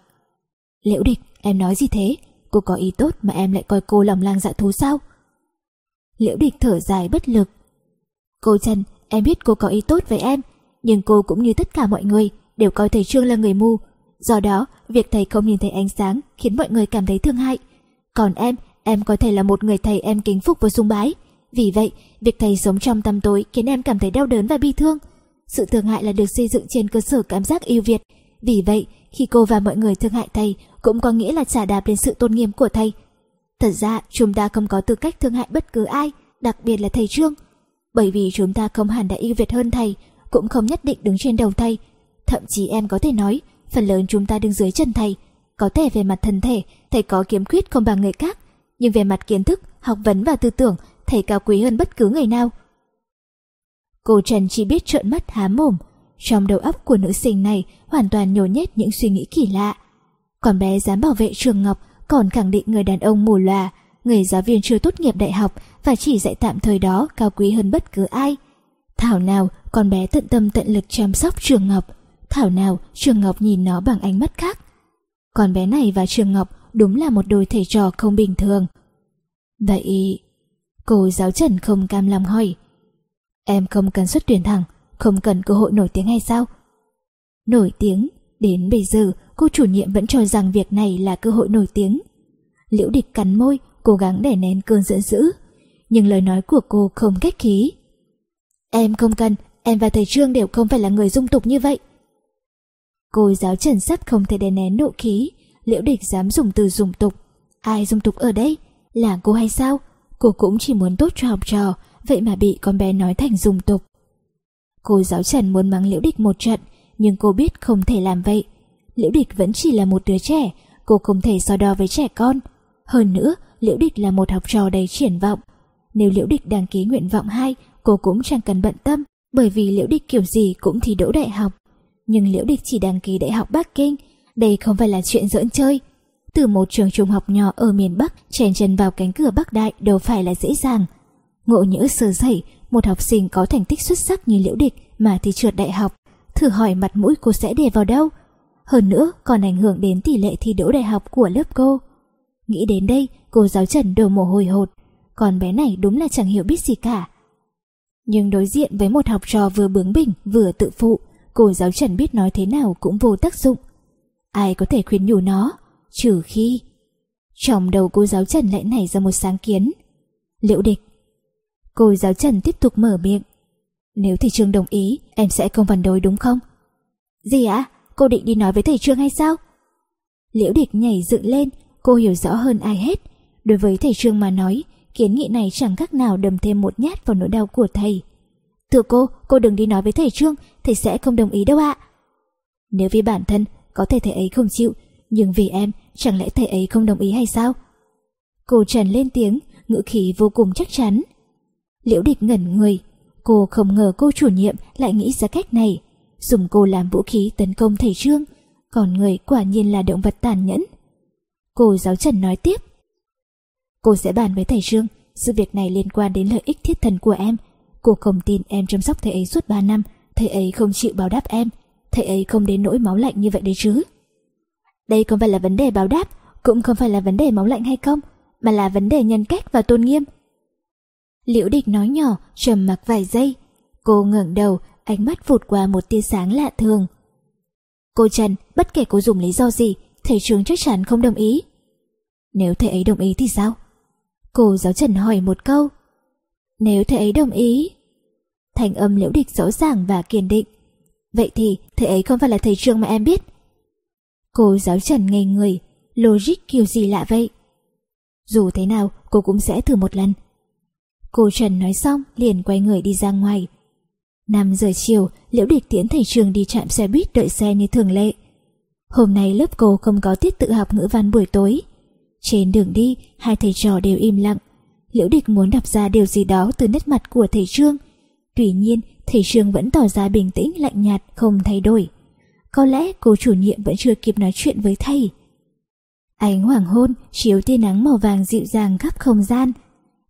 Liễu địch, em nói gì thế? Cô có ý tốt mà em lại coi cô lòng lang dạ thú sao? Liễu địch thở dài bất lực. Cô Trần, em biết cô có ý tốt với em, nhưng cô cũng như tất cả mọi người đều coi thầy Trương là người mù. Do đó, việc thầy không nhìn thấy ánh sáng khiến mọi người cảm thấy thương hại. Còn em, em có thể là một người thầy em kính phục và sùng bái. Vì vậy, việc thầy sống trong tăm tối khiến em cảm thấy đau đớn và bi thương. Sự thương hại là được xây dựng trên cơ sở cảm giác yêu Việt. Vì vậy, khi cô và mọi người thương hại thầy cũng có nghĩa là trả đạp lên sự tôn nghiêm của thầy. Thật ra, chúng ta không có tư cách thương hại bất cứ ai, đặc biệt là thầy Trương. Bởi vì chúng ta không hẳn đã yêu Việt hơn thầy, cũng không nhất định đứng trên đầu thầy. Thậm chí em có thể nói, phần lớn chúng ta đứng dưới chân thầy, có thể về mặt thân thể, thầy có kiếm khuyết không bằng người khác, nhưng về mặt kiến thức, học vấn và tư tưởng, thầy cao quý hơn bất cứ người nào. Cô Trần chỉ biết trợn mắt há mồm, trong đầu óc của nữ sinh này hoàn toàn nhồi nhét những suy nghĩ kỳ lạ. Còn bé dám bảo vệ Trường Ngọc, còn khẳng định người đàn ông mù lòa, người giáo viên chưa tốt nghiệp đại học và chỉ dạy tạm thời đó cao quý hơn bất cứ ai. Thảo nào con bé tận tâm tận lực chăm sóc Trường Ngọc, thảo nào Trường Ngọc nhìn nó bằng ánh mắt khác. Còn bé này và Trường Ngọc đúng là một đôi thầy trò không bình thường. Vậy... Cô giáo Trần không cam lòng hỏi. Em không cần xuất tuyển thẳng, không cần cơ hội nổi tiếng hay sao? Nổi tiếng, đến bây giờ cô chủ nhiệm vẫn cho rằng việc này là cơ hội nổi tiếng. Liễu địch cắn môi, cố gắng đè nén cơn giận dữ. Nhưng lời nói của cô không cách khí. Em không cần, em và thầy Trương đều không phải là người dung tục như vậy. Cô giáo trần sắt không thể đè nén nộ khí, liễu địch dám dùng từ dùng tục. Ai dung tục ở đây? Là cô hay sao? Cô cũng chỉ muốn tốt cho học trò, vậy mà bị con bé nói thành dùng tục. Cô giáo Trần muốn mắng Liễu Địch một trận, nhưng cô biết không thể làm vậy. Liễu Địch vẫn chỉ là một đứa trẻ, cô không thể so đo với trẻ con. Hơn nữa, Liễu Địch là một học trò đầy triển vọng. Nếu Liễu Địch đăng ký nguyện vọng 2, cô cũng chẳng cần bận tâm, bởi vì Liễu Địch kiểu gì cũng thi đỗ đại học nhưng Liễu Địch chỉ đăng ký Đại học Bắc Kinh, đây không phải là chuyện giỡn chơi. Từ một trường trung học nhỏ ở miền Bắc chèn chân vào cánh cửa Bắc Đại đâu phải là dễ dàng. Ngộ nhỡ sơ sẩy, một học sinh có thành tích xuất sắc như Liễu Địch mà thì trượt đại học, thử hỏi mặt mũi cô sẽ để vào đâu? Hơn nữa còn ảnh hưởng đến tỷ lệ thi đỗ đại học của lớp cô. Nghĩ đến đây, cô giáo Trần đổ mồ hôi hột, còn bé này đúng là chẳng hiểu biết gì cả. Nhưng đối diện với một học trò vừa bướng bỉnh vừa tự phụ, cô giáo Trần biết nói thế nào cũng vô tác dụng. Ai có thể khuyên nhủ nó, trừ khi... Trong đầu cô giáo Trần lại nảy ra một sáng kiến. Liễu địch. Cô giáo Trần tiếp tục mở miệng. Nếu thầy Trương đồng ý, em sẽ không phản đối đúng không? Gì ạ? Cô định đi nói với thầy Trương hay sao? Liễu địch nhảy dựng lên, cô hiểu rõ hơn ai hết. Đối với thầy Trương mà nói, kiến nghị này chẳng khác nào đâm thêm một nhát vào nỗi đau của thầy. Thưa cô, cô đừng đi nói với thầy Trương, thầy sẽ không đồng ý đâu ạ. Nếu vì bản thân, có thể thầy ấy không chịu, nhưng vì em, chẳng lẽ thầy ấy không đồng ý hay sao? Cô Trần lên tiếng, ngữ khí vô cùng chắc chắn. Liễu địch ngẩn người, cô không ngờ cô chủ nhiệm lại nghĩ ra cách này, dùng cô làm vũ khí tấn công thầy Trương, còn người quả nhiên là động vật tàn nhẫn. Cô giáo Trần nói tiếp. Cô sẽ bàn với thầy Trương, sự việc này liên quan đến lợi ích thiết thần của em. Cô không tin em chăm sóc thầy ấy suốt 3 năm, thầy ấy không chịu báo đáp em, thầy ấy không đến nỗi máu lạnh như vậy đấy chứ. Đây không phải là vấn đề báo đáp, cũng không phải là vấn đề máu lạnh hay không, mà là vấn đề nhân cách và tôn nghiêm. Liễu địch nói nhỏ, trầm mặc vài giây. Cô ngẩng đầu, ánh mắt vụt qua một tia sáng lạ thường. Cô Trần, bất kể cô dùng lý do gì, thầy trường chắc chắn không đồng ý. Nếu thầy ấy đồng ý thì sao? Cô giáo Trần hỏi một câu. Nếu thầy ấy đồng ý... Thành âm liễu địch rõ ràng và kiên định. Vậy thì thầy ấy không phải là thầy trường mà em biết. Cô giáo Trần ngây người, logic kiểu gì lạ vậy? Dù thế nào, cô cũng sẽ thử một lần. Cô Trần nói xong, liền quay người đi ra ngoài. 5 giờ chiều, Liễu Địch tiến thầy trường đi chạm xe buýt đợi xe như thường lệ. Hôm nay lớp cô không có tiết tự học ngữ văn buổi tối. Trên đường đi, hai thầy trò đều im lặng. Liễu Địch muốn đọc ra điều gì đó từ nét mặt của thầy Trương. Tuy nhiên, thầy Trương vẫn tỏ ra bình tĩnh lạnh nhạt, không thay đổi. Có lẽ cô chủ nhiệm vẫn chưa kịp nói chuyện với thầy. Ánh hoàng hôn chiếu tia nắng màu vàng dịu dàng khắp không gian.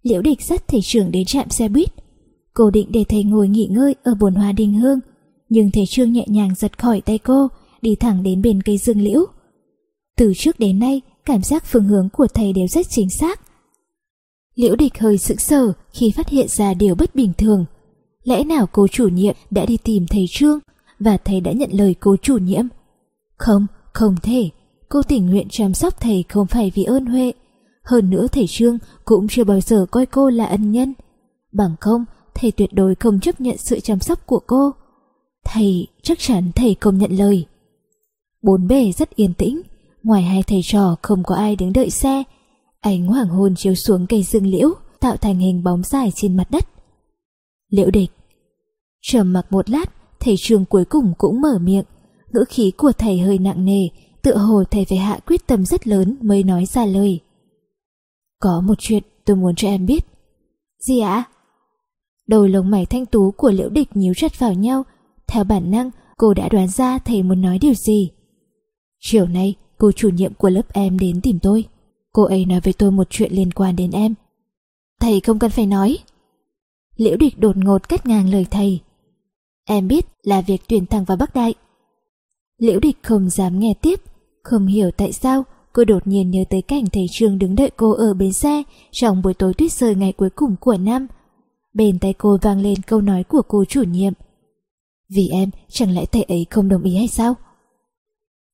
Liễu Địch dắt thầy trưởng đến trạm xe buýt. Cô định để thầy ngồi nghỉ ngơi ở bồn hoa đình hương, nhưng thầy Trương nhẹ nhàng giật khỏi tay cô, đi thẳng đến bên cây dương liễu. Từ trước đến nay, cảm giác phương hướng của thầy đều rất chính xác. Liễu địch hơi sững sờ khi phát hiện ra điều bất bình thường. Lẽ nào cô chủ nhiệm đã đi tìm thầy Trương và thầy đã nhận lời cô chủ nhiệm? Không, không thể. Cô tình nguyện chăm sóc thầy không phải vì ơn huệ. Hơn nữa thầy Trương cũng chưa bao giờ coi cô là ân nhân. Bằng không, thầy tuyệt đối không chấp nhận sự chăm sóc của cô. Thầy, chắc chắn thầy không nhận lời. Bốn bề rất yên tĩnh, ngoài hai thầy trò không có ai đứng đợi xe. Ánh hoàng hôn chiếu xuống cây dương liễu, tạo thành hình bóng dài trên mặt đất. Liễu địch Trầm mặc một lát, thầy trường cuối cùng cũng mở miệng. Ngữ khí của thầy hơi nặng nề, tựa hồ thầy phải hạ quyết tâm rất lớn mới nói ra lời. Có một chuyện tôi muốn cho em biết. Gì ạ? Đôi lông mày thanh tú của liễu địch nhíu chặt vào nhau. Theo bản năng, cô đã đoán ra thầy muốn nói điều gì. Chiều nay, cô chủ nhiệm của lớp em đến tìm tôi. Cô ấy nói với tôi một chuyện liên quan đến em. Thầy không cần phải nói. Liễu địch đột ngột cắt ngang lời thầy. Em biết là việc tuyển thẳng vào Bắc Đại. Liễu địch không dám nghe tiếp, không hiểu tại sao cô đột nhiên nhớ tới cảnh thầy Trương đứng đợi cô ở bến xe trong buổi tối tuyết rơi ngày cuối cùng của năm. Bên tay cô vang lên câu nói của cô chủ nhiệm. Vì em, chẳng lẽ thầy ấy không đồng ý hay sao?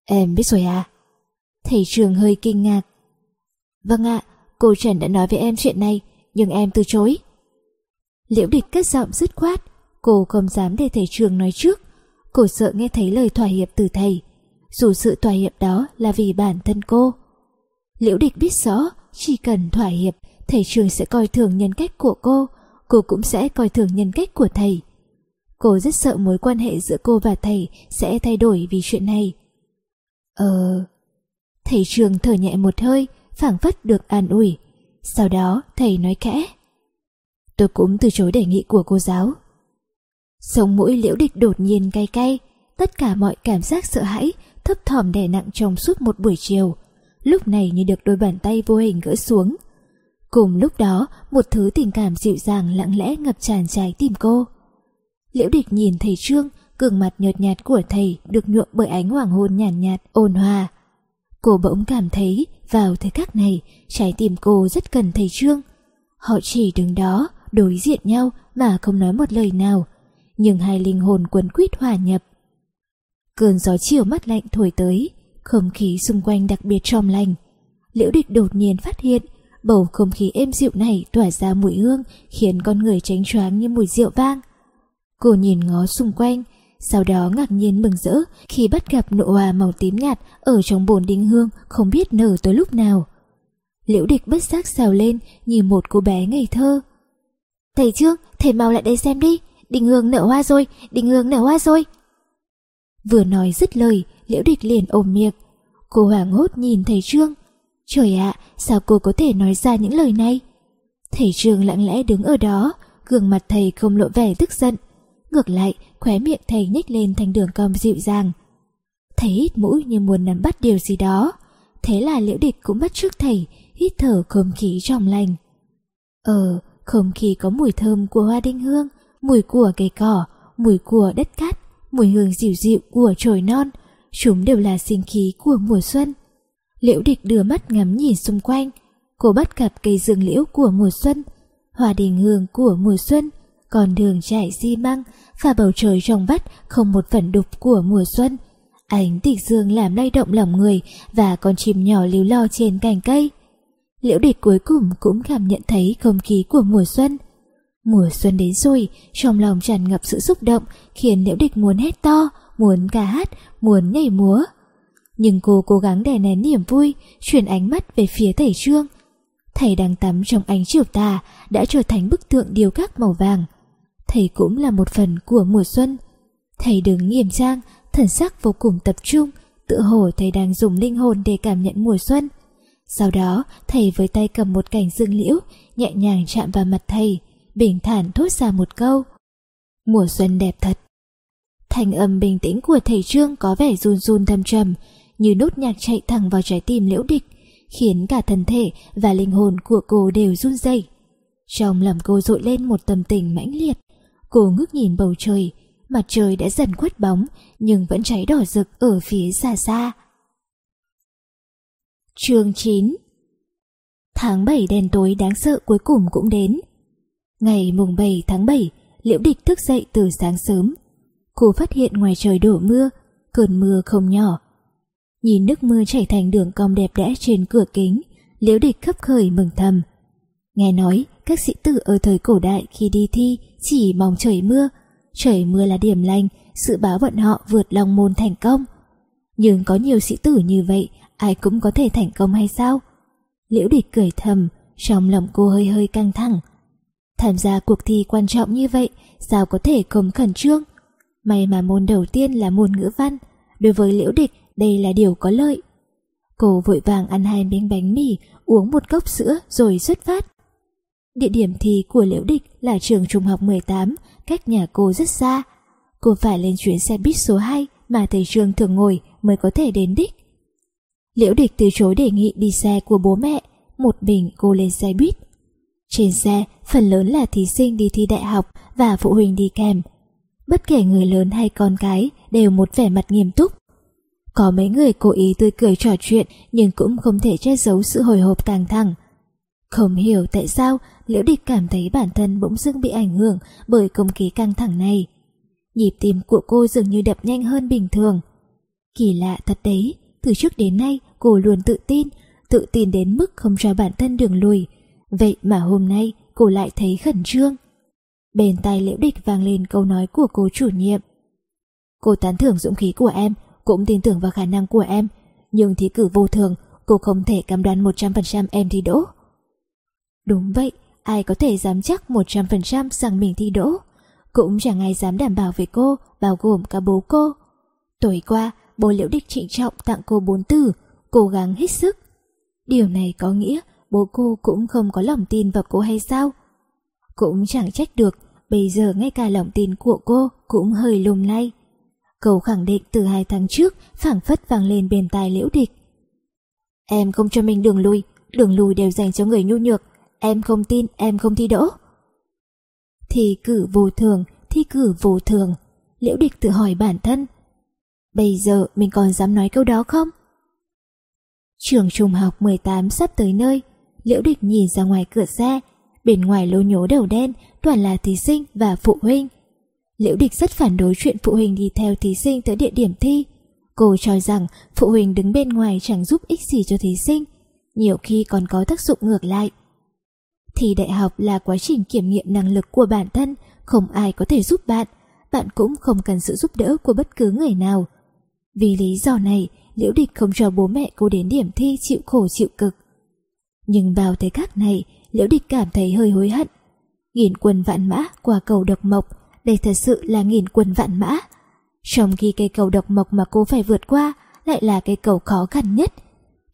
Em biết rồi à? Thầy trường hơi kinh ngạc. Vâng ạ, cô Trần đã nói với em chuyện này, nhưng em từ chối. Liễu địch cất giọng dứt khoát, cô không dám để thầy trường nói trước. Cô sợ nghe thấy lời thỏa hiệp từ thầy, dù sự thỏa hiệp đó là vì bản thân cô. Liễu địch biết rõ, chỉ cần thỏa hiệp, thầy trường sẽ coi thường nhân cách của cô, cô cũng sẽ coi thường nhân cách của thầy. Cô rất sợ mối quan hệ giữa cô và thầy sẽ thay đổi vì chuyện này. Ờ... Thầy trường thở nhẹ một hơi, phảng phất được an ủi. Sau đó thầy nói khẽ. Tôi cũng từ chối đề nghị của cô giáo. Sống mũi liễu địch đột nhiên cay cay, tất cả mọi cảm giác sợ hãi thấp thỏm đè nặng trong suốt một buổi chiều, lúc này như được đôi bàn tay vô hình gỡ xuống. Cùng lúc đó, một thứ tình cảm dịu dàng lặng lẽ ngập tràn trái tim cô. Liễu địch nhìn thầy Trương, gương mặt nhợt nhạt của thầy được nhuộm bởi ánh hoàng hôn nhàn nhạt, nhạt, ôn hòa. Cô bỗng cảm thấy vào thời khắc này, trái tim cô rất cần thầy Trương. Họ chỉ đứng đó, đối diện nhau mà không nói một lời nào, nhưng hai linh hồn quấn quýt hòa nhập. Cơn gió chiều mắt lạnh thổi tới, không khí xung quanh đặc biệt trong lành. Liễu địch đột nhiên phát hiện bầu không khí êm dịu này tỏa ra mùi hương khiến con người tránh choáng như mùi rượu vang. Cô nhìn ngó xung quanh, sau đó ngạc nhiên mừng rỡ khi bắt gặp nụ hoa màu tím nhạt ở trong bồn đinh hương không biết nở tới lúc nào. Liễu địch bất giác xào lên như một cô bé ngây thơ. Thầy trước, thầy mau lại đây xem đi, đình hương nở hoa rồi, đình hương nở hoa rồi. Vừa nói dứt lời, liễu địch liền ôm miệng. Cô hoảng hốt nhìn thầy Trương. Trời ạ, sao cô có thể nói ra những lời này? Thầy Trương lặng lẽ đứng ở đó, gương mặt thầy không lộ vẻ tức giận. Ngược lại, khóe miệng thầy nhếch lên thành đường cong dịu dàng. Thầy hít mũi như muốn nắm bắt điều gì đó. Thế là liễu địch cũng bắt trước thầy, hít thở không khí trong lành. Ờ, không khí có mùi thơm của hoa đinh hương, mùi của cây cỏ, mùi của đất cát, mùi hương dịu dịu của trồi non, chúng đều là sinh khí của mùa xuân. Liễu địch đưa mắt ngắm nhìn xung quanh, cô bắt gặp cây dương liễu của mùa xuân, hòa đình hương của mùa xuân, còn đường trải xi măng và bầu trời trong vắt không một phần đục của mùa xuân. Ánh tịch dương làm lay động lòng người và con chim nhỏ líu lo trên cành cây. Liễu địch cuối cùng cũng cảm nhận thấy không khí của mùa xuân. Mùa xuân đến rồi, trong lòng tràn ngập sự xúc động khiến liễu địch muốn hét to, muốn ca hát, muốn nhảy múa. Nhưng cô cố gắng đè nén niềm vui, chuyển ánh mắt về phía thầy Trương. Thầy đang tắm trong ánh chiều tà đã trở thành bức tượng điêu khắc màu vàng. Thầy cũng là một phần của mùa xuân. Thầy đứng nghiêm trang, thần sắc vô cùng tập trung, tự hồ thầy đang dùng linh hồn để cảm nhận mùa xuân. Sau đó, thầy với tay cầm một cành dương liễu, nhẹ nhàng chạm vào mặt thầy, bình thản thốt ra một câu. Mùa xuân đẹp thật. thanh âm bình tĩnh của thầy Trương có vẻ run run thâm trầm, như nốt nhạc chạy thẳng vào trái tim liễu địch, khiến cả thân thể và linh hồn của cô đều run rẩy. Trong lòng cô dội lên một tâm tình mãnh liệt. Cô ngước nhìn bầu trời, mặt trời đã dần khuất bóng nhưng vẫn cháy đỏ rực ở phía xa xa. Chương 9 Tháng 7 đen tối đáng sợ cuối cùng cũng đến. Ngày mùng 7 tháng 7, Liễu Địch thức dậy từ sáng sớm. Cô phát hiện ngoài trời đổ mưa, cơn mưa không nhỏ. Nhìn nước mưa chảy thành đường cong đẹp đẽ trên cửa kính, Liễu Địch khấp khởi mừng thầm. Nghe nói, các sĩ tử ở thời cổ đại khi đi thi chỉ mong trời mưa. Trời mưa là điểm lành, sự báo vận họ vượt long môn thành công. Nhưng có nhiều sĩ tử như vậy, ai cũng có thể thành công hay sao? Liễu địch cười thầm, trong lòng cô hơi hơi căng thẳng. Tham gia cuộc thi quan trọng như vậy, sao có thể không khẩn trương? May mà môn đầu tiên là môn ngữ văn, đối với liễu địch đây là điều có lợi. Cô vội vàng ăn hai miếng bánh mì, uống một cốc sữa rồi xuất phát. Địa điểm thi của Liễu Địch là trường trung học 18, cách nhà cô rất xa. Cô phải lên chuyến xe buýt số 2 mà thầy trường thường ngồi mới có thể đến đích. Liễu Địch từ chối đề nghị đi xe của bố mẹ, một mình cô lên xe buýt. Trên xe, phần lớn là thí sinh đi thi đại học và phụ huynh đi kèm. Bất kể người lớn hay con cái đều một vẻ mặt nghiêm túc. Có mấy người cố ý tươi cười trò chuyện nhưng cũng không thể che giấu sự hồi hộp căng thẳng. Không hiểu tại sao Liễu Địch cảm thấy bản thân bỗng dưng bị ảnh hưởng bởi không khí căng thẳng này. Nhịp tim của cô dường như đập nhanh hơn bình thường. Kỳ lạ thật đấy, từ trước đến nay cô luôn tự tin, tự tin đến mức không cho bản thân đường lùi. Vậy mà hôm nay cô lại thấy khẩn trương. Bên tai Liễu Địch vang lên câu nói của cô chủ nhiệm. Cô tán thưởng dũng khí của em, cũng tin tưởng vào khả năng của em, nhưng thi cử vô thường, cô không thể cam đoan 100% em thi đỗ. Đúng vậy, ai có thể dám chắc 100% rằng mình thi đỗ. Cũng chẳng ai dám đảm bảo về cô, bao gồm cả bố cô. Tối qua, bố liễu địch trịnh trọng tặng cô bốn từ, cố gắng hết sức. Điều này có nghĩa bố cô cũng không có lòng tin vào cô hay sao? Cũng chẳng trách được, bây giờ ngay cả lòng tin của cô cũng hơi lung lay. cầu khẳng định từ hai tháng trước phảng phất vang lên bên tai liễu địch. Em không cho mình đường lui, đường lui đều dành cho người nhu nhược, em không tin em không thi đỗ. Thi cử vô thường, thi cử vô thường, liễu địch tự hỏi bản thân. Bây giờ mình còn dám nói câu đó không? Trường trung học 18 sắp tới nơi, liễu địch nhìn ra ngoài cửa xe, bên ngoài lô nhố đầu đen toàn là thí sinh và phụ huynh. Liễu địch rất phản đối chuyện phụ huynh đi theo thí sinh tới địa điểm thi. Cô cho rằng phụ huynh đứng bên ngoài chẳng giúp ích gì cho thí sinh, nhiều khi còn có tác dụng ngược lại. Thi đại học là quá trình kiểm nghiệm năng lực của bản thân, không ai có thể giúp bạn, bạn cũng không cần sự giúp đỡ của bất cứ người nào. Vì lý do này, Liễu Địch không cho bố mẹ cô đến điểm thi chịu khổ chịu cực. Nhưng vào thời khắc này, Liễu Địch cảm thấy hơi hối hận. Nghìn quân vạn mã qua cầu độc mộc, đây thật sự là nghìn quân vạn mã. Trong khi cây cầu độc mộc mà cô phải vượt qua lại là cây cầu khó khăn nhất.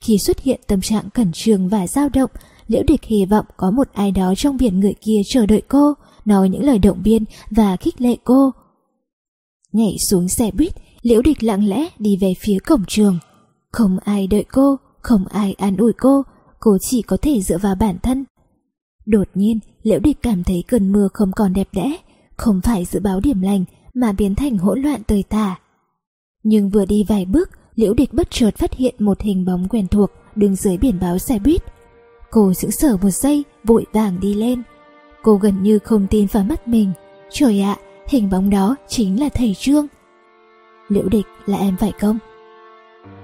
Khi xuất hiện tâm trạng cẩn trường và dao động, Liễu Địch hy vọng có một ai đó trong biển người kia chờ đợi cô, nói những lời động viên và khích lệ cô. Nhảy xuống xe buýt, Liễu Địch lặng lẽ đi về phía cổng trường. Không ai đợi cô, không ai an ủi cô, cô chỉ có thể dựa vào bản thân. Đột nhiên, Liễu Địch cảm thấy cơn mưa không còn đẹp đẽ, không phải dự báo điểm lành mà biến thành hỗn loạn tơi tả. Nhưng vừa đi vài bước, Liễu Địch bất chợt phát hiện một hình bóng quen thuộc đứng dưới biển báo xe buýt. Cô sững sờ một giây, vội vàng đi lên. Cô gần như không tin vào mắt mình. Trời ạ, hình bóng đó chính là thầy Trương. Liễu Địch là em phải không?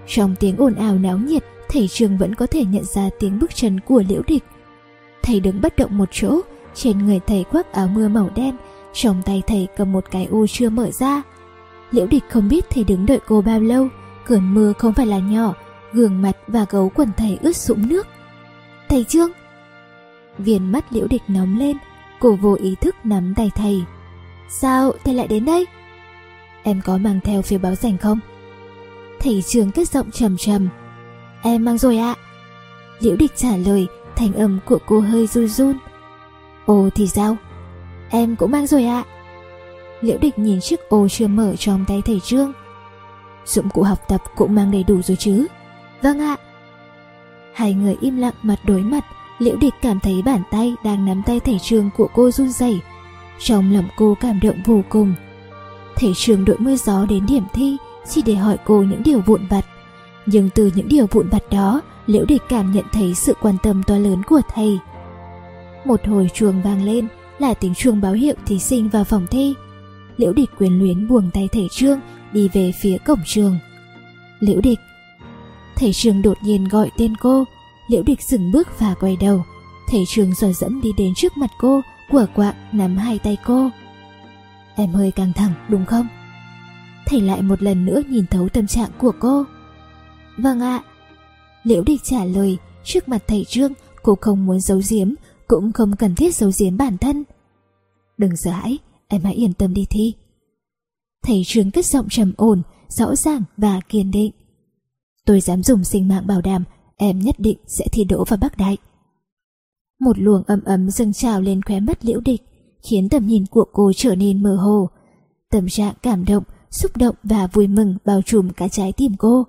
Trong tiếng ồn ào náo nhiệt, thầy trường vẫn có thể nhận ra tiếng bước chân của Liễu Địch. Thầy đứng bất động một chỗ, trên người thầy khoác áo mưa màu đen, trong tay thầy cầm một cái u chưa mở ra. Liễu Địch không biết thầy đứng đợi cô bao lâu, cơn mưa không phải là nhỏ, gương mặt và gấu quần thầy ướt sũng nước. Thầy Trương! Viền mắt Liễu Địch nóng lên, cô vô ý thức nắm tay thầy. Sao thầy lại đến đây? Em có mang theo phiếu báo dành không? Thầy trường kết giọng trầm trầm. Em mang rồi ạ. Liễu Địch trả lời, thanh âm của cô hơi run run. Ồ thì sao? Em cũng mang rồi ạ. Liễu Địch nhìn chiếc ô chưa mở trong tay thầy Trương. Dụng cụ học tập cũng mang đầy đủ rồi chứ? Vâng ạ. Hai người im lặng mặt đối mặt, Liễu Địch cảm thấy bàn tay đang nắm tay thầy Trương của cô run rẩy. Trong lòng cô cảm động vô cùng. Thầy Trương đội mưa gió đến điểm thi chỉ để hỏi cô những điều vụn vặt. Nhưng từ những điều vụn vặt đó, Liễu Địch cảm nhận thấy sự quan tâm to lớn của thầy. Một hồi chuông vang lên là tiếng chuông báo hiệu thí sinh vào phòng thi. Liễu Địch quyền luyến buông tay thầy Trương đi về phía cổng trường. Liễu Địch Thầy Trương đột nhiên gọi tên cô, Liễu Địch dừng bước và quay đầu. Thầy Trương dò dẫm đi đến trước mặt cô, quả quạng nắm hai tay cô. Em hơi căng thẳng đúng không? Thầy lại một lần nữa nhìn thấu tâm trạng của cô. Vâng ạ. Liễu Địch trả lời, trước mặt thầy Trương, cô không muốn giấu giếm, cũng không cần thiết giấu giếm bản thân. Đừng sợ hãi, em hãy yên tâm đi thi. Thầy Trương cất giọng trầm ổn, rõ ràng và kiên định. Tôi dám dùng sinh mạng bảo đảm em nhất định sẽ thi đỗ vào Bắc Đại. Một luồng ấm ấm dâng trào lên khóe mắt liễu địch, khiến tầm nhìn của cô trở nên mơ hồ. Tâm trạng cảm động, xúc động và vui mừng bao trùm cả trái tim cô.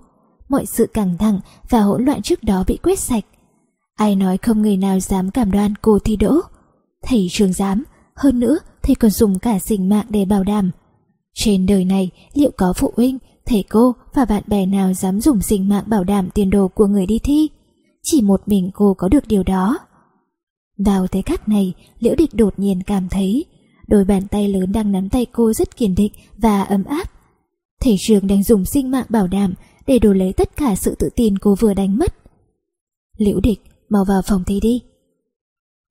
Mọi sự căng thẳng và hỗn loạn trước đó bị quét sạch. Ai nói không người nào dám cảm đoan cô thi đỗ. Thầy trường dám, hơn nữa thầy còn dùng cả sinh mạng để bảo đảm. Trên đời này liệu có phụ huynh thầy cô và bạn bè nào dám dùng sinh mạng bảo đảm tiền đồ của người đi thi. Chỉ một mình cô có được điều đó. Vào thế khắc này, Liễu Địch đột nhiên cảm thấy đôi bàn tay lớn đang nắm tay cô rất kiên định và ấm áp. Thầy trường đang dùng sinh mạng bảo đảm để đổi lấy tất cả sự tự tin cô vừa đánh mất. Liễu Địch, mau vào phòng thầy đi.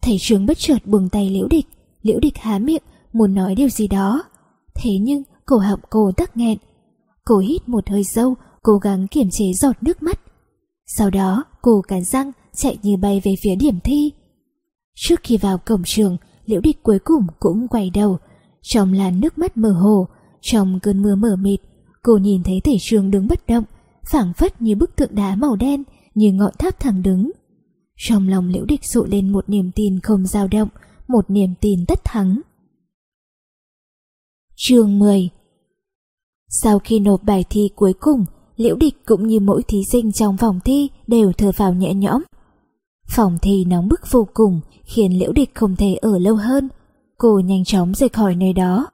Thầy trường bất chợt buông tay Liễu Địch, Liễu Địch há miệng muốn nói điều gì đó. Thế nhưng cổ họng cô tắc nghẹn, Cô hít một hơi sâu, cố gắng kiềm chế giọt nước mắt. Sau đó, cô cắn răng, chạy như bay về phía điểm thi. Trước khi vào cổng trường, liễu địch cuối cùng cũng quay đầu. Trong làn nước mắt mơ hồ, trong cơn mưa mờ mịt, cô nhìn thấy thể trường đứng bất động, phảng phất như bức tượng đá màu đen, như ngọn tháp thẳng đứng. Trong lòng liễu địch sụ lên một niềm tin không dao động, một niềm tin tất thắng. Chương 10 sau khi nộp bài thi cuối cùng, Liễu Địch cũng như mỗi thí sinh trong phòng thi đều thở phào nhẹ nhõm. Phòng thi nóng bức vô cùng, khiến Liễu Địch không thể ở lâu hơn. Cô nhanh chóng rời khỏi nơi đó.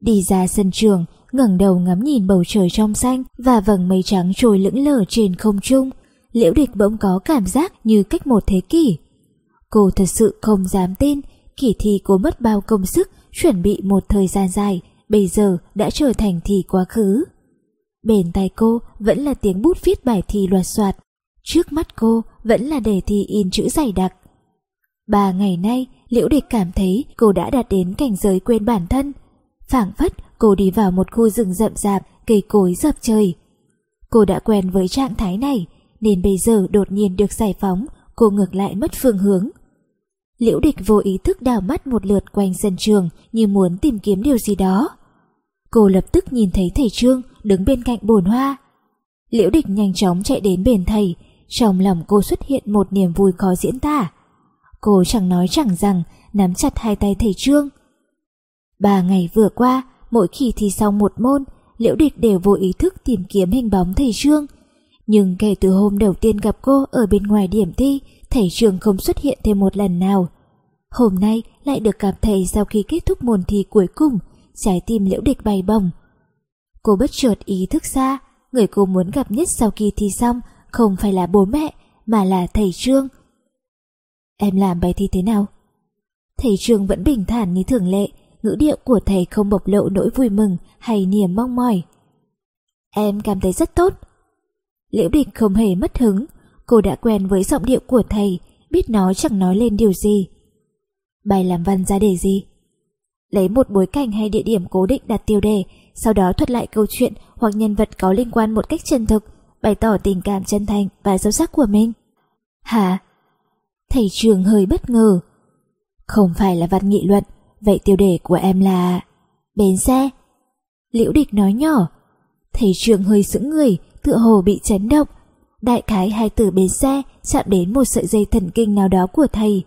Đi ra sân trường, ngẩng đầu ngắm nhìn bầu trời trong xanh và vầng mây trắng trôi lững lờ trên không trung. Liễu Địch bỗng có cảm giác như cách một thế kỷ. Cô thật sự không dám tin, kỳ thi cô mất bao công sức chuẩn bị một thời gian dài bây giờ đã trở thành thì quá khứ. Bên tay cô vẫn là tiếng bút viết bài thi loạt soạt. Trước mắt cô vẫn là đề thi in chữ dày đặc. Ba ngày nay, Liễu Địch cảm thấy cô đã đạt đến cảnh giới quên bản thân. phảng phất, cô đi vào một khu rừng rậm rạp, cây cối dập trời. Cô đã quen với trạng thái này, nên bây giờ đột nhiên được giải phóng, cô ngược lại mất phương hướng. Liễu Địch vô ý thức đào mắt một lượt quanh sân trường như muốn tìm kiếm điều gì đó. Cô lập tức nhìn thấy thầy Trương đứng bên cạnh bồn hoa. Liễu Địch nhanh chóng chạy đến bên thầy, trong lòng cô xuất hiện một niềm vui khó diễn tả. Cô chẳng nói chẳng rằng, nắm chặt hai tay thầy Trương. Ba ngày vừa qua, mỗi khi thi xong một môn, Liễu Địch đều vô ý thức tìm kiếm hình bóng thầy Trương. Nhưng kể từ hôm đầu tiên gặp cô ở bên ngoài điểm thi, thầy Trương không xuất hiện thêm một lần nào. Hôm nay lại được gặp thầy sau khi kết thúc môn thi cuối cùng, trái tim Liễu Địch bay bồng. Cô bất chợt ý thức ra, người cô muốn gặp nhất sau khi thi xong không phải là bố mẹ, mà là thầy Trương. Em làm bài thi thế nào? Thầy Trương vẫn bình thản như thường lệ, ngữ điệu của thầy không bộc lộ nỗi vui mừng hay niềm mong mỏi. Em cảm thấy rất tốt. Liễu địch không hề mất hứng, cô đã quen với giọng điệu của thầy, biết nó chẳng nói lên điều gì. Bài làm văn ra đề gì? Lấy một bối cảnh hay địa điểm cố định đặt tiêu đề, sau đó thuật lại câu chuyện hoặc nhân vật có liên quan một cách chân thực, bày tỏ tình cảm chân thành và sâu sắc của mình. Hả? Thầy trường hơi bất ngờ. Không phải là văn nghị luận, vậy tiêu đề của em là... Bến xe. Liễu địch nói nhỏ. Thầy trường hơi sững người, tựa hồ bị chấn động. Đại khái hai từ bến xe chạm đến một sợi dây thần kinh nào đó của thầy.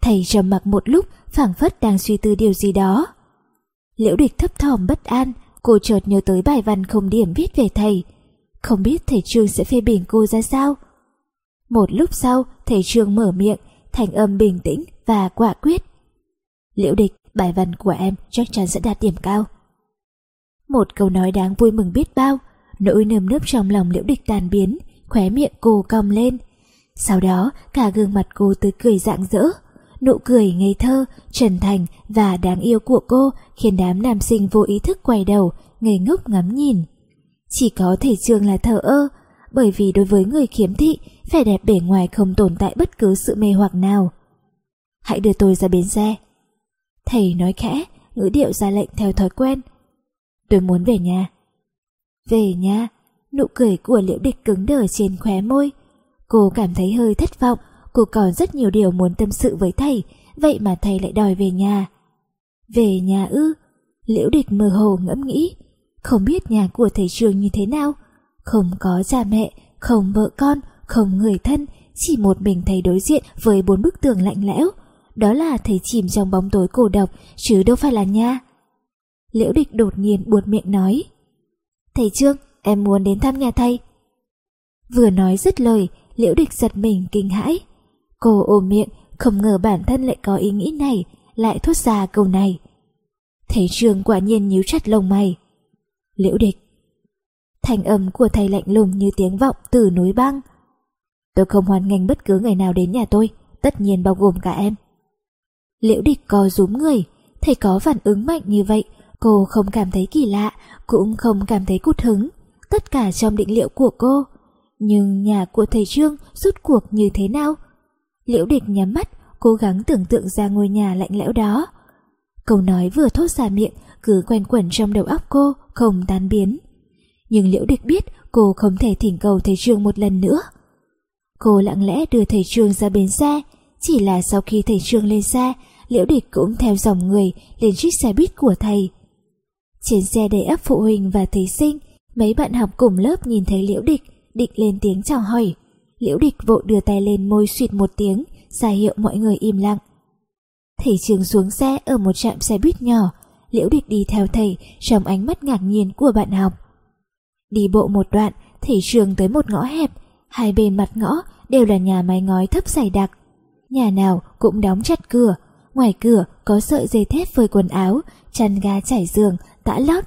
Thầy trầm mặc một lúc, phảng phất đang suy tư điều gì đó. Liễu địch thấp thỏm bất an, cô chợt nhớ tới bài văn không điểm viết về thầy. Không biết thầy Trương sẽ phê bình cô ra sao? Một lúc sau, thầy Trương mở miệng, thành âm bình tĩnh và quả quyết. Liễu địch, bài văn của em chắc chắn sẽ đạt điểm cao. Một câu nói đáng vui mừng biết bao, nỗi nơm nớp trong lòng liễu địch tàn biến, khóe miệng cô cong lên. Sau đó, cả gương mặt cô tươi cười rạng rỡ. Nụ cười ngây thơ, trần thành và đáng yêu của cô khiến đám nam sinh vô ý thức quay đầu, ngây ngốc ngắm nhìn. Chỉ có thể trường là thờ ơ, bởi vì đối với người khiếm thị, vẻ đẹp bề ngoài không tồn tại bất cứ sự mê hoặc nào. Hãy đưa tôi ra bến xe. Thầy nói khẽ, ngữ điệu ra lệnh theo thói quen. Tôi muốn về nhà. Về nhà, nụ cười của liễu địch cứng đờ trên khóe môi. Cô cảm thấy hơi thất vọng, cô còn rất nhiều điều muốn tâm sự với thầy, vậy mà thầy lại đòi về nhà. Về nhà ư? Liễu địch mơ hồ ngẫm nghĩ, không biết nhà của thầy trường như thế nào, không có cha mẹ, không vợ con, không người thân, chỉ một mình thầy đối diện với bốn bức tường lạnh lẽo. Đó là thầy chìm trong bóng tối cổ độc, chứ đâu phải là nha. Liễu địch đột nhiên buột miệng nói. Thầy Trương, em muốn đến thăm nhà thầy. Vừa nói dứt lời, liễu địch giật mình kinh hãi. Cô ôm miệng, không ngờ bản thân lại có ý nghĩ này, lại thốt ra câu này. Thầy Trương quả nhiên nhíu chặt lông mày. Liễu địch. Thành âm của thầy lạnh lùng như tiếng vọng từ núi băng. Tôi không hoan nghênh bất cứ người nào đến nhà tôi, tất nhiên bao gồm cả em. Liễu địch co rúm người, thấy có phản ứng mạnh như vậy, cô không cảm thấy kỳ lạ, cũng không cảm thấy cút hứng, tất cả trong định liệu của cô. Nhưng nhà của thầy Trương rút cuộc như thế nào? Liễu địch nhắm mắt, cố gắng tưởng tượng ra ngôi nhà lạnh lẽo đó. Câu nói vừa thốt ra miệng cứ quen quẩn trong đầu óc cô, không tan biến. Nhưng Liễu Địch biết cô không thể thỉnh cầu thầy Trương một lần nữa. Cô lặng lẽ đưa thầy Trương ra bến xe, chỉ là sau khi thầy Trương lên xe, Liễu Địch cũng theo dòng người lên chiếc xe buýt của thầy. Trên xe đầy ấp phụ huynh và thí sinh, mấy bạn học cùng lớp nhìn thấy Liễu Địch, định lên tiếng chào hỏi. Liễu Địch vội đưa tay lên môi suýt một tiếng, ra hiệu mọi người im lặng. Thầy Trương xuống xe ở một trạm xe buýt nhỏ, Liễu Địch đi theo thầy trong ánh mắt ngạc nhiên của bạn học. Đi bộ một đoạn, thầy trường tới một ngõ hẹp, hai bên mặt ngõ đều là nhà mái ngói thấp dày đặc. Nhà nào cũng đóng chặt cửa, ngoài cửa có sợi dây thép phơi quần áo, chăn ga trải giường, tã lót.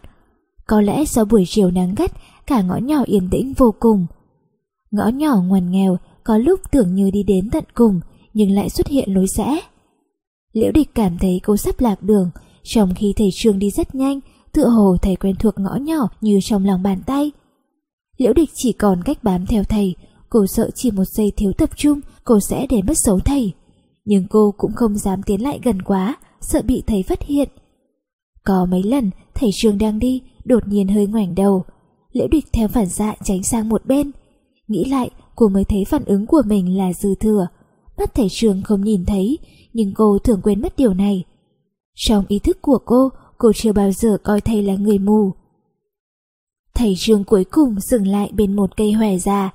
Có lẽ do buổi chiều nắng gắt, cả ngõ nhỏ yên tĩnh vô cùng. Ngõ nhỏ ngoằn nghèo, có lúc tưởng như đi đến tận cùng, nhưng lại xuất hiện lối rẽ. Liễu địch cảm thấy cô sắp lạc đường, trong khi thầy trường đi rất nhanh, tựa hồ thầy quen thuộc ngõ nhỏ như trong lòng bàn tay. Liễu địch chỉ còn cách bám theo thầy, Cô sợ chỉ một giây thiếu tập trung cô sẽ để mất xấu thầy. Nhưng cô cũng không dám tiến lại gần quá, sợ bị thầy phát hiện. Có mấy lần thầy trường đang đi, đột nhiên hơi ngoảnh đầu. Liễu địch theo phản xạ tránh sang một bên. Nghĩ lại, cô mới thấy phản ứng của mình là dư thừa. Mắt thầy trường không nhìn thấy, nhưng cô thường quên mất điều này. Trong ý thức của cô, cô chưa bao giờ coi thầy là người mù. Thầy trường cuối cùng dừng lại bên một cây hòe già.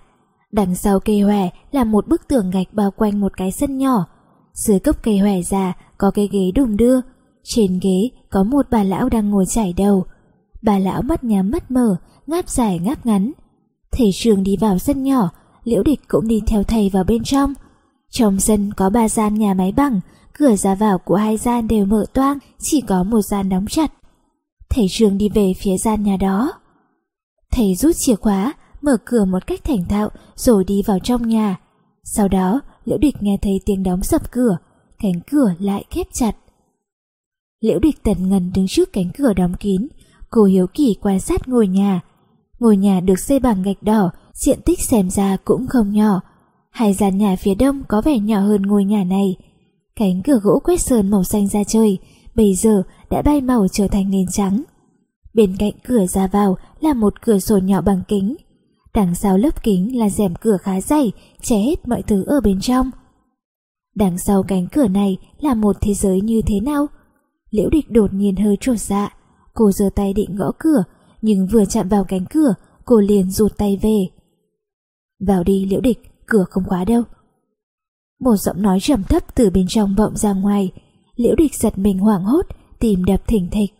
Đằng sau cây hòe là một bức tường gạch bao quanh một cái sân nhỏ. Dưới gốc cây hòe già có cái ghế đùng đưa. Trên ghế có một bà lão đang ngồi chải đầu. Bà lão mắt nhắm mắt mở, ngáp dài ngáp ngắn. Thầy trường đi vào sân nhỏ, Liễu Địch cũng đi theo thầy vào bên trong. Trong sân có ba gian nhà máy bằng, cửa ra vào của hai gian đều mở toang, chỉ có một gian đóng chặt. Thầy trường đi về phía gian nhà đó. Thầy rút chìa khóa, mở cửa một cách thành thạo rồi đi vào trong nhà. Sau đó, Liễu Địch nghe thấy tiếng đóng sập cửa, cánh cửa lại khép chặt. Liễu Địch tần ngần đứng trước cánh cửa đóng kín, cô hiếu kỳ quan sát ngôi nhà. Ngôi nhà được xây bằng gạch đỏ, diện tích xem ra cũng không nhỏ. Hai gian nhà phía đông có vẻ nhỏ hơn ngôi nhà này. Cánh cửa gỗ quét sơn màu xanh ra trời, bây giờ đã bay màu trở thành nền trắng. Bên cạnh cửa ra vào là một cửa sổ nhỏ bằng kính. Đằng sau lớp kính là rèm cửa khá dày, che hết mọi thứ ở bên trong. Đằng sau cánh cửa này là một thế giới như thế nào? Liễu địch đột nhiên hơi trột dạ. Cô giơ tay định gõ cửa, nhưng vừa chạm vào cánh cửa, cô liền rụt tay về. Vào đi liễu địch, cửa không khóa đâu. Một giọng nói trầm thấp từ bên trong vọng ra ngoài, liễu địch giật mình hoảng hốt, tìm đập thỉnh thịch.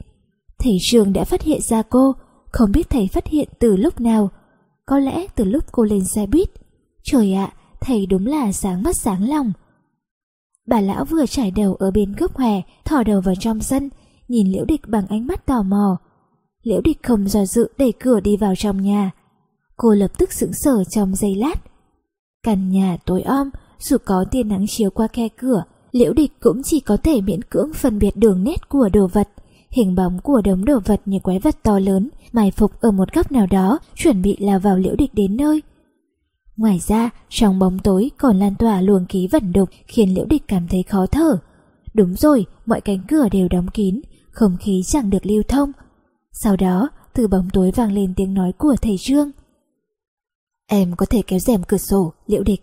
Thầy trường đã phát hiện ra cô, không biết thầy phát hiện từ lúc nào. Có lẽ từ lúc cô lên xe buýt. Trời ạ, thầy đúng là sáng mắt sáng lòng. Bà lão vừa trải đầu ở bên gốc hòe, thò đầu vào trong sân, nhìn liễu địch bằng ánh mắt tò mò. Liễu địch không do dự đẩy cửa đi vào trong nhà. Cô lập tức sững sờ trong giây lát. Căn nhà tối om, dù có tia nắng chiếu qua khe cửa, liễu địch cũng chỉ có thể miễn cưỡng phân biệt đường nét của đồ vật. Hình bóng của đống đồ vật như quái vật to lớn, mài phục ở một góc nào đó, chuẩn bị lao vào liễu địch đến nơi. Ngoài ra, trong bóng tối còn lan tỏa luồng khí vẩn đục khiến liễu địch cảm thấy khó thở. Đúng rồi, mọi cánh cửa đều đóng kín, không khí chẳng được lưu thông. Sau đó, từ bóng tối vang lên tiếng nói của thầy Trương. Em có thể kéo rèm cửa sổ, liễu địch.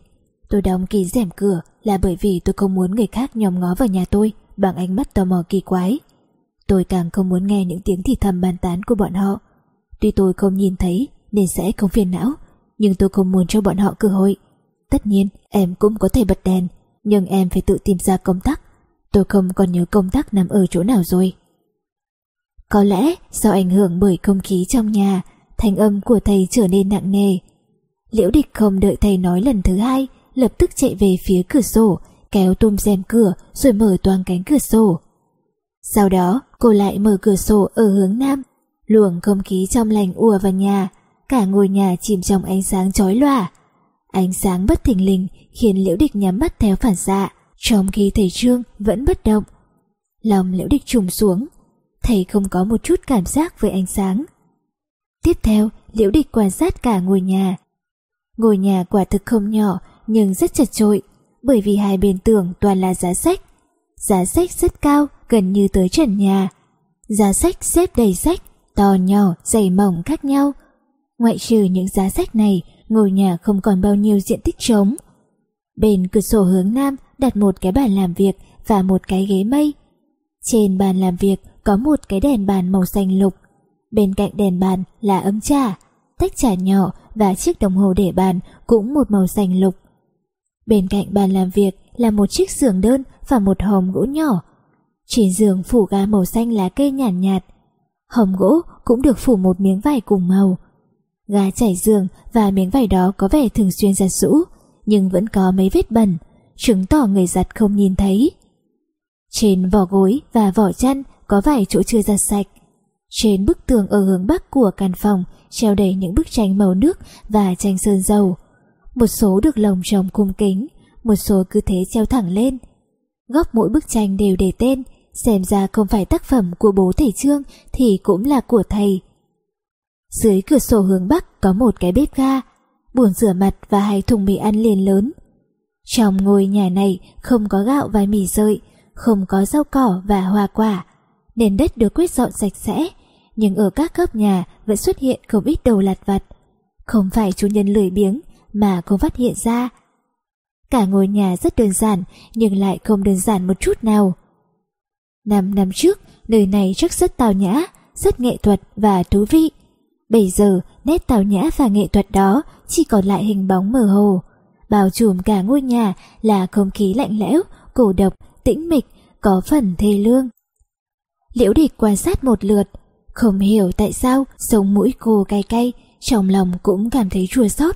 Tôi đóng kín rèm cửa là bởi vì tôi không muốn người khác nhòm ngó vào nhà tôi bằng ánh mắt tò mò kỳ quái. Tôi càng không muốn nghe những tiếng thì thầm bàn tán của bọn họ. Tuy tôi không nhìn thấy nên sẽ không phiền não, nhưng tôi không muốn cho bọn họ cơ hội. Tất nhiên, em cũng có thể bật đèn, nhưng em phải tự tìm ra công tắc. Tôi không còn nhớ công tắc nằm ở chỗ nào rồi. Có lẽ do ảnh hưởng bởi không khí trong nhà, thanh âm của thầy trở nên nặng nề. Liễu địch không đợi thầy nói lần thứ hai, lập tức chạy về phía cửa sổ, kéo tôm rèm cửa rồi mở toàn cánh cửa sổ. Sau đó, cô lại mở cửa sổ ở hướng nam, luồng không khí trong lành ùa vào nhà, cả ngôi nhà chìm trong ánh sáng chói lòa. Ánh sáng bất thình lình khiến Liễu Địch nhắm mắt theo phản xạ, trong khi thầy Trương vẫn bất động. Lòng Liễu Địch trùng xuống, thầy không có một chút cảm giác với ánh sáng. Tiếp theo, Liễu Địch quan sát cả ngôi nhà. Ngôi nhà quả thực không nhỏ nhưng rất chật chội, bởi vì hai bên tường toàn là giá sách. Giá sách rất cao, gần như tới trần nhà. Giá sách xếp đầy sách, to nhỏ, dày mỏng khác nhau. Ngoại trừ những giá sách này, ngôi nhà không còn bao nhiêu diện tích trống. Bên cửa sổ hướng nam đặt một cái bàn làm việc và một cái ghế mây. Trên bàn làm việc có một cái đèn bàn màu xanh lục. Bên cạnh đèn bàn là ấm trà, tách trà nhỏ và chiếc đồng hồ để bàn cũng một màu xanh lục. Bên cạnh bàn làm việc là một chiếc giường đơn và một hòm gỗ nhỏ. Trên giường phủ ga màu xanh lá cây nhàn nhạt, nhạt. Hòm gỗ cũng được phủ một miếng vải cùng màu. Gà chảy giường và miếng vải đó có vẻ thường xuyên giặt rũ, nhưng vẫn có mấy vết bẩn, chứng tỏ người giặt không nhìn thấy. Trên vỏ gối và vỏ chăn có vài chỗ chưa giặt sạch. Trên bức tường ở hướng bắc của căn phòng treo đầy những bức tranh màu nước và tranh sơn dầu. Một số được lồng trong cung kính, một số cứ thế treo thẳng lên. Góc mỗi bức tranh đều để tên, xem ra không phải tác phẩm của bố thầy Trương thì cũng là của thầy. Dưới cửa sổ hướng bắc có một cái bếp ga. buồn rửa mặt và hai thùng mì ăn liền lớn. Trong ngôi nhà này không có gạo và mì rơi, không có rau cỏ và hoa quả. Nền đất được quét dọn sạch sẽ, nhưng ở các góc nhà vẫn xuất hiện không ít đồ lặt vặt. Không phải chủ nhân lười biếng mà không phát hiện ra. Cả ngôi nhà rất đơn giản nhưng lại không đơn giản một chút nào. Năm năm trước, nơi này chắc rất tào nhã, rất nghệ thuật và thú vị. Bây giờ, nét tào nhã và nghệ thuật đó chỉ còn lại hình bóng mờ hồ. Bao trùm cả ngôi nhà là không khí lạnh lẽo, cổ độc, tĩnh mịch, có phần thê lương. Liễu địch quan sát một lượt, không hiểu tại sao sống mũi cô cay cay, trong lòng cũng cảm thấy chua xót.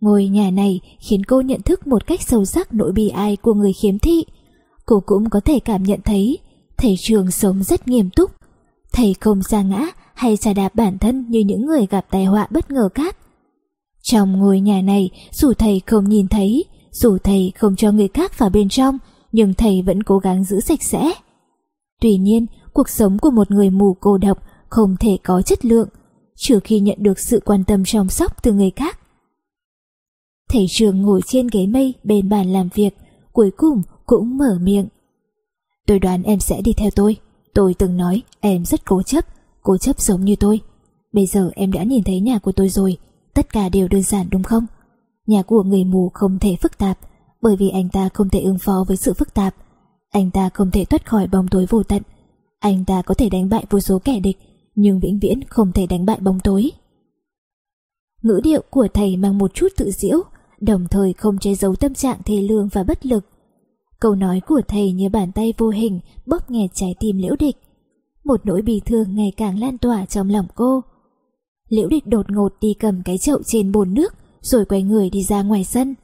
Ngôi nhà này khiến cô nhận thức một cách sâu sắc nỗi bi ai của người khiếm thị. Cô cũng có thể cảm nhận thấy thầy trường sống rất nghiêm túc. Thầy không xa ngã hay xà đạp bản thân như những người gặp tai họa bất ngờ khác. Trong ngôi nhà này, dù thầy không nhìn thấy, dù thầy không cho người khác vào bên trong, nhưng thầy vẫn cố gắng giữ sạch sẽ. Tuy nhiên, cuộc sống của một người mù cô độc không thể có chất lượng, trừ khi nhận được sự quan tâm chăm sóc từ người khác. Thầy trường ngồi trên ghế mây bên bàn làm việc, cuối cùng cũng mở miệng. Tôi đoán em sẽ đi theo tôi. Tôi từng nói em rất cố chấp, cố chấp giống như tôi. Bây giờ em đã nhìn thấy nhà của tôi rồi, tất cả đều đơn giản đúng không? Nhà của người mù không thể phức tạp, bởi vì anh ta không thể ứng phó với sự phức tạp. Anh ta không thể thoát khỏi bóng tối vô tận. Anh ta có thể đánh bại vô số kẻ địch, nhưng vĩnh viễn không thể đánh bại bóng tối. Ngữ điệu của thầy mang một chút tự diễu, đồng thời không che giấu tâm trạng thê lương và bất lực. Câu nói của thầy như bàn tay vô hình bóp nghẹt trái tim liễu địch. Một nỗi bi thương ngày càng lan tỏa trong lòng cô. Liễu địch đột ngột đi cầm cái chậu trên bồn nước rồi quay người đi ra ngoài sân.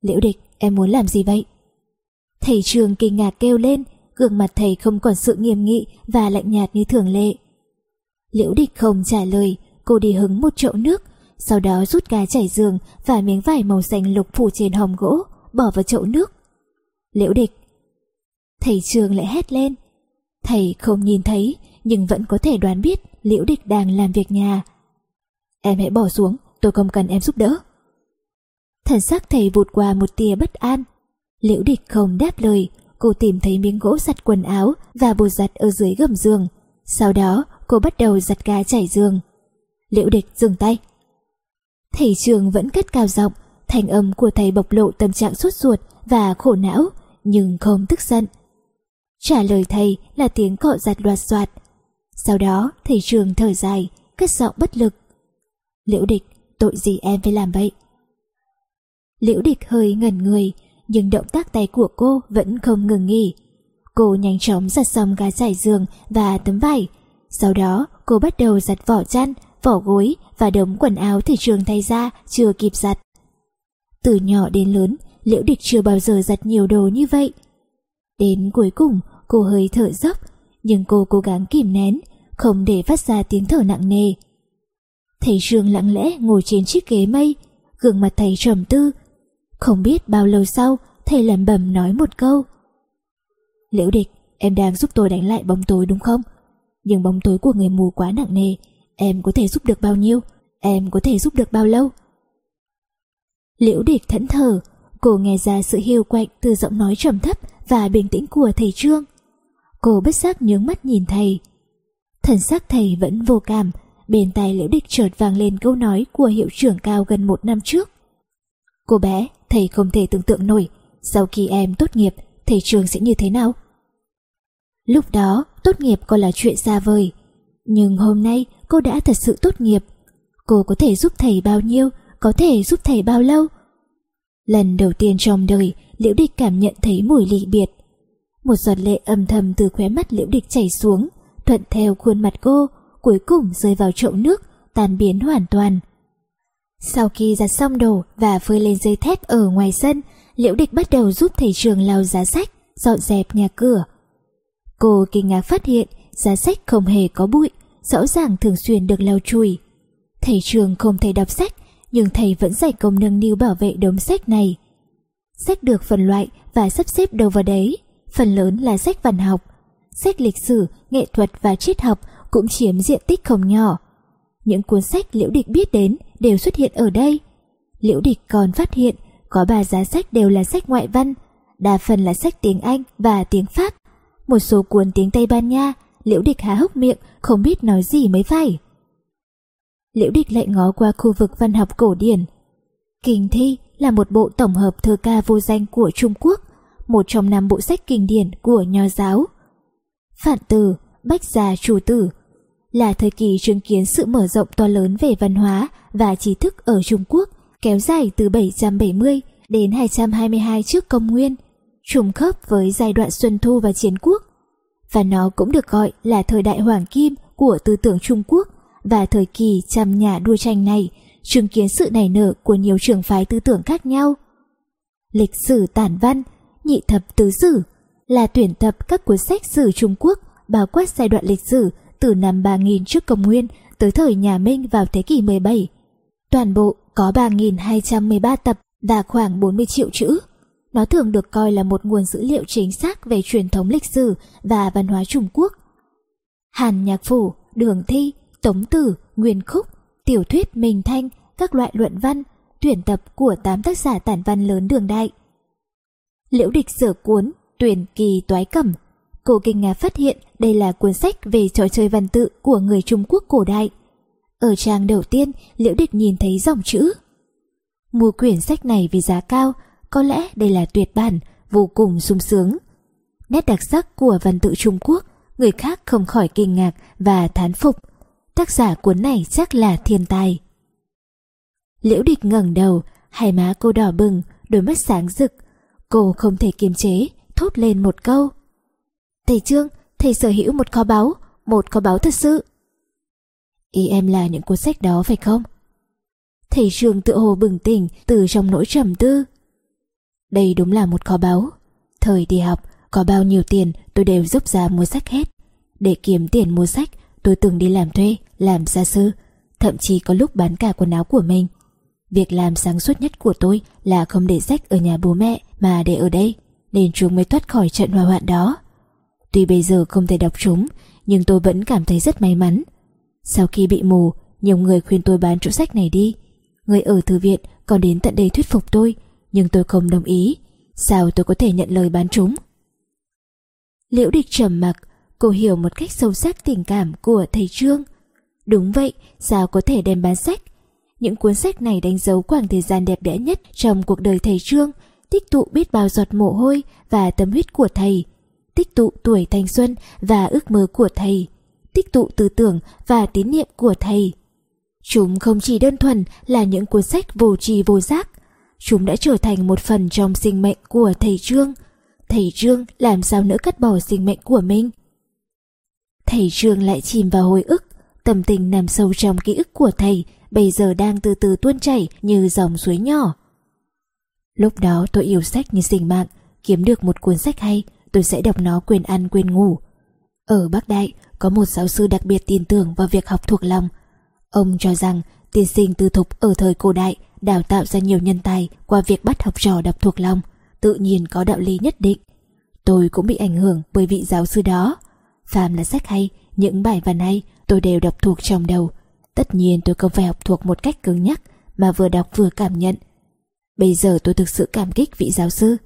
Liễu địch, em muốn làm gì vậy? Thầy trường kinh ngạc kêu lên, gương mặt thầy không còn sự nghiêm nghị và lạnh nhạt như thường lệ. Liễu địch không trả lời, cô đi hứng một chậu nước, sau đó rút cá chảy giường và miếng vải màu xanh lục phủ trên hòm gỗ, bỏ vào chậu nước. Liễu địch. Thầy trường lại hét lên. Thầy không nhìn thấy, nhưng vẫn có thể đoán biết Liễu địch đang làm việc nhà. Em hãy bỏ xuống, tôi không cần em giúp đỡ. Thần sắc thầy vụt qua một tia bất an. Liễu địch không đáp lời, cô tìm thấy miếng gỗ giặt quần áo và bột giặt ở dưới gầm giường. Sau đó cô bắt đầu giặt gà chảy giường. Liễu địch dừng tay. Thầy trường vẫn cất cao giọng, thành âm của thầy bộc lộ tâm trạng sốt ruột và khổ não, nhưng không tức giận. Trả lời thầy là tiếng cọ giặt loạt soạt. Sau đó thầy trường thở dài, cất giọng bất lực. Liễu địch, tội gì em phải làm vậy? Liễu địch hơi ngẩn người, nhưng động tác tay của cô vẫn không ngừng nghỉ. Cô nhanh chóng giặt xong gà trải giường và tấm vải. Sau đó cô bắt đầu giặt vỏ chăn, vỏ gối và đống quần áo thầy trường thay ra chưa kịp giặt. Từ nhỏ đến lớn, Liễu Địch chưa bao giờ giặt nhiều đồ như vậy. Đến cuối cùng, cô hơi thở dốc, nhưng cô cố gắng kìm nén, không để phát ra tiếng thở nặng nề. Thầy trường lặng lẽ ngồi trên chiếc ghế mây, gương mặt thầy trầm tư. Không biết bao lâu sau, thầy lẩm bẩm nói một câu. Liễu Địch, em đang giúp tôi đánh lại bóng tối đúng không? Nhưng bóng tối của người mù quá nặng nề, em có thể giúp được bao nhiêu? Em có thể giúp được bao lâu? Liễu Địch thẫn thờ, cô nghe ra sự hiu quạnh từ giọng nói trầm thấp và bình tĩnh của thầy Trương. Cô bất giác nhướng mắt nhìn thầy. Thần sắc thầy vẫn vô cảm, bên tai Liễu Địch chợt vang lên câu nói của hiệu trưởng cao gần một năm trước. Cô bé, thầy không thể tưởng tượng nổi, sau khi em tốt nghiệp, thầy trường sẽ như thế nào? Lúc đó, tốt nghiệp còn là chuyện xa vời. Nhưng hôm nay, cô đã thật sự tốt nghiệp. Cô có thể giúp thầy bao nhiêu, có thể giúp thầy bao lâu? Lần đầu tiên trong đời, Liễu Địch cảm nhận thấy mùi lị biệt. Một giọt lệ âm thầm từ khóe mắt Liễu Địch chảy xuống, thuận theo khuôn mặt cô, cuối cùng rơi vào chậu nước, tan biến hoàn toàn. Sau khi giặt xong đồ và phơi lên dây thép ở ngoài sân, Liễu Địch bắt đầu giúp thầy trường lau giá sách, dọn dẹp nhà cửa. Cô kinh ngạc phát hiện giá sách không hề có bụi, rõ ràng thường xuyên được lau chùi. Thầy trường không thể đọc sách, nhưng thầy vẫn dạy công nâng niu bảo vệ đống sách này. Sách được phân loại và sắp xếp đâu vào đấy, phần lớn là sách văn học. Sách lịch sử, nghệ thuật và triết học cũng chiếm diện tích không nhỏ. Những cuốn sách liễu địch biết đến đều xuất hiện ở đây. Liễu Địch còn phát hiện có ba giá sách đều là sách ngoại văn, đa phần là sách tiếng Anh và tiếng Pháp. Một số cuốn tiếng Tây Ban Nha, Liễu Địch há hốc miệng, không biết nói gì mới phải. Liễu Địch lại ngó qua khu vực văn học cổ điển. Kinh thi là một bộ tổng hợp thơ ca vô danh của Trung Quốc, một trong năm bộ sách kinh điển của Nho giáo. Phản từ, Bách gia chủ tử là thời kỳ chứng kiến sự mở rộng to lớn về văn hóa và trí thức ở Trung Quốc, kéo dài từ 770 đến 222 trước công nguyên, trùng khớp với giai đoạn Xuân Thu và Chiến Quốc. Và nó cũng được gọi là thời đại hoàng kim của tư tưởng Trung Quốc và thời kỳ trăm nhà đua tranh này chứng kiến sự nảy nở của nhiều trường phái tư tưởng khác nhau. Lịch sử tản văn, nhị thập tứ sử là tuyển tập các cuốn sách sử Trung Quốc bao quát giai đoạn lịch sử từ năm 3000 trước công nguyên tới thời nhà Minh vào thế kỷ 17. Toàn bộ có 3.213 tập và khoảng 40 triệu chữ. Nó thường được coi là một nguồn dữ liệu chính xác về truyền thống lịch sử và văn hóa Trung Quốc. Hàn Nhạc Phủ, Đường Thi, Tống Tử, Nguyên Khúc, Tiểu thuyết Minh Thanh, các loại luận văn, tuyển tập của 8 tác giả tản văn lớn đường đại. Liễu địch sửa cuốn Tuyển kỳ toái cẩm Cô kinh ngạc phát hiện đây là cuốn sách về trò chơi văn tự của người Trung Quốc cổ đại. Ở trang đầu tiên, Liễu Địch nhìn thấy dòng chữ. Mua quyển sách này vì giá cao, có lẽ đây là tuyệt bản, vô cùng sung sướng. Nét đặc sắc của văn tự Trung Quốc, người khác không khỏi kinh ngạc và thán phục. Tác giả cuốn này chắc là thiên tài. Liễu Địch ngẩng đầu, hai má cô đỏ bừng, đôi mắt sáng rực. Cô không thể kiềm chế, thốt lên một câu. Thầy Trương, thầy sở hữu một kho báu, một kho báu thật sự. Ý em là những cuốn sách đó phải không? Thầy Trương tự hồ bừng tỉnh từ trong nỗi trầm tư. Đây đúng là một kho báu. Thời đi học, có bao nhiêu tiền tôi đều giúp ra mua sách hết. Để kiếm tiền mua sách, tôi từng đi làm thuê, làm gia sư, thậm chí có lúc bán cả quần áo của mình. Việc làm sáng suốt nhất của tôi là không để sách ở nhà bố mẹ mà để ở đây, nên chúng mới thoát khỏi trận hỏa hoạn đó. Tuy bây giờ không thể đọc chúng, nhưng tôi vẫn cảm thấy rất may mắn. Sau khi bị mù, nhiều người khuyên tôi bán chỗ sách này đi. Người ở thư viện còn đến tận đây thuyết phục tôi, nhưng tôi không đồng ý. Sao tôi có thể nhận lời bán chúng? Liễu địch trầm mặc, cô hiểu một cách sâu sắc tình cảm của thầy Trương. Đúng vậy, sao có thể đem bán sách? Những cuốn sách này đánh dấu khoảng thời gian đẹp đẽ nhất trong cuộc đời thầy Trương, tích tụ biết bao giọt mồ hôi và tâm huyết của thầy tích tụ tuổi thanh xuân và ước mơ của thầy, tích tụ tư tưởng và tín niệm của thầy. Chúng không chỉ đơn thuần là những cuốn sách vô tri vô giác, chúng đã trở thành một phần trong sinh mệnh của thầy Trương. Thầy Trương làm sao nỡ cắt bỏ sinh mệnh của mình? Thầy Trương lại chìm vào hồi ức, tâm tình nằm sâu trong ký ức của thầy bây giờ đang từ từ tuôn chảy như dòng suối nhỏ. Lúc đó tôi yêu sách như sinh mạng, kiếm được một cuốn sách hay, tôi sẽ đọc nó quên ăn quên ngủ. Ở Bắc Đại có một giáo sư đặc biệt tin tưởng vào việc học thuộc lòng. Ông cho rằng tiên sinh tư thục ở thời cổ đại đào tạo ra nhiều nhân tài qua việc bắt học trò đọc thuộc lòng, tự nhiên có đạo lý nhất định. Tôi cũng bị ảnh hưởng bởi vị giáo sư đó. Phàm là sách hay, những bài văn hay tôi đều đọc thuộc trong đầu. Tất nhiên tôi không phải học thuộc một cách cứng nhắc mà vừa đọc vừa cảm nhận. Bây giờ tôi thực sự cảm kích vị giáo sư.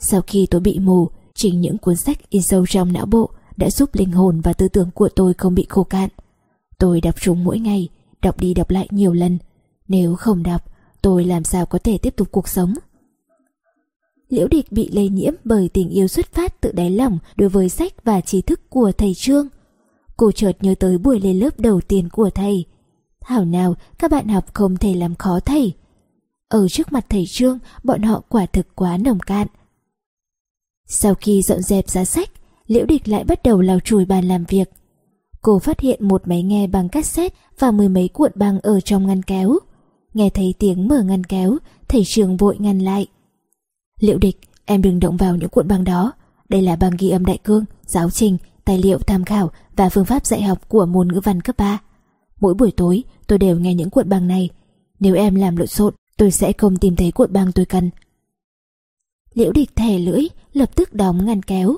Sau khi tôi bị mù Chính những cuốn sách in sâu trong não bộ đã giúp linh hồn và tư tưởng của tôi không bị khô cạn. Tôi đọc chúng mỗi ngày, đọc đi đọc lại nhiều lần. Nếu không đọc, tôi làm sao có thể tiếp tục cuộc sống? Liễu Địch bị lây nhiễm bởi tình yêu xuất phát từ đáy lòng đối với sách và trí thức của thầy Trương. Cô chợt nhớ tới buổi lên lớp đầu tiên của thầy. Thảo nào các bạn học không thể làm khó thầy. Ở trước mặt thầy Trương, bọn họ quả thực quá nồng cạn. Sau khi dọn dẹp giá sách, Liễu Địch lại bắt đầu lau chùi bàn làm việc. Cô phát hiện một máy nghe bằng cassette và mười mấy cuộn băng ở trong ngăn kéo. Nghe thấy tiếng mở ngăn kéo, thầy trường vội ngăn lại. Liễu Địch, em đừng động vào những cuộn băng đó. Đây là băng ghi âm đại cương, giáo trình, tài liệu tham khảo và phương pháp dạy học của môn ngữ văn cấp 3. Mỗi buổi tối tôi đều nghe những cuộn băng này. Nếu em làm lộn xộn, tôi sẽ không tìm thấy cuộn băng tôi cần. Liễu địch thẻ lưỡi, lập tức đóng ngăn kéo.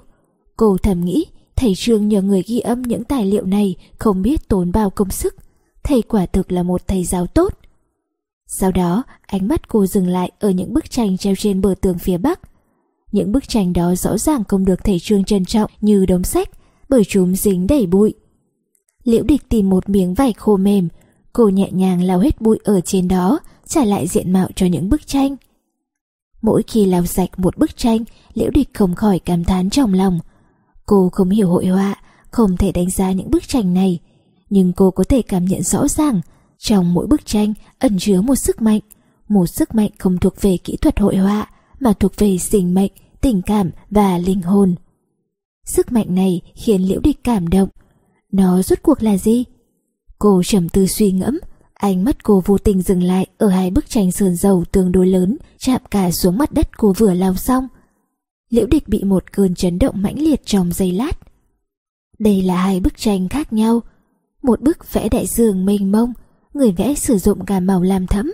Cô thầm nghĩ, thầy Trương nhờ người ghi âm những tài liệu này không biết tốn bao công sức. Thầy quả thực là một thầy giáo tốt. Sau đó, ánh mắt cô dừng lại ở những bức tranh treo trên bờ tường phía bắc. Những bức tranh đó rõ ràng không được thầy Trương trân trọng như đống sách, bởi chúng dính đầy bụi. Liễu địch tìm một miếng vải khô mềm, cô nhẹ nhàng lau hết bụi ở trên đó, trả lại diện mạo cho những bức tranh. Mỗi khi lau sạch một bức tranh, Liễu địch không khỏi cảm thán trong lòng. Cô không hiểu hội họa, không thể đánh giá những bức tranh này, nhưng cô có thể cảm nhận rõ ràng trong mỗi bức tranh ẩn chứa một sức mạnh, một sức mạnh không thuộc về kỹ thuật hội họa mà thuộc về sinh mệnh, tình cảm và linh hồn. Sức mạnh này khiến Liễu Địch cảm động. Nó rốt cuộc là gì? Cô trầm tư suy ngẫm, ánh mắt cô vô tình dừng lại ở hai bức tranh sườn dầu tương đối lớn, chạm cả xuống mặt đất cô vừa lao xong. Liễu Địch bị một cơn chấn động mãnh liệt trong giây lát. Đây là hai bức tranh khác nhau. Một bức vẽ đại dương mênh mông, người vẽ sử dụng cả màu lam thẫm.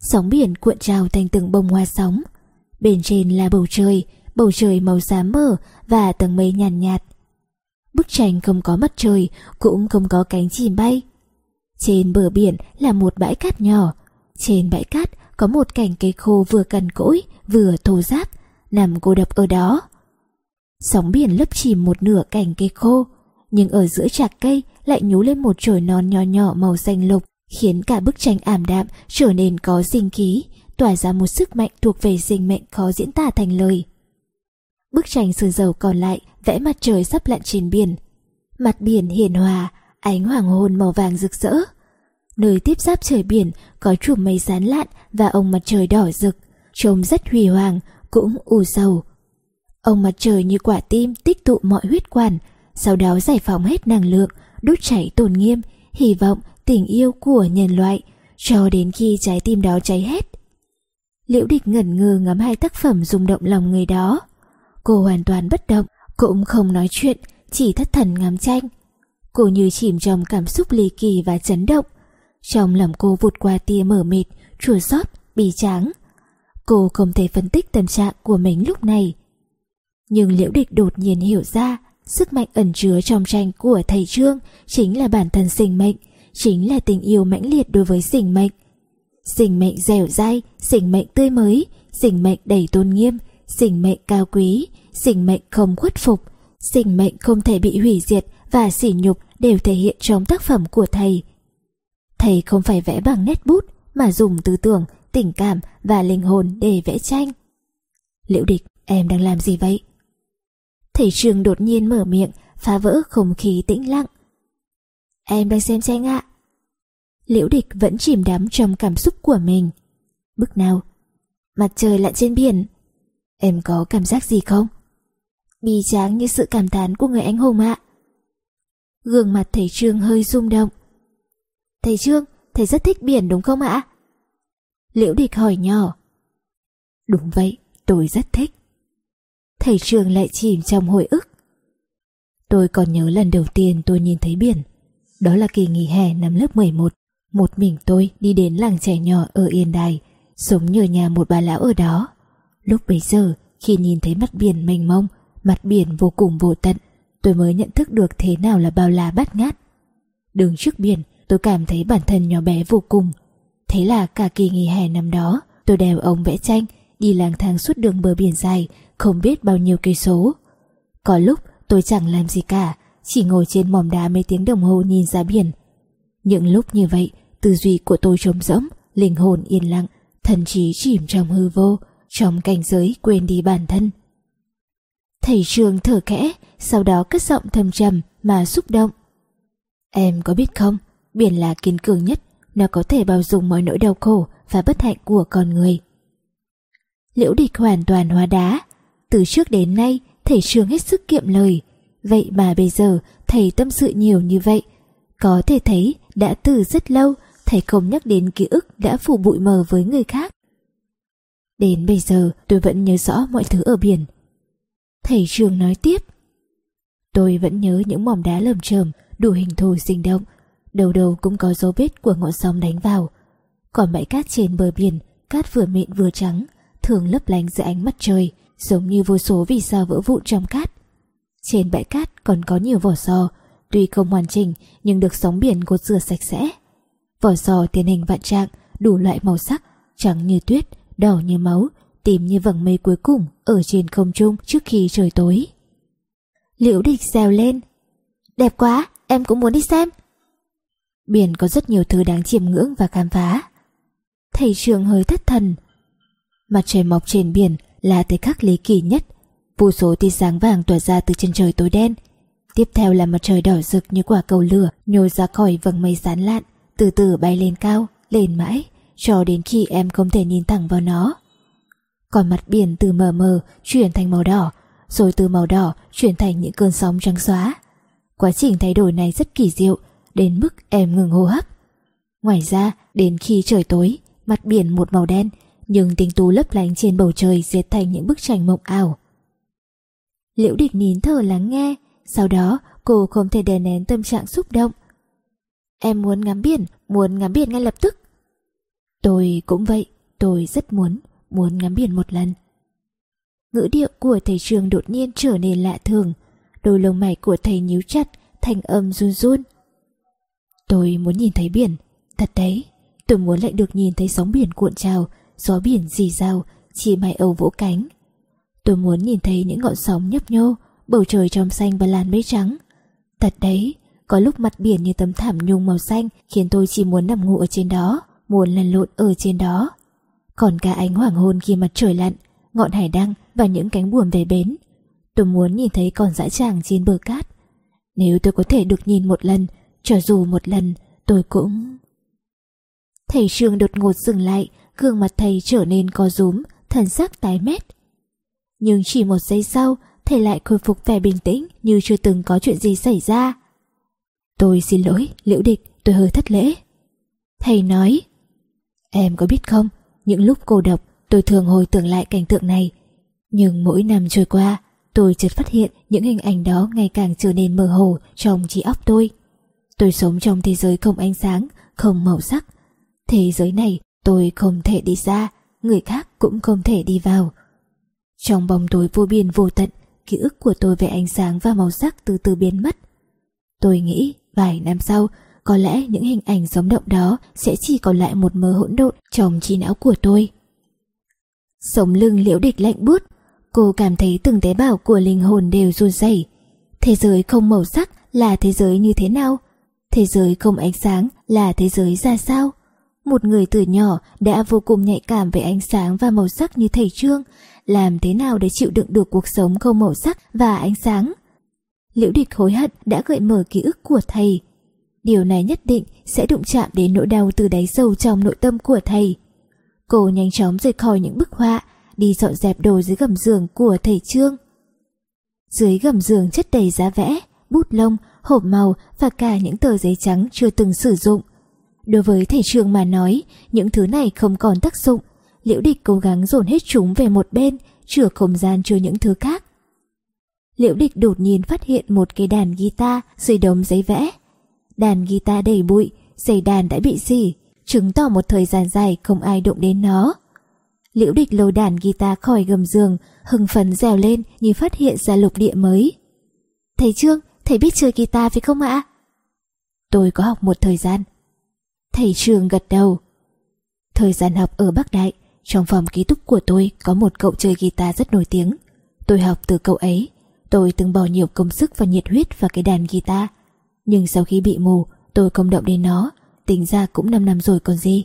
Sóng biển cuộn trào thành từng bông hoa sóng. Bên trên là bầu trời, bầu trời màu xám mờ và tầng mây nhàn nhạt, nhạt. Bức tranh không có mặt trời, cũng không có cánh chim bay. Trên bờ biển là một bãi cát nhỏ. Trên bãi cát có một cành cây khô vừa cằn cỗi, vừa thô ráp, nằm cô độc ở đó. Sóng biển lấp chìm một nửa cành cây khô, nhưng ở giữa chạc cây lại nhú lên một chồi non nhỏ nhỏ màu xanh lục, khiến cả bức tranh ảm đạm trở nên có sinh khí, tỏa ra một sức mạnh thuộc về sinh mệnh khó diễn tả thành lời. Bức tranh sơn dầu còn lại vẽ mặt trời sắp lặn trên biển. Mặt biển hiền hòa, ánh hoàng hôn màu vàng rực rỡ. Nơi tiếp giáp trời biển có chùm mây sán lạn và ông mặt trời đỏ rực, trông rất huy hoàng, cũng u sầu. Ông mặt trời như quả tim tích tụ mọi huyết quản, sau đó giải phóng hết năng lượng, đốt cháy tồn nghiêm, hy vọng, tình yêu của nhân loại, cho đến khi trái tim đó cháy hết. Liễu địch ngẩn ngơ ngắm hai tác phẩm rung động lòng người đó. Cô hoàn toàn bất động, cũng không nói chuyện, chỉ thất thần ngắm tranh. Cô như chìm trong cảm xúc ly kỳ và chấn động. Trong lòng cô vụt qua tia mở mịt, chua xót, bì tráng. Cô không thể phân tích tâm trạng của mình lúc này. Nhưng liễu địch đột nhiên hiểu ra sức mạnh ẩn chứa trong tranh của thầy Trương chính là bản thân sinh mệnh, chính là tình yêu mãnh liệt đối với sinh mệnh. Sinh mệnh dẻo dai, sinh mệnh tươi mới, sinh mệnh đầy tôn nghiêm, sinh mệnh cao quý, sinh mệnh không khuất phục, sinh mệnh không thể bị hủy diệt và sỉ nhục đều thể hiện trong tác phẩm của thầy. Thầy không phải vẽ bằng nét bút mà dùng tư tưởng, tình cảm và linh hồn để vẽ tranh. Liễu địch, em đang làm gì vậy? Thầy trường đột nhiên mở miệng, phá vỡ không khí tĩnh lặng. Em đang xem tranh ạ. Liễu địch vẫn chìm đắm trong cảm xúc của mình. Bức nào? Mặt trời lặn trên biển. Em có cảm giác gì không? Bi tráng như sự cảm thán của người anh hùng ạ. Gương mặt thầy Trương hơi rung động. Thầy Trương, thầy rất thích biển đúng không ạ? Liễu địch hỏi nhỏ. Đúng vậy, tôi rất thích. Thầy trường lại chìm trong hồi ức. Tôi còn nhớ lần đầu tiên tôi nhìn thấy biển. Đó là kỳ nghỉ hè năm lớp 11. Một mình tôi đi đến làng trẻ nhỏ ở Yên Đài, sống nhờ nhà một bà lão ở đó. Lúc bấy giờ, khi nhìn thấy mặt biển mênh mông, mặt biển vô cùng vô tận, tôi mới nhận thức được thế nào là bao la bát ngát. Đứng trước biển, tôi cảm thấy bản thân nhỏ bé vô cùng. Thế là cả kỳ nghỉ hè năm đó, tôi đèo ông vẽ tranh, đi lang thang suốt đường bờ biển dài, không biết bao nhiêu cây số. Có lúc tôi chẳng làm gì cả, chỉ ngồi trên mỏm đá mấy tiếng đồng hồ nhìn ra biển. Những lúc như vậy, tư duy của tôi trống rỗng, linh hồn yên lặng, thần trí chìm trong hư vô, trong cảnh giới quên đi bản thân. Thầy trường thở kẽ, sau đó cất giọng thầm trầm mà xúc động. Em có biết không, biển là kiên cường nhất, nó có thể bao dung mọi nỗi đau khổ và bất hạnh của con người. Liễu địch hoàn toàn hóa đá. Từ trước đến nay, thầy trường hết sức kiệm lời. Vậy mà bây giờ, thầy tâm sự nhiều như vậy. Có thể thấy, đã từ rất lâu, thầy không nhắc đến ký ức đã phủ bụi mờ với người khác. Đến bây giờ tôi vẫn nhớ rõ mọi thứ ở biển. Thầy trường nói tiếp. Tôi vẫn nhớ những mỏm đá lầm chởm đủ hình thù sinh động. Đầu đầu cũng có dấu vết của ngọn sóng đánh vào. Còn bãi cát trên bờ biển, cát vừa mịn vừa trắng, thường lấp lánh dưới ánh mặt trời, giống như vô số vì sao vỡ vụn trong cát. Trên bãi cát còn có nhiều vỏ sò, tuy không hoàn chỉnh nhưng được sóng biển gột rửa sạch sẽ. Vỏ sò tiền hình vạn trạng, đủ loại màu sắc, trắng như tuyết, đỏ như máu, tìm như vầng mây cuối cùng ở trên không trung trước khi trời tối. Liễu địch xèo lên. Đẹp quá, em cũng muốn đi xem. Biển có rất nhiều thứ đáng chiêm ngưỡng và khám phá. Thầy trường hơi thất thần. Mặt trời mọc trên biển là thời khắc lý kỳ nhất. Vô số tia sáng vàng tỏa ra từ chân trời tối đen. Tiếp theo là mặt trời đỏ rực như quả cầu lửa nhô ra khỏi vầng mây sán lạn, từ từ bay lên cao, lên mãi, cho đến khi em không thể nhìn thẳng vào nó. Còn mặt biển từ mờ mờ chuyển thành màu đỏ, rồi từ màu đỏ chuyển thành những cơn sóng trắng xóa. Quá trình thay đổi này rất kỳ diệu, đến mức em ngừng hô hấp. Ngoài ra, đến khi trời tối, mặt biển một màu đen, nhưng tinh tú lấp lánh trên bầu trời dệt thành những bức tranh mộng ảo. Liễu địch nín thở lắng nghe, sau đó cô không thể đè nén tâm trạng xúc động. Em muốn ngắm biển, muốn ngắm biển ngay lập tức. Tôi cũng vậy, tôi rất muốn, muốn ngắm biển một lần. Ngữ điệu của thầy trường đột nhiên trở nên lạ thường, đôi lông mày của thầy nhíu chặt, thành âm run run. Tôi muốn nhìn thấy biển, thật đấy, tôi muốn lại được nhìn thấy sóng biển cuộn trào, gió biển dì dào, chim mai âu vỗ cánh. Tôi muốn nhìn thấy những ngọn sóng nhấp nhô, bầu trời trong xanh và làn mây trắng. Thật đấy, có lúc mặt biển như tấm thảm nhung màu xanh khiến tôi chỉ muốn nằm ngủ ở trên đó, muốn lăn lộn ở trên đó. Còn cả ánh hoàng hôn khi mặt trời lặn, ngọn hải đăng và những cánh buồm về bến. Tôi muốn nhìn thấy con dã tràng trên bờ cát. Nếu tôi có thể được nhìn một lần, cho dù một lần, tôi cũng... Thầy Trương đột ngột dừng lại, gương mặt thầy trở nên co rúm, thần sắc tái mét. Nhưng chỉ một giây sau, thầy lại khôi phục vẻ bình tĩnh như chưa từng có chuyện gì xảy ra. Tôi xin lỗi, liễu địch, tôi hơi thất lễ. Thầy nói, em có biết không, những lúc cô độc tôi thường hồi tưởng lại cảnh tượng này. Nhưng mỗi năm trôi qua, tôi chợt phát hiện những hình ảnh đó ngày càng trở nên mơ hồ trong trí óc tôi. Tôi sống trong thế giới không ánh sáng, không màu sắc. Thế giới này tôi không thể đi ra, người khác cũng không thể đi vào. Trong bóng tối vô biên vô tận, ký ức của tôi về ánh sáng và màu sắc từ từ biến mất. Tôi nghĩ vài năm sau, có lẽ những hình ảnh sống động đó sẽ chỉ còn lại một mớ hỗn độn trong trí não của tôi. Sống lưng liễu địch lạnh buốt, cô cảm thấy từng tế bào của linh hồn đều run rẩy. Thế giới không màu sắc là thế giới như thế nào? Thế giới không ánh sáng là thế giới ra sao? Một người từ nhỏ đã vô cùng nhạy cảm về ánh sáng và màu sắc như thầy Trương, làm thế nào để chịu đựng được cuộc sống không màu sắc và ánh sáng? Liễu địch hối hận đã gợi mở ký ức của thầy. Điều này nhất định sẽ đụng chạm đến nỗi đau từ đáy sâu trong nội tâm của thầy. Cô nhanh chóng rời khỏi những bức họa, đi dọn dẹp đồ dưới gầm giường của thầy Trương. Dưới gầm giường chất đầy giá vẽ, bút lông, hộp màu và cả những tờ giấy trắng chưa từng sử dụng. Đối với thầy trường mà nói, những thứ này không còn tác dụng. Liễu địch cố gắng dồn hết chúng về một bên, chừa không gian cho những thứ khác. Liễu địch đột nhiên phát hiện một cây đàn guitar dưới đống giấy vẽ. Đàn guitar đầy bụi, giày đàn đã bị dỉ, chứng tỏ một thời gian dài không ai đụng đến nó. Liễu địch lôi đàn guitar khỏi gầm giường, hưng phấn dèo lên như phát hiện ra lục địa mới. Thầy Trương, thầy biết chơi guitar phải không ạ? Tôi có học một thời gian. Thầy trường gật đầu. Thời gian học ở Bắc Đại, trong phòng ký túc của tôi có một cậu chơi guitar rất nổi tiếng. Tôi học từ cậu ấy. Tôi từng bỏ nhiều công sức và nhiệt huyết vào cái đàn guitar. Nhưng sau khi bị mù, tôi không động đến nó, tính ra cũng 5 năm rồi còn gì.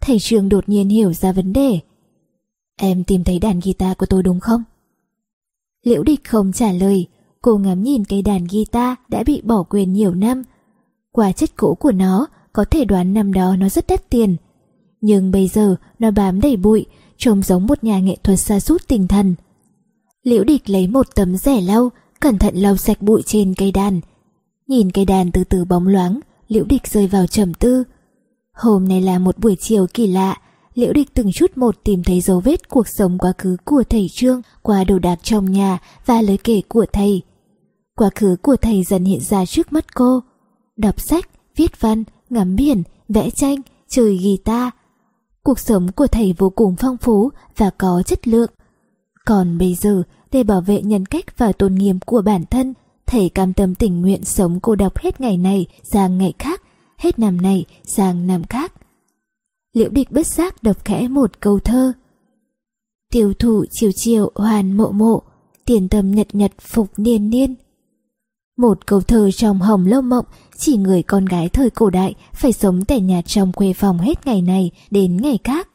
Thầy trường đột nhiên hiểu ra vấn đề. Em tìm thấy đàn guitar của tôi đúng không? Liễu địch không trả lời, cô ngắm nhìn cây đàn guitar đã bị bỏ quên nhiều năm. Qua chất cũ của nó, có thể đoán năm đó nó rất đắt tiền. Nhưng bây giờ nó bám đầy bụi, trông giống một nhà nghệ thuật xa sút tinh thần. Liễu địch lấy một tấm rẻ lau, cẩn thận lau sạch bụi trên cây đàn. Nhìn cây đàn từ từ bóng loáng, liễu địch rơi vào trầm tư. Hôm nay là một buổi chiều kỳ lạ, liễu địch từng chút một tìm thấy dấu vết cuộc sống quá khứ của thầy Trương qua đồ đạc trong nhà và lời kể của thầy. Quá khứ của thầy dần hiện ra trước mắt cô. Đọc sách, viết văn, ngắm biển, vẽ tranh, chơi guitar. Cuộc sống của thầy vô cùng phong phú và có chất lượng. Còn bây giờ, để bảo vệ nhân cách và tôn nghiêm của bản thân, thầy cam tâm tình nguyện sống cô đọc hết ngày này sang ngày khác, hết năm này sang năm khác. Liễu địch bất giác đọc khẽ một câu thơ. Tiểu thụ chiều chiều hoàn mộ mộ, tiền tâm nhật nhật phục niên niên. Một câu thơ trong hồng lâu mộng chỉ người con gái thời cổ đại phải sống tẻ nhạt trong quê phòng hết ngày này đến ngày khác.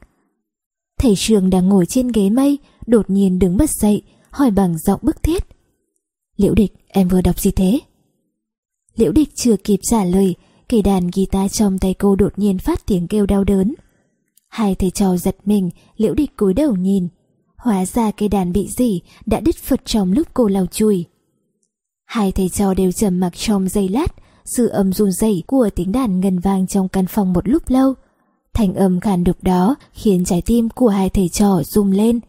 Thầy trường đang ngồi trên ghế mây, đột nhiên đứng bật dậy, hỏi bằng giọng bức thiết. Liễu địch, em vừa đọc gì thế? Liễu địch chưa kịp trả lời, cây đàn guitar trong tay cô đột nhiên phát tiếng kêu đau đớn. Hai thầy trò giật mình, liễu địch cúi đầu nhìn. Hóa ra cây đàn bị gì đã đứt phật trong lúc cô lau chùi. Hai thầy trò đều trầm mặc trong giây lát, sự âm run rẩy của tiếng đàn ngân vang trong căn phòng một lúc lâu. Thành âm khàn đục đó khiến trái tim của hai thầy trò rung lên.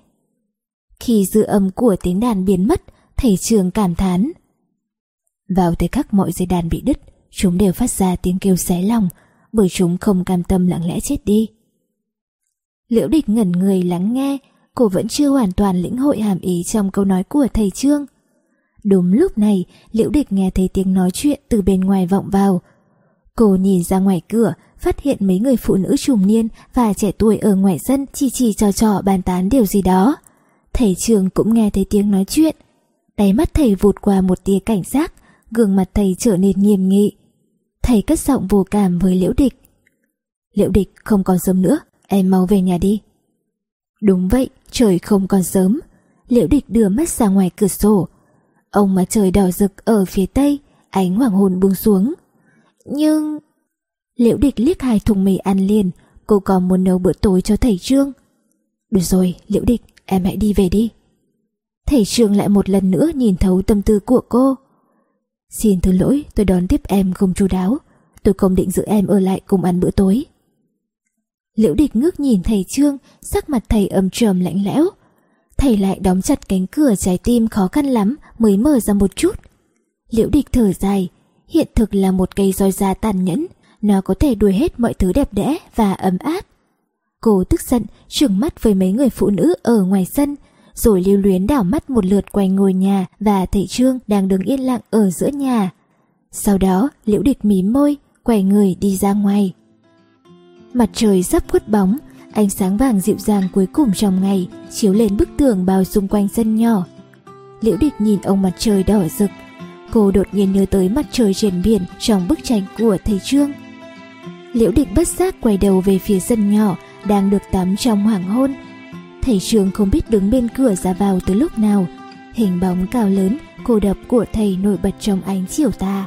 Khi dư âm của tiếng đàn biến mất, thầy trường cảm thán. Vào thời khắc mọi dây đàn bị đứt, chúng đều phát ra tiếng kêu xé lòng, bởi chúng không cam tâm lặng lẽ chết đi. Liễu địch ngẩn người lắng nghe, cô vẫn chưa hoàn toàn lĩnh hội hàm ý trong câu nói của thầy Trương. Đúng lúc này, Liễu Địch nghe thấy tiếng nói chuyện từ bên ngoài vọng vào. Cô nhìn ra ngoài cửa, phát hiện mấy người phụ nữ trùng niên và trẻ tuổi ở ngoài sân chỉ chỉ trò trò bàn tán điều gì đó. Thầy trường cũng nghe thấy tiếng nói chuyện. Đáy mắt thầy vụt qua một tia cảnh giác, gương mặt thầy trở nên nghiêm nghị. Thầy cất giọng vô cảm với Liễu Địch. Liễu Địch không còn sớm nữa, em mau về nhà đi. Đúng vậy, trời không còn sớm. Liễu Địch đưa mắt ra ngoài cửa sổ, Ông mà trời đỏ rực ở phía tây, ánh hoàng hôn buông xuống. Nhưng... Liễu địch liếc hai thùng mì ăn liền, cô còn muốn nấu bữa tối cho thầy Trương. Được rồi, Liễu địch, em hãy đi về đi. Thầy Trương lại một lần nữa nhìn thấu tâm tư của cô. Xin thứ lỗi, tôi đón tiếp em không chu đáo. Tôi không định giữ em ở lại cùng ăn bữa tối. Liễu địch ngước nhìn thầy Trương, sắc mặt thầy âm trầm lạnh lẽo thầy lại đóng chặt cánh cửa trái tim khó khăn lắm mới mở ra một chút. Liễu địch thở dài, hiện thực là một cây roi da tàn nhẫn, nó có thể đuổi hết mọi thứ đẹp đẽ và ấm áp. Cô tức giận, trừng mắt với mấy người phụ nữ ở ngoài sân, rồi lưu luyến đảo mắt một lượt quanh ngôi nhà và thầy Trương đang đứng yên lặng ở giữa nhà. Sau đó, liễu địch mím môi, quay người đi ra ngoài. Mặt trời sắp khuất bóng, Ánh sáng vàng dịu dàng cuối cùng trong ngày chiếu lên bức tường bao xung quanh sân nhỏ. Liễu địch nhìn ông mặt trời đỏ rực. Cô đột nhiên nhớ tới mặt trời trên biển trong bức tranh của thầy Trương. Liễu địch bất giác quay đầu về phía sân nhỏ đang được tắm trong hoàng hôn. Thầy Trương không biết đứng bên cửa ra vào từ lúc nào. Hình bóng cao lớn, cô độc của thầy nổi bật trong ánh chiều tà.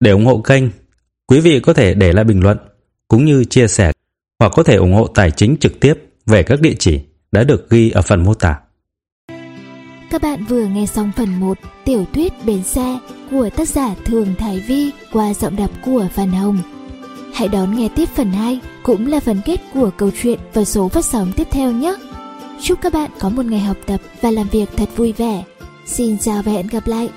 Để ủng hộ kênh, quý vị có thể để lại bình luận cũng như chia sẻ hoặc có thể ủng hộ tài chính trực tiếp về các địa chỉ đã được ghi ở phần mô tả. Các bạn vừa nghe xong phần 1 Tiểu thuyết Bến Xe của tác giả Thường Thái Vi qua giọng đọc của Văn Hồng. Hãy đón nghe tiếp phần 2 cũng là phần kết của câu chuyện và số phát sóng tiếp theo nhé. Chúc các bạn có một ngày học tập và làm việc thật vui vẻ. Xin chào và hẹn gặp lại.